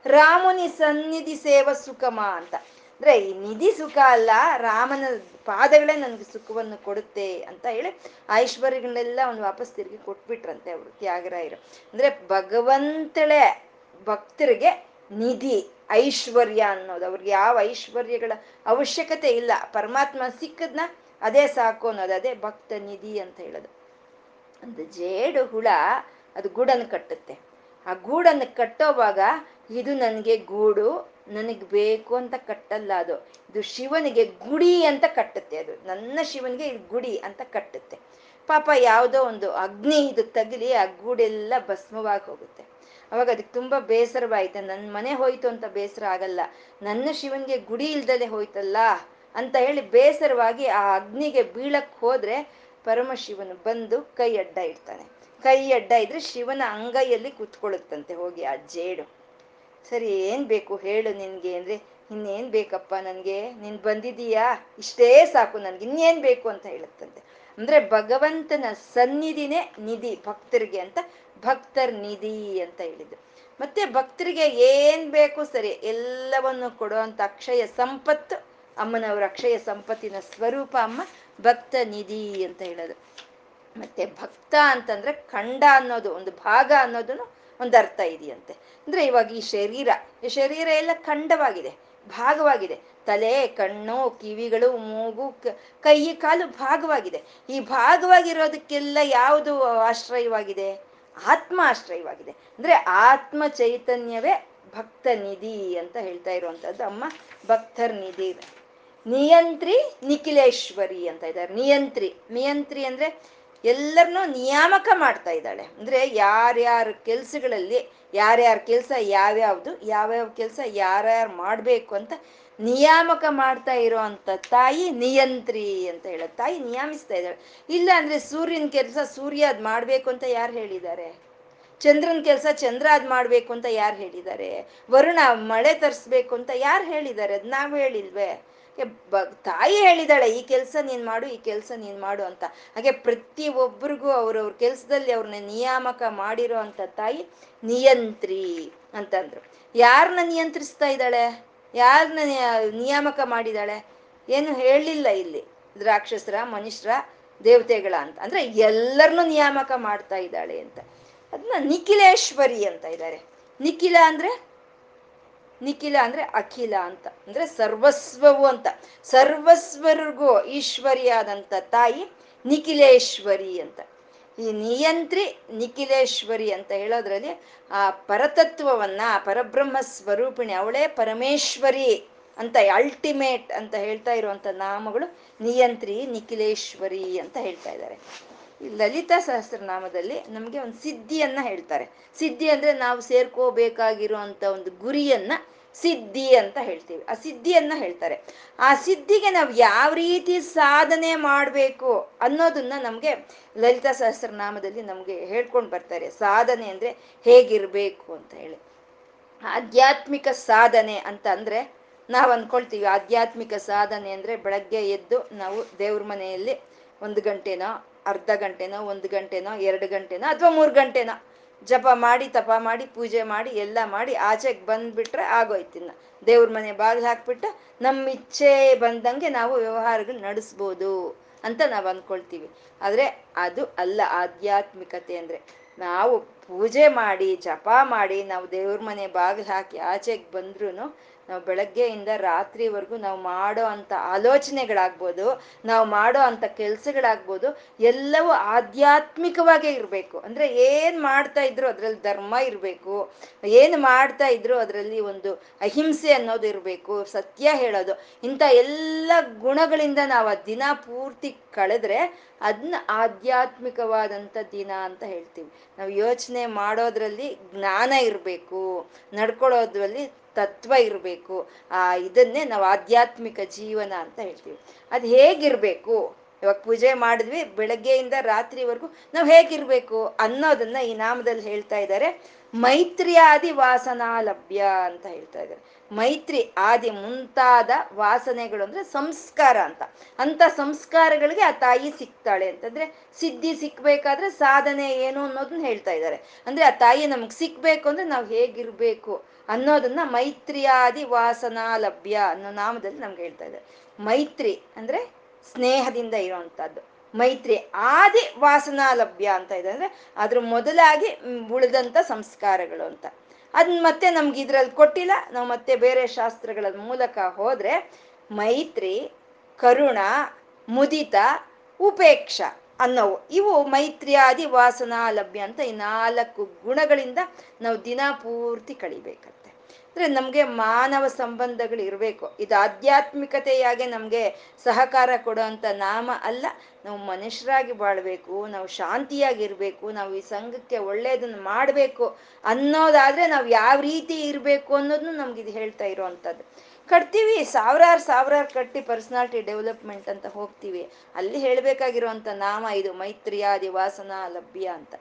ರಾಮುನಿ ಸನ್ನಿಧಿ ಸೇವ ಸುಖಮ ಅಂತ. ಅಂದ್ರೆ ಈ ನಿಧಿ ಸುಖ ಅಲ್ಲ, ರಾಮನ ಪಾದಗಳೇ ನನ್ಗೆ ಸುಖವನ್ನು ಕೊಡುತ್ತೆ ಅಂತ ಹೇಳಿ ಐಶ್ವರ್ಯಗಳನ್ನೆಲ್ಲ ಅವ್ನು ವಾಪಸ್ ತಿರುಗಿ ಕೊಟ್ಬಿಟ್ರಂತೆ ಅವರು, ತ್ಯಾಗರಾಯರು. ಅಂದ್ರೆ ಭಗವಂತಳೆ ಭಕ್ತರಿಗೆ ನಿಧಿ, ಐಶ್ವರ್ಯ ಅನ್ನೋದು. ಅವ್ರಿಗೆ ಯಾವ ಐಶ್ವರ್ಯಗಳ ಅವಶ್ಯಕತೆ ಇಲ್ಲ. ಪರಮಾತ್ಮ ಸಿಕ್ಕದ್ನ ಅದೇ ಸಾಕು ಅನ್ನೋದು, ಅದೇ ಭಕ್ತ ನಿಧಿ ಅಂತ ಹೇಳೋದು. ಒಂದು ಜೇಡು ಹುಳ ಅದು ಗೂಡನ್ನು ಕಟ್ಟುತ್ತೆ. ಆ ಗೂಡನ್ನು ಕಟ್ಟೋವಾಗ ಇದು ನನಗೆ ಗೂಡು, ನನಗೆ ಬೇಕು ಅಂತ ಕಟ್ಟಲ್ಲ ಅದು. ಇದು ಶಿವನಿಗೆ ಗುಡಿ ಅಂತ ಕಟ್ಟುತ್ತೆ ಅದು. ನನ್ನ ಶಿವನಿಗೆ ಗುಡಿ ಅಂತ ಕಟ್ಟುತ್ತೆ. ಪಾಪ ಯಾವುದೋ ಒಂದು ಅಗ್ನಿ ಇದು ತಗಲಿ ಆ ಗೂಡೆಲ್ಲ ಭಸ್ಮವಾಗಿ ಹೋಗುತ್ತೆ. ಅವಾಗ ಅದಕ್ಕೆ ತುಂಬಾ ಬೇಸರವಾಯ್ತು. ನನ್ನ ಮನೆ ಹೋಯ್ತು ಅಂತ ಬೇಸರ ಆಗಲ್ಲ. ನನ್ನ ಶಿವನಿಗೆ ಗುಡಿ ಇಲ್ದಲೆ ಹೋಯ್ತಲ್ಲ ಅಂತ ಹೇಳಿ ಬೇಸರವಾಗಿ ಆ ಅಗ್ನಿಗೆ ಬೀಳಕ್ ಹೋದ್ರೆ ಪರಮಶಿವನು ಬಂದು ಕೈ ಅಡ್ಡ ಇಡ್ತಾನೆ. ಕೈ ಅಡ್ಡ ಇದ್ರೆ ಶಿವನ ಅಂಗೈಯಲ್ಲಿ ಕುತ್ಕೊಳ್ಳುತ್ತಂತೆ ಹೋಗಿ ಆ ಜೇಡು. ಸರಿ, ಏನ್ ಬೇಕು ಹೇಳು ನಿನ್ಗೆ ಅಂದ್ರೆ, ಇನ್ನೇನ್ ಬೇಕಪ್ಪ ನನ್ಗೆ? ನೀನ್ ಬಂದಿದೀಯಾ ಇಷ್ಟೇ ಸಾಕು ನನ್ಗೆ, ಇನ್ನೇನ್ ಬೇಕು ಅಂತ ಹೇಳುತ್ತಂತೆ. ಅಂದ್ರೆ ಭಗವಂತನ ಸನ್ನಿಧಿನೇ ನಿಧಿ, ಭಕ್ತರಿಗೆ ಅಂತ, ಭಕ್ತರ್ ನಿಧಿ ಅಂತ ಹೇಳಿದ್ರು. ಮತ್ತೆ ಭಕ್ತರಿಗೆ ಏನ್ ಬೇಕು ಸರಿ, ಎಲ್ಲವನ್ನು ಕೊಡುವಂತ ಅಕ್ಷಯ ಸಂಪತ್ತು, ಅಮ್ಮನವರ ಅಕ್ಷಯ ಸಂಪತ್ತಿನ ಸ್ವರೂಪ ಅಮ್ಮ, ಭಕ್ತ ನಿಧಿ ಅಂತ ಹೇಳೋದು. ಮತ್ತೆ ಭಕ್ತ ಅಂತಂದ್ರೆ ಖಂಡ ಅನ್ನೋದು, ಒಂದು ಭಾಗ ಅನ್ನೋದನ್ನು ಒಂದು ಅರ್ಥ ಇದೆಯಂತೆ. ಅಂದ್ರೆ ಇವಾಗ ಈ ಶರೀರ ಈ ಶರೀರ ಎಲ್ಲ ಖಂಡವಾಗಿದೆ, ಭಾಗವಾಗಿದೆ. ತಲೆ, ಕಣ್ಣು, ಕಿವಿಗಳು, ಮೂಗು, ಕೈ ಕಾಲು ಭಾಗವಾಗಿದೆ. ಈ ಭಾಗವಾಗಿರೋದಕ್ಕೆಲ್ಲ ಯಾವುದು ಆಶ್ರಯವಾಗಿದೆ? ಆತ್ಮ ಆಶ್ರಯವಾಗಿದೆ. ಅಂದ್ರೆ ಆತ್ಮ ಚೈತನ್ಯವೇ ಭಕ್ತ ನಿಧಿ ಅಂತ ಹೇಳ್ತಾ ಇರುವಂತದ್ದು ಅಮ್ಮ ಭಕ್ತರ್ ನಿಧಿ. ನಿಯಂತ್ರಿ ನಿಖಿಲೇಶ್ವರಿ ಅಂತ ಇದ್ದಾರೆ. ನಿಯಂತ್ರಿ ನಿಯಂತ್ರಿ ಅಂದ್ರೆ ಎಲ್ಲರನ್ನೂ ನಿಯಾಮಕ ಮಾಡ್ತಾ ಇದ್ದಾಳೆ. ಅಂದ್ರೆ ಯಾರ್ಯಾರ ಕೆಲ್ಸಗಳಲ್ಲಿ ಯಾರ್ಯಾರ ಕೆಲಸ ಯಾವ್ಯಾವ್ದು, ಯಾವ್ಯಾವ ಕೆಲಸ ಯಾರ್ಯಾರು ಮಾಡ್ಬೇಕು ಅಂತ ನಿಯಾಮಕ ಮಾಡ್ತಾ ಇರೋ ಅಂತ ತಾಯಿ ನಿಯಂತ್ರಿ ಅಂತ ಹೇಳೋದು. ತಾಯಿ ನಿಯಮಿಸ್ತಾ ಇದ್ದಾಳೆ. ಇಲ್ಲ ಅಂದ್ರೆ ಸೂರ್ಯನ ಕೆಲಸ ಸೂರ್ಯ ಅದು ಮಾಡ್ಬೇಕು ಅಂತ ಯಾರು ಹೇಳಿದ್ದಾರೆ? ಚಂದ್ರನ ಕೆಲಸ ಚಂದ್ರ ಅದು ಮಾಡ್ಬೇಕು ಅಂತ ಯಾರು ಹೇಳಿದ್ದಾರೆ? ವರುಣ ಮಳೆ ತರಿಸ್ಬೇಕು ಅಂತ ಯಾರು ಹೇಳಿದ್ದಾರೆ? ಅದು ನಾವು ಹೇಳಿಲ್ವೇ? ತಾಯಿ ಹೇಳಿದಾಳೆ, ಈ ಕೆಲಸ ನೀನ್ ಮಾಡು, ಈ ಕೆಲಸ ನೀನ್ ಮಾಡು ಅಂತ. ಹಾಗೆ ಪ್ರತಿ ಒಬ್ಬರಿಗೂ ಅವ್ರವ್ರ ಕೆಲ್ಸದಲ್ಲಿ ಅವ್ರನ್ನ ನಿಯಾಮಕ ಮಾಡಿರೋ ಅಂತ ತಾಯಿ ನಿಯಂತ್ರಿ ಅಂತಂದ್ರು. ಯಾರನ್ನ ನಿಯಂತ್ರಿಸ್ತಾ ಇದ್ದಾಳೆ? ಯಾರನ್ನ ನಿಯಾಮಕ ಮಾಡಿದಾಳೆ ಏನು ಹೇಳಲಿಲ್ಲ ಇಲ್ಲಿ. ರಾಕ್ಷಸರ ಮನುಷ್ಯರ ದೇವತೆಗಳ ಅಂತ. ಅಂದ್ರೆ ಎಲ್ಲರನ್ನೂ ನಿಯಾಮಕ ಮಾಡ್ತಾ ಇದ್ದಾಳೆ ಅಂತ. ಅದನ್ನ ನಿಖಿಲೇಶ್ವರಿ ಅಂತ ಇದ್ದಾರೆ ನಿಖಿಲ ಅಂದ್ರೆ ನಿಖಿಲ ಅಂದ್ರೆ ಅಖಿಲ ಅಂತ. ಅಂದ್ರೆ ಸರ್ವಸ್ವವು ಅಂತ. ಸರ್ವಸ್ವರಿಗೂ ಈಶ್ವರಿಯಾದಂಥ ತಾಯಿ ನಿಖಿಲೇಶ್ವರಿ ಅಂತ. ಈ ನಿಯಂತ್ರಿ ನಿಖಿಲೇಶ್ವರಿ ಅಂತ ಹೇಳೋದ್ರಲ್ಲಿ ಆ ಪರತತ್ವವನ್ನ ಪರಬ್ರಹ್ಮ ಸ್ವರೂಪಿಣಿ ಅವಳೇ ಪರಮೇಶ್ವರಿ ಅಂತ ಅಲ್ಟಿಮೇಟ್ ಅಂತ ಹೇಳ್ತಾ ಇರುವಂತ ನಾಮಗಳು ನಿಯಂತ್ರಿ ನಿಖಿಲೇಶ್ವರಿ ಅಂತ ಹೇಳ್ತಾ ಇದ್ದಾರೆ. ಲಲಿತಾ ಸಹಸ್ರನಾಮದಲ್ಲಿ ನಮಗೆ ಒಂದು ಸಿದ್ಧಿಯನ್ನ ಹೇಳ್ತಾರೆ. ಸಿದ್ಧಿ ಅಂದ್ರೆ ನಾವು ಸೇರ್ಕೋಬೇಕಾಗಿರುವಂತ ಒಂದು ಗುರಿಯನ್ನ ಸಿದ್ಧಿ ಅಂತ ಹೇಳ್ತೀವಿ. ಆ ಸಿದ್ಧಿಯನ್ನ ಹೇಳ್ತಾರೆ. ಆ ಸಿದ್ಧಿಗೆ ನಾವು ಯಾವ ರೀತಿ ಸಾಧನೆ ಮಾಡಬೇಕು ಅನ್ನೋದನ್ನ ನಮಗೆ ಲಲಿತಾ ಸಹಸ್ರನಾಮದಲ್ಲಿ ನಮಗೆ ಹೇಳ್ಕೊಂಡು ಬರ್ತಾರೆ. ಸಾಧನೆ ಅಂದ್ರೆ ಹೇಗಿರ್ಬೇಕು ಅಂತ ಹೇಳಿ. ಆಧ್ಯಾತ್ಮಿಕ ಸಾಧನೆ ಅಂತ ಅಂದ್ರೆ ನಾವು ಅನ್ಕೊಳ್ತೀವಿ. ಆಧ್ಯಾತ್ಮಿಕ ಸಾಧನೆ ಅಂದ್ರೆ ಬೆಳಗ್ಗೆ ಎದ್ದು ನಾವು ದೇವ್ರ ಮನೆಯಲ್ಲಿ ಒಂದು ಗಂಟೆನೋ ಅರ್ಧ ಗಂಟೆನೋ, ಒಂದು ಗಂಟೆನೋ, ಎರಡು ಗಂಟೆನೋ, ಅಥವಾ ಮೂರು ಗಂಟೆನೋ. ಜಪ ಮಾಡಿ, ತಪ ಮಾಡಿ, ಪೂಜೆ ಮಾಡಿ, ಎಲ್ಲ ಮಾಡಿ ಆಚೆಗೆ ಬಂದ್ಬಿಟ್ರೆ ಆಗೋಯ್ತಿನ್ನ ದೇವ್ರ ಮನೆ ಬಾಗಿಲು ಹಾಕ್ಬಿಟ್ಟು ನಮ್ಮ ಇಚ್ಛೆ ಬಂದಂಗೆ ನಾವು ವ್ಯವಹಾರಗಳು ನಡೆಸ್ಬೋದು ಅಂತ ನಾವು ಅಂದ್ಕೊಳ್ತೀವಿ. ಆದರೆ ಅದು ಅಲ್ಲ, ಆಧ್ಯಾತ್ಮಿಕತೆ ಅಂದರೆ ನಾವು ಪೂಜೆ ಮಾಡಿ, ಜಪ ಮಾಡಿ, ನಾವು ದೇವ್ರ ಮನೆ ಬಾಗಿಲು ಹಾಕಿ ಆಚೆಗೆ ಬಂದ್ರೂ ನಾವು ಬೆಳಗ್ಗೆಯಿಂದ ರಾತ್ರಿವರೆಗೂ ನಾವು ಮಾಡೋ ಅಂತ ಆಲೋಚನೆಗಳಾಗ್ಬೋದು, ನಾವು ಮಾಡೋ ಅಂಥ ಕೆಲ್ಸಗಳಾಗ್ಬೋದು, ಎಲ್ಲವೂ ಆಧ್ಯಾತ್ಮಿಕವಾಗೇ ಇರಬೇಕು. ಅಂದ್ರೆ ಏನು ಮಾಡ್ತಾ ಇದ್ರು ಅದರಲ್ಲಿ ಧರ್ಮ ಇರಬೇಕು, ಏನು ಮಾಡ್ತಾ ಇದ್ರು ಅದರಲ್ಲಿ ಒಂದು ಅಹಿಂಸೆ ಅನ್ನೋದು ಇರಬೇಕು, ಸತ್ಯ ಹೇಳೋದು, ಇಂಥ ಎಲ್ಲ ಗುಣಗಳಿಂದ ನಾವು ಆ ದಿನ ಪೂರ್ತಿ ಕಳೆದ್ರೆ ಅದನ್ನ ಆಧ್ಯಾತ್ಮಿಕವಾದಂಥ ದಿನ ಅಂತ ಹೇಳ್ತೀವಿ. ನಾವು ಯೋಚನೆ ಮಾಡೋದ್ರಲ್ಲಿ ಜ್ಞಾನ ಇರಬೇಕು, ನಡ್ಕೊಳ್ಳೋದ್ರಲ್ಲಿ ತತ್ವ ಇರಬೇಕು. ಆ, ಇದನ್ನೇ ನಾವು ಆಧ್ಯಾತ್ಮಿಕ ಜೀವನ ಅಂತ ಹೇಳ್ತೀವಿ. ಅದು ಹೇಗಿರ್ಬೇಕು? ಇವಾಗ ಪೂಜೆ ಮಾಡಿದ್ವಿ, ಬೆಳಗ್ಗೆಯಿಂದ ರಾತ್ರಿವರೆಗೂ ನಾವು ಹೇಗಿರ್ಬೇಕು ಅನ್ನೋದನ್ನ ಈ ನಾಮದಲ್ಲಿ ಹೇಳ್ತಾ ಇದ್ದಾರೆ. ಮೈತ್ರಿ ಆದಿ ವಾಸನಾ ಲಭ್ಯ ಅಂತ ಹೇಳ್ತಾ ಇದ್ದಾರೆ. ಮೈತ್ರಿ ಆದಿ ಮುಂತಾದ ವಾಸನೆಗಳು ಅಂದ್ರೆ ಸಂಸ್ಕಾರ ಅಂತ. ಅಂತ ಸಂಸ್ಕಾರಗಳಿಗೆ ಆ ತಾಯಿ ಸಿಗ್ತಾಳೆ ಅಂತಂದ್ರೆ ಸಿದ್ಧಿ ಸಿಕ್ಬೇಕಾದ್ರೆ ಸಾಧನೆ ಏನು ಅನ್ನೋದನ್ನ ಹೇಳ್ತಾ ಇದ್ದಾರೆ. ಅಂದ್ರೆ ಆ ತಾಯಿ ನಮ್ಗೆ ಸಿಕ್ಬೇಕು ಅಂದ್ರೆ ನಾವು ಹೇಗಿರ್ಬೇಕು ಅನ್ನೋದನ್ನ ಮೈತ್ರಿಯಾದಿ ವಾಸನಾ ಲಭ್ಯ ಅನ್ನೋ ನಾಮದಲ್ಲಿ ನಮ್ಗೆ ಹೇಳ್ತಾ ಇದೆ ಮೈತ್ರಿ ಅಂದ್ರೆ ಸ್ನೇಹದಿಂದ ಇರುವಂತಹದ್ದು. ಮೈತ್ರಿ ಆದಿ ವಾಸನಾ ಲಭ್ಯ ಅಂತ ಇದೆ ಅಂದ್ರೆ ಅದ್ರ ಮೊದಲಾಗಿ ಉಳಿದಂತ ಸಂಸ್ಕಾರಗಳು ಅಂತ. ಅದನ್ನ ಮತ್ತೆ ನಮ್ಗೆ ಇದ್ರಲ್ಲಿ ಕೊಟ್ಟಿಲ್ಲ. ನಾವು ಮತ್ತೆ ಬೇರೆ ಶಾಸ್ತ್ರಗಳ ಮೂಲಕ ಹೋದ್ರೆ ಮೈತ್ರಿ, ಕರುಣ, ಮುದಿತ, ಉಪೇಕ್ಷ ಅನ್ನೋವು ಇವು ಮೈತ್ರಿಯಾದಿ ವಾಸನಾ ಲಭ್ಯ ಅಂತ ಈ ನಾಲ್ಕು ಗುಣಗಳಿಂದ ನಾವು ದಿನ ಪೂರ್ತಿ ಕಳಿಬೇಕಂತೆ ಅಂದ್ರೆ ನಮ್ಗೆ ಮಾನವ ಸಂಬಂಧಗಳು ಇರಬೇಕು. ಇದು ಆಧ್ಯಾತ್ಮಿಕತೆಯಾಗೆ ನಮ್ಗೆ ಸಹಕಾರ ಕೊಡುವಂತ ನಾಮ ಅಲ್ಲ. ನಾವು ಮನುಷ್ಯರಾಗಿ ಬಾಳ್ಬೇಕು, ನಾವು ಶಾಂತಿಯಾಗಿರ್ಬೇಕು, ನಾವು ಈ ಸಂಘಕ್ಕೆ ಒಳ್ಳೇದನ್ನ ಮಾಡ್ಬೇಕು ಅನ್ನೋದಾದ್ರೆ ನಾವು ಯಾವ ರೀತಿ ಇರ್ಬೇಕು ಅನ್ನೋದನ್ನು ನಮ್ಗೆ ಇದು ಹೇಳ್ತಾ ಇರೋವಂಥದ್ದು. ಕಟ್ತೀವಿ, ಸಾವಿರಾರು ಸಾವಿರಾರು ಕಟ್ಟಿ ಪರ್ಸನಾಲಿಟಿ ಡೆವಲಪ್ಮೆಂಟ್ ಅಂತ ಹೋಗ್ತೀವಿ. ಅಲ್ಲಿ ಹೇಳ್ಬೇಕಾಗಿರುವಂತ ನಾಮ ಇದು ಮೈತ್ರಿಯಾದಿ ವಾಸನ ಲಭ್ಯ ಅಂತ.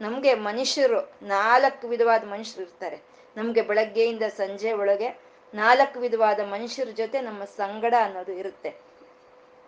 ನಮ್ಗೆ ಮನುಷ್ಯರು ನಾಲ್ಕು ವಿಧವಾದ ಮನುಷ್ಯರು ಇರ್ತಾರೆ. ನಮ್ಗೆ ಬೆಳಗ್ಗೆಯಿಂದ ಸಂಜೆ ಒಳಗೆ ನಾಲ್ಕು ವಿಧವಾದ ಮನುಷ್ಯರ ಜೊತೆ ನಮ್ಮ ಸಂಗಡ ಅನ್ನೋದು ಇರುತ್ತೆ.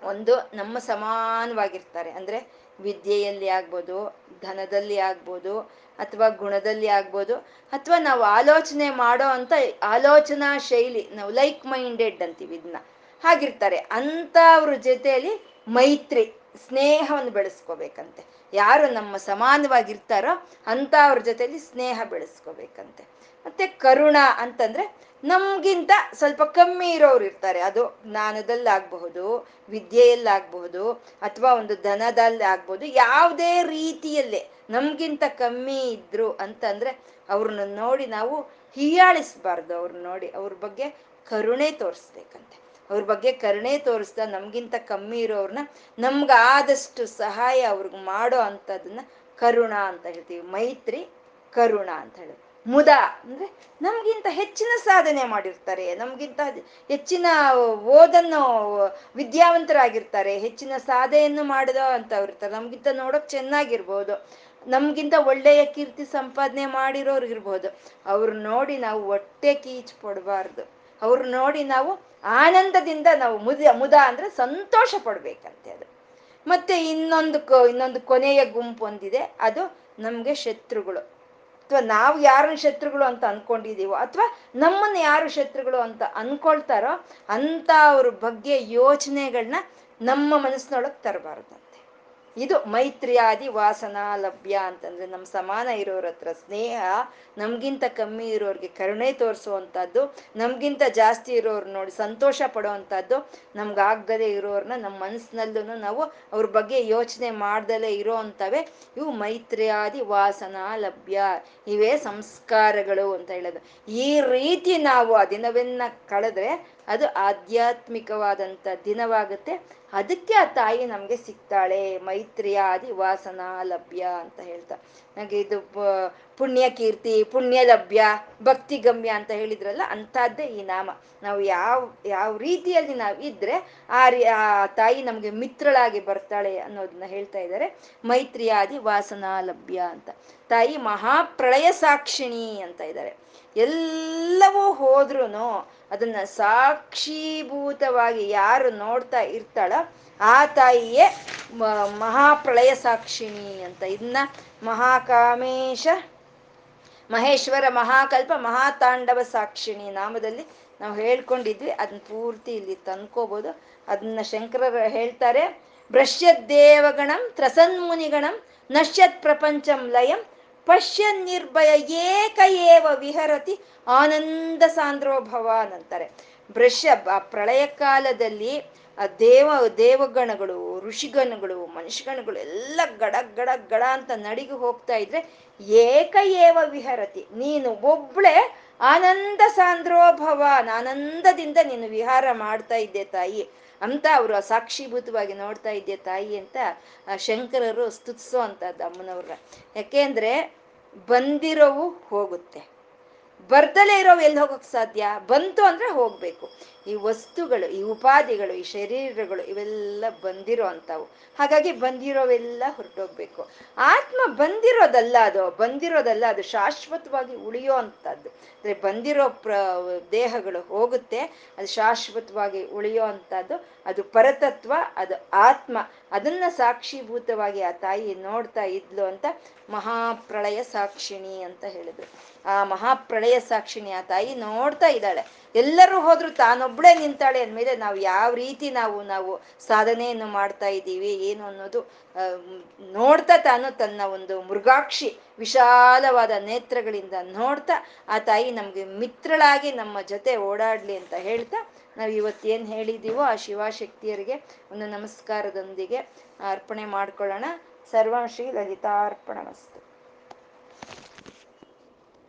ಒಂದು ನಮ್ಮ ಸಮಾನವಾಗಿರ್ತಾರೆ. ಅಂದ್ರೆ ವಿದ್ಯೆಯಲ್ಲಿ ಆಗ್ಬೋದು, ಧನದಲ್ಲಿ ಆಗ್ಬೋದು, ಅಥವಾ ಗುಣದಲ್ಲಿ ಆಗ್ಬೋದು, ಅಥವಾ ನಾವು ಆಲೋಚನೆ ಮಾಡೋ ಅಂತ ಆಲೋಚನಾ ಶೈಲಿ, ನಾವು ಲೈಕ್ ಮೈಂಡೆಡ್ ಅಂತೀವಿ ಇದನ್ನ ಹಾಗಿರ್ತಾರೆ. ಅಂಥವ್ರ ಜೊತೆಯಲ್ಲಿ ಮೈತ್ರಿ, ಸ್ನೇಹವನ್ನು ಬೆಳೆಸ್ಕೋಬೇಕಂತೆ. ಯಾರು ನಮ್ಮ ಸಮಾನವಾಗಿರ್ತಾರೋ ಅಂತ ಅವ್ರ ಜೊತೆಯಲ್ಲಿ ಸ್ನೇಹ ಬೆಳೆಸ್ಕೋಬೇಕಂತೆ. ಮತ್ತೆ ಕರುಣ ಅಂತಂದ್ರೆ ನಮ್ಗಿಂತ ಸ್ವಲ್ಪ ಕಮ್ಮಿ ಇರೋರು ಇರ್ತಾರೆ. ಅದು ಜ್ಞಾನದಲ್ಲಾಗ್ಬಹುದು, ವಿದ್ಯೆಯಲ್ಲಾಗಬಹುದು, ಅಥವಾ ಒಂದು ಧನದಲ್ಲಿ ಆಗ್ಬಹುದು ಯಾವುದೇ ರೀತಿಯಲ್ಲೇ ನಮ್ಗಿಂತ ಕಮ್ಮಿ ಇದ್ರು ಅಂತಂದ್ರೆ ಅವ್ರನ್ನ ನೋಡಿ ನಾವು ಹೀಯಾಳಿಸ್ಬಾರ್ದು. ಅವ್ರನ್ನ ನೋಡಿ ಅವ್ರ ಬಗ್ಗೆ ಕರುಣೆ ತೋರಿಸ್ಬೇಕಂತೆ. ಅವ್ರ ಬಗ್ಗೆ ಕರುಣೆ ತೋರಿಸ್ದಾ ನಮ್ಗಿಂತ ಕಮ್ಮಿ ಇರೋರ್ನ ನಮ್ಗಾದಷ್ಟು ಸಹಾಯ ಅವ್ರಿಗೆ ಮಾಡೋ ಅಂಥದನ್ನ ಕರುಣ ಅಂತ ಹೇಳ್ತೀವಿ. ಮೈತ್ರಿ ಕರುಣ ಅಂತ ಹೇಳಿ ಮುದ, ಅಂದ್ರೆ ನಮ್ಗಿಂತ ಹೆಚ್ಚಿನ ಸಾಧನೆ ಮಾಡಿರ್ತಾರೆ, ನಮ್ಗಿಂತ ಹೆಚ್ಚಿನ ಓದನ್ನು ವಿದ್ಯಾವಂತರಾಗಿರ್ತಾರೆ, ಹೆಚ್ಚಿನ ಸಾಧೆಯನ್ನು ಮಾಡಿದ ಅಂತವ್ರು ಇರ್ತಾರೆ, ನಮ್ಗಿಂತ ನೋಡೋಕ್ ಚೆನ್ನಾಗಿರ್ಬೋದು, ನಮ್ಗಿಂತ ಒಳ್ಳೆಯ ಕೀರ್ತಿ ಸಂಪಾದನೆ ಮಾಡಿರೋರು ಇರ್ಬೋದು, ಅವ್ರು ನೋಡಿ ನಾವು ಹೊಟ್ಟೆ ಕೀಚ್ ಪಡ್ಬಾರ್ದು, ಅವ್ರು ನೋಡಿ ನಾವು ಆನಂದದಿಂದ ನಾವು ಮುದ ಮುದ ಅಂದ್ರೆ ಸಂತೋಷ ಪಡ್ಬೇಕಂತೆ ಅದು. ಮತ್ತೆ ಇನ್ನೊಂದು ಇನ್ನೊಂದು ಕೊನೆಯ ಗುಂಪು ಒಂದಿದೆ ಅದು ನಮ್ಗೆ ಶತ್ರುಗಳು. ಅಥವಾ ನಾವು ಯಾರನ್ನ ಶತ್ರುಗಳು ಅಂತ ಅನ್ಕೊಂಡಿದೀವೋ ಅಥವಾ ನಮ್ಮನ್ನ ಯಾರು ಶತ್ರುಗಳು ಅಂತ ಅನ್ಕೊಳ್ತಾರೋ ಅಂತ ಅವ್ರ ಬಗ್ಗೆ ಯೋಚನೆಗಳನ್ನ ನಮ್ಮ ಮನಸ್ಸಿನೊಳಗೆ ತರಬಾರ್ದಂತೆ ಇದು ಮೈತ್ರಿಯಾದಿ ವಾಸನಾ ಲಭ್ಯ ಅಂತಂದ್ರೆ ನಮ್ಮ ಸಮಾನ ಇರೋರ ಹತ್ರ ಸ್ನೇಹ, ನಮ್ಗಿಂತ ಕಮ್ಮಿ ಇರೋರಿಗೆ ಕರುಣೆ ತೋರಿಸುವಂಥದ್ದು, ನಮ್ಗಿಂತ ಜಾಸ್ತಿ ಇರೋರು ನೋಡಿ ಸಂತೋಷ ಪಡುವಂಥದ್ದು, ನಮ್ಗಾಗದೇ ಇರೋರ್ನ ನಮ್ಮ ಮನಸ್ಸಿನಲ್ಲೂ ನಾವು ಅವ್ರ ಬಗ್ಗೆ ಯೋಚನೆ ಮಾಡ್ದಲೇ ಇರೋ ಅಂತವೇ ಇವು ಮೈತ್ರಿಯಾದಿ ವಾಸನಾ ಲಭ್ಯ. ಇವೇ ಸಂಸ್ಕಾರಗಳು ಅಂತ ಹೇಳೋದು. ಈ ರೀತಿ ನಾವು ಆ ದಿನವನ್ನ ಕಳೆದ್ರೆ ಅದು ಆಧ್ಯಾತ್ಮಿಕವಾದಂಥ ದಿನವಾಗುತ್ತೆ. ಅದಕ್ಕೆ ಆ ತಾಯಿ ನಮ್ಗೆ ಸಿಗ್ತಾಳೆ. ಮೈತ್ರಿಯಾದಿ ವಾಸನಾ ಲಭ್ಯ ಅಂತ ಹೇಳ್ತಾ. ನನಗೆ ಇದು ಪುಣ್ಯ ಕೀರ್ತಿ, ಪುಣ್ಯ ಲಭ್ಯ, ಭಕ್ತಿ ಗಮ್ಯ ಅಂತ ಹೇಳಿದ್ರಲ್ಲ, ಅಂಥದ್ದೇ ಈ ನಾಮ. ನಾವು ಯಾವ ಯಾವ ರೀತಿಯಲ್ಲಿ ನಾವು ಇದ್ರೆ ಆ ತಾಯಿ ನಮ್ಗೆ ಮಿತ್ರಳಾಗಿ ಬರ್ತಾಳೆ ಅನ್ನೋದನ್ನ ಹೇಳ್ತಾ ಇದ್ದಾರೆ. ಮೈತ್ರಿಯಾದಿ ವಾಸನಾ ಲಭ್ಯ ಅಂತ. ತಾಯಿ ಮಹಾಪ್ರಳಯ ಸಾಕ್ಷಿಣಿ ಅಂತ ಇದ್ದಾರೆ. ಎಲ್ಲವೂ ಹೋದ್ರೂ ಅದನ್ನ ಸಾಕ್ಷೀಭೂತವಾಗಿ ಯಾರು ನೋಡ್ತಾ ಇರ್ತಾಳ ಆ ತಾಯಿಯೇ ಮಹಾಪ್ರಳಯ ಸಾಕ್ಷಿಣಿ ಅಂತ. ಇದನ್ನ ಮಹಾಕಾಮೇಶ, ಮಹೇಶ್ವರ ಮಹಾಕಲ್ಪ, ಮಹಾತಾಂಡವ ಸಾಕ್ಷಿಣಿ ನಾಮದಲ್ಲಿ ನಾವು ಹೇಳ್ಕೊಂಡಿದ್ವಿ. ಅದನ್ನ ಪೂರ್ತಿ ಇಲ್ಲಿ ತಂದ್ಕೋಬಹುದು ಅದನ್ನ ಶಂಕರರು ಹೇಳ್ತಾರೆ ಭ್ರಶ್ಯದ್ದೇವಗಣಂ ತ್ರಸನ್ಮುನಿಗಣಂ ನಶ್ಯತ್ ಪ್ರಪಂಚಂ ಲಯಂ ಪಶ್ಯ ನಿರ್ಭಯ ಏಕ ಏವ ವಿಹರತಿ ಆನಂದ ಸಾಂದ್ರೋಭವಾನ್ ಅಂತಾರೆ ಭ್ರಶ್ಯ ಪ್ರಳಯ ಕಾಲದಲ್ಲಿ ಆ ದೇವ, ದೇವಗಣಗಳು, ಋಷಿಗಣಗಳು, ಮನುಷ್ಯಗಣಗಳು ಎಲ್ಲ ಗಡ ಗಡ ಗಡ ಅಂತ ನಡಿಗೆ ಹೋಗ್ತಾ ಇದ್ರೆ ಏಕ ಏವ ವಿಹರತಿ. ನೀನು ಒಬ್ಳೆ ಆನಂದ ಸಾಂದ್ರೋಭವ ಆನಂದದಿಂದ ನೀನು ವಿಹಾರ ಮಾಡ್ತಾ ಇದ್ದೆ ತಾಯಿ. ಅಂತ ಅವರು ಸಾಕ್ಷಿಭೂತವಾಗಿ ನೋಡ್ತಾ ಇದ್ದೆ ತಾಯಿ ಅಂತ ಶಂಕರರು ಸ್ತುತಿಸೋ ಅಂತದ್ದು ಅಮ್ಮನವ್ರ ಯಾಕೆಂದ್ರೆ ಬಂದಿರೋವು ಹೋಗುತ್ತೆ. ಬರ್ದಲೇ ಇರೋವು ಎಲ್ಲಿ ಹೋಗಕ್ ಸಾಧ್ಯ? ಬಂತು ಅಂದ್ರೆ ಹೋಗ್ಬೇಕು. ಈ ವಸ್ತುಗಳು, ಈ ಉಪಾಧಿಗಳು ಈ ಶರೀರಗಳು ಇವೆಲ್ಲ ಬಂದಿರೋ ಅಂಥವು. ಹಾಗಾಗಿ ಬಂದಿರೋವೆಲ್ಲ ಹೊರಟೋಗ್ಬೇಕು. ಆತ್ಮ ಬಂದಿರೋದಲ್ಲ ಅದು ಬಂದಿರೋದಲ್ಲ ಅದು ಶಾಶ್ವತವಾಗಿ ಉಳಿಯೋ ಅಂತದ್ದು ಅಂದ್ರೆ ಬಂದಿರೋ ಪ್ರ, ದೇಹಗಳು ಹೋಗುತ್ತೆ, ಅದು ಶಾಶ್ವತವಾಗಿ ಉಳಿಯೋ ಅಂತದ್ದು ಅದು ಪರತತ್ವ, ಅದು ಆತ್ಮ. ಅದನ್ನ ಸಾಕ್ಷೀಭೂತವಾಗಿ ಆ ತಾಯಿ ನೋಡ್ತಾ ಇದ್ಲು ಅಂತ ಮಹಾಪ್ರಳಯ ಸಾಕ್ಷಿಣಿ ಅಂತ ಹೇಳಿದ್ರು. ಆ ಮಹಾಪ್ರಳಯ ಸಾಕ್ಷಿಣಿ ಆ ತಾಯಿ ನೋಡ್ತಾ ಇದ್ದಾಳೆ. ಎಲ್ಲರೂ ಹೋದ್ರು ತಾನೊಬ್ಳೆ ನಿಂತಾಳೆ ಅಂದಮೇಲೆ ನಾವು ಯಾವ ರೀತಿ ನಾವು ನಾವು ಸಾಧನೆಯನ್ನು ಮಾಡ್ತಾ ಇದ್ದೀವಿ, ಏನು ಅನ್ನೋದು ನೋಡ್ತಾ ತಾನು ತನ್ನ ಒಂದು ಮೃಗಾಕ್ಷಿ ವಿಶಾಲವಾದ ನೇತ್ರಗಳಿಂದ ನೋಡ್ತಾ, ಆ ತಾಯಿ ನಮ್ಗೆ ಮಿತ್ರಳಾಗಿ ನಮ್ಮ ಜೊತೆ ಓಡಾಡ್ಲಿ ಅಂತ ಹೇಳ್ತಾ, ನಾವು ಇವತ್ತೇನು ಹೇಳಿದ್ದೀವೋ ಆ ಶಿವಶಕ್ತಿಯರಿಗೆ ಒಂದು ನಮಸ್ಕಾರದೊಂದಿಗೆ ಅರ್ಪಣೆ ಮಾಡ್ಕೊಳ್ಳೋಣ. ಸರ್ವಶ್ರೀ ಲಲಿತಾರ್ಪಣ ಮಸ್ತು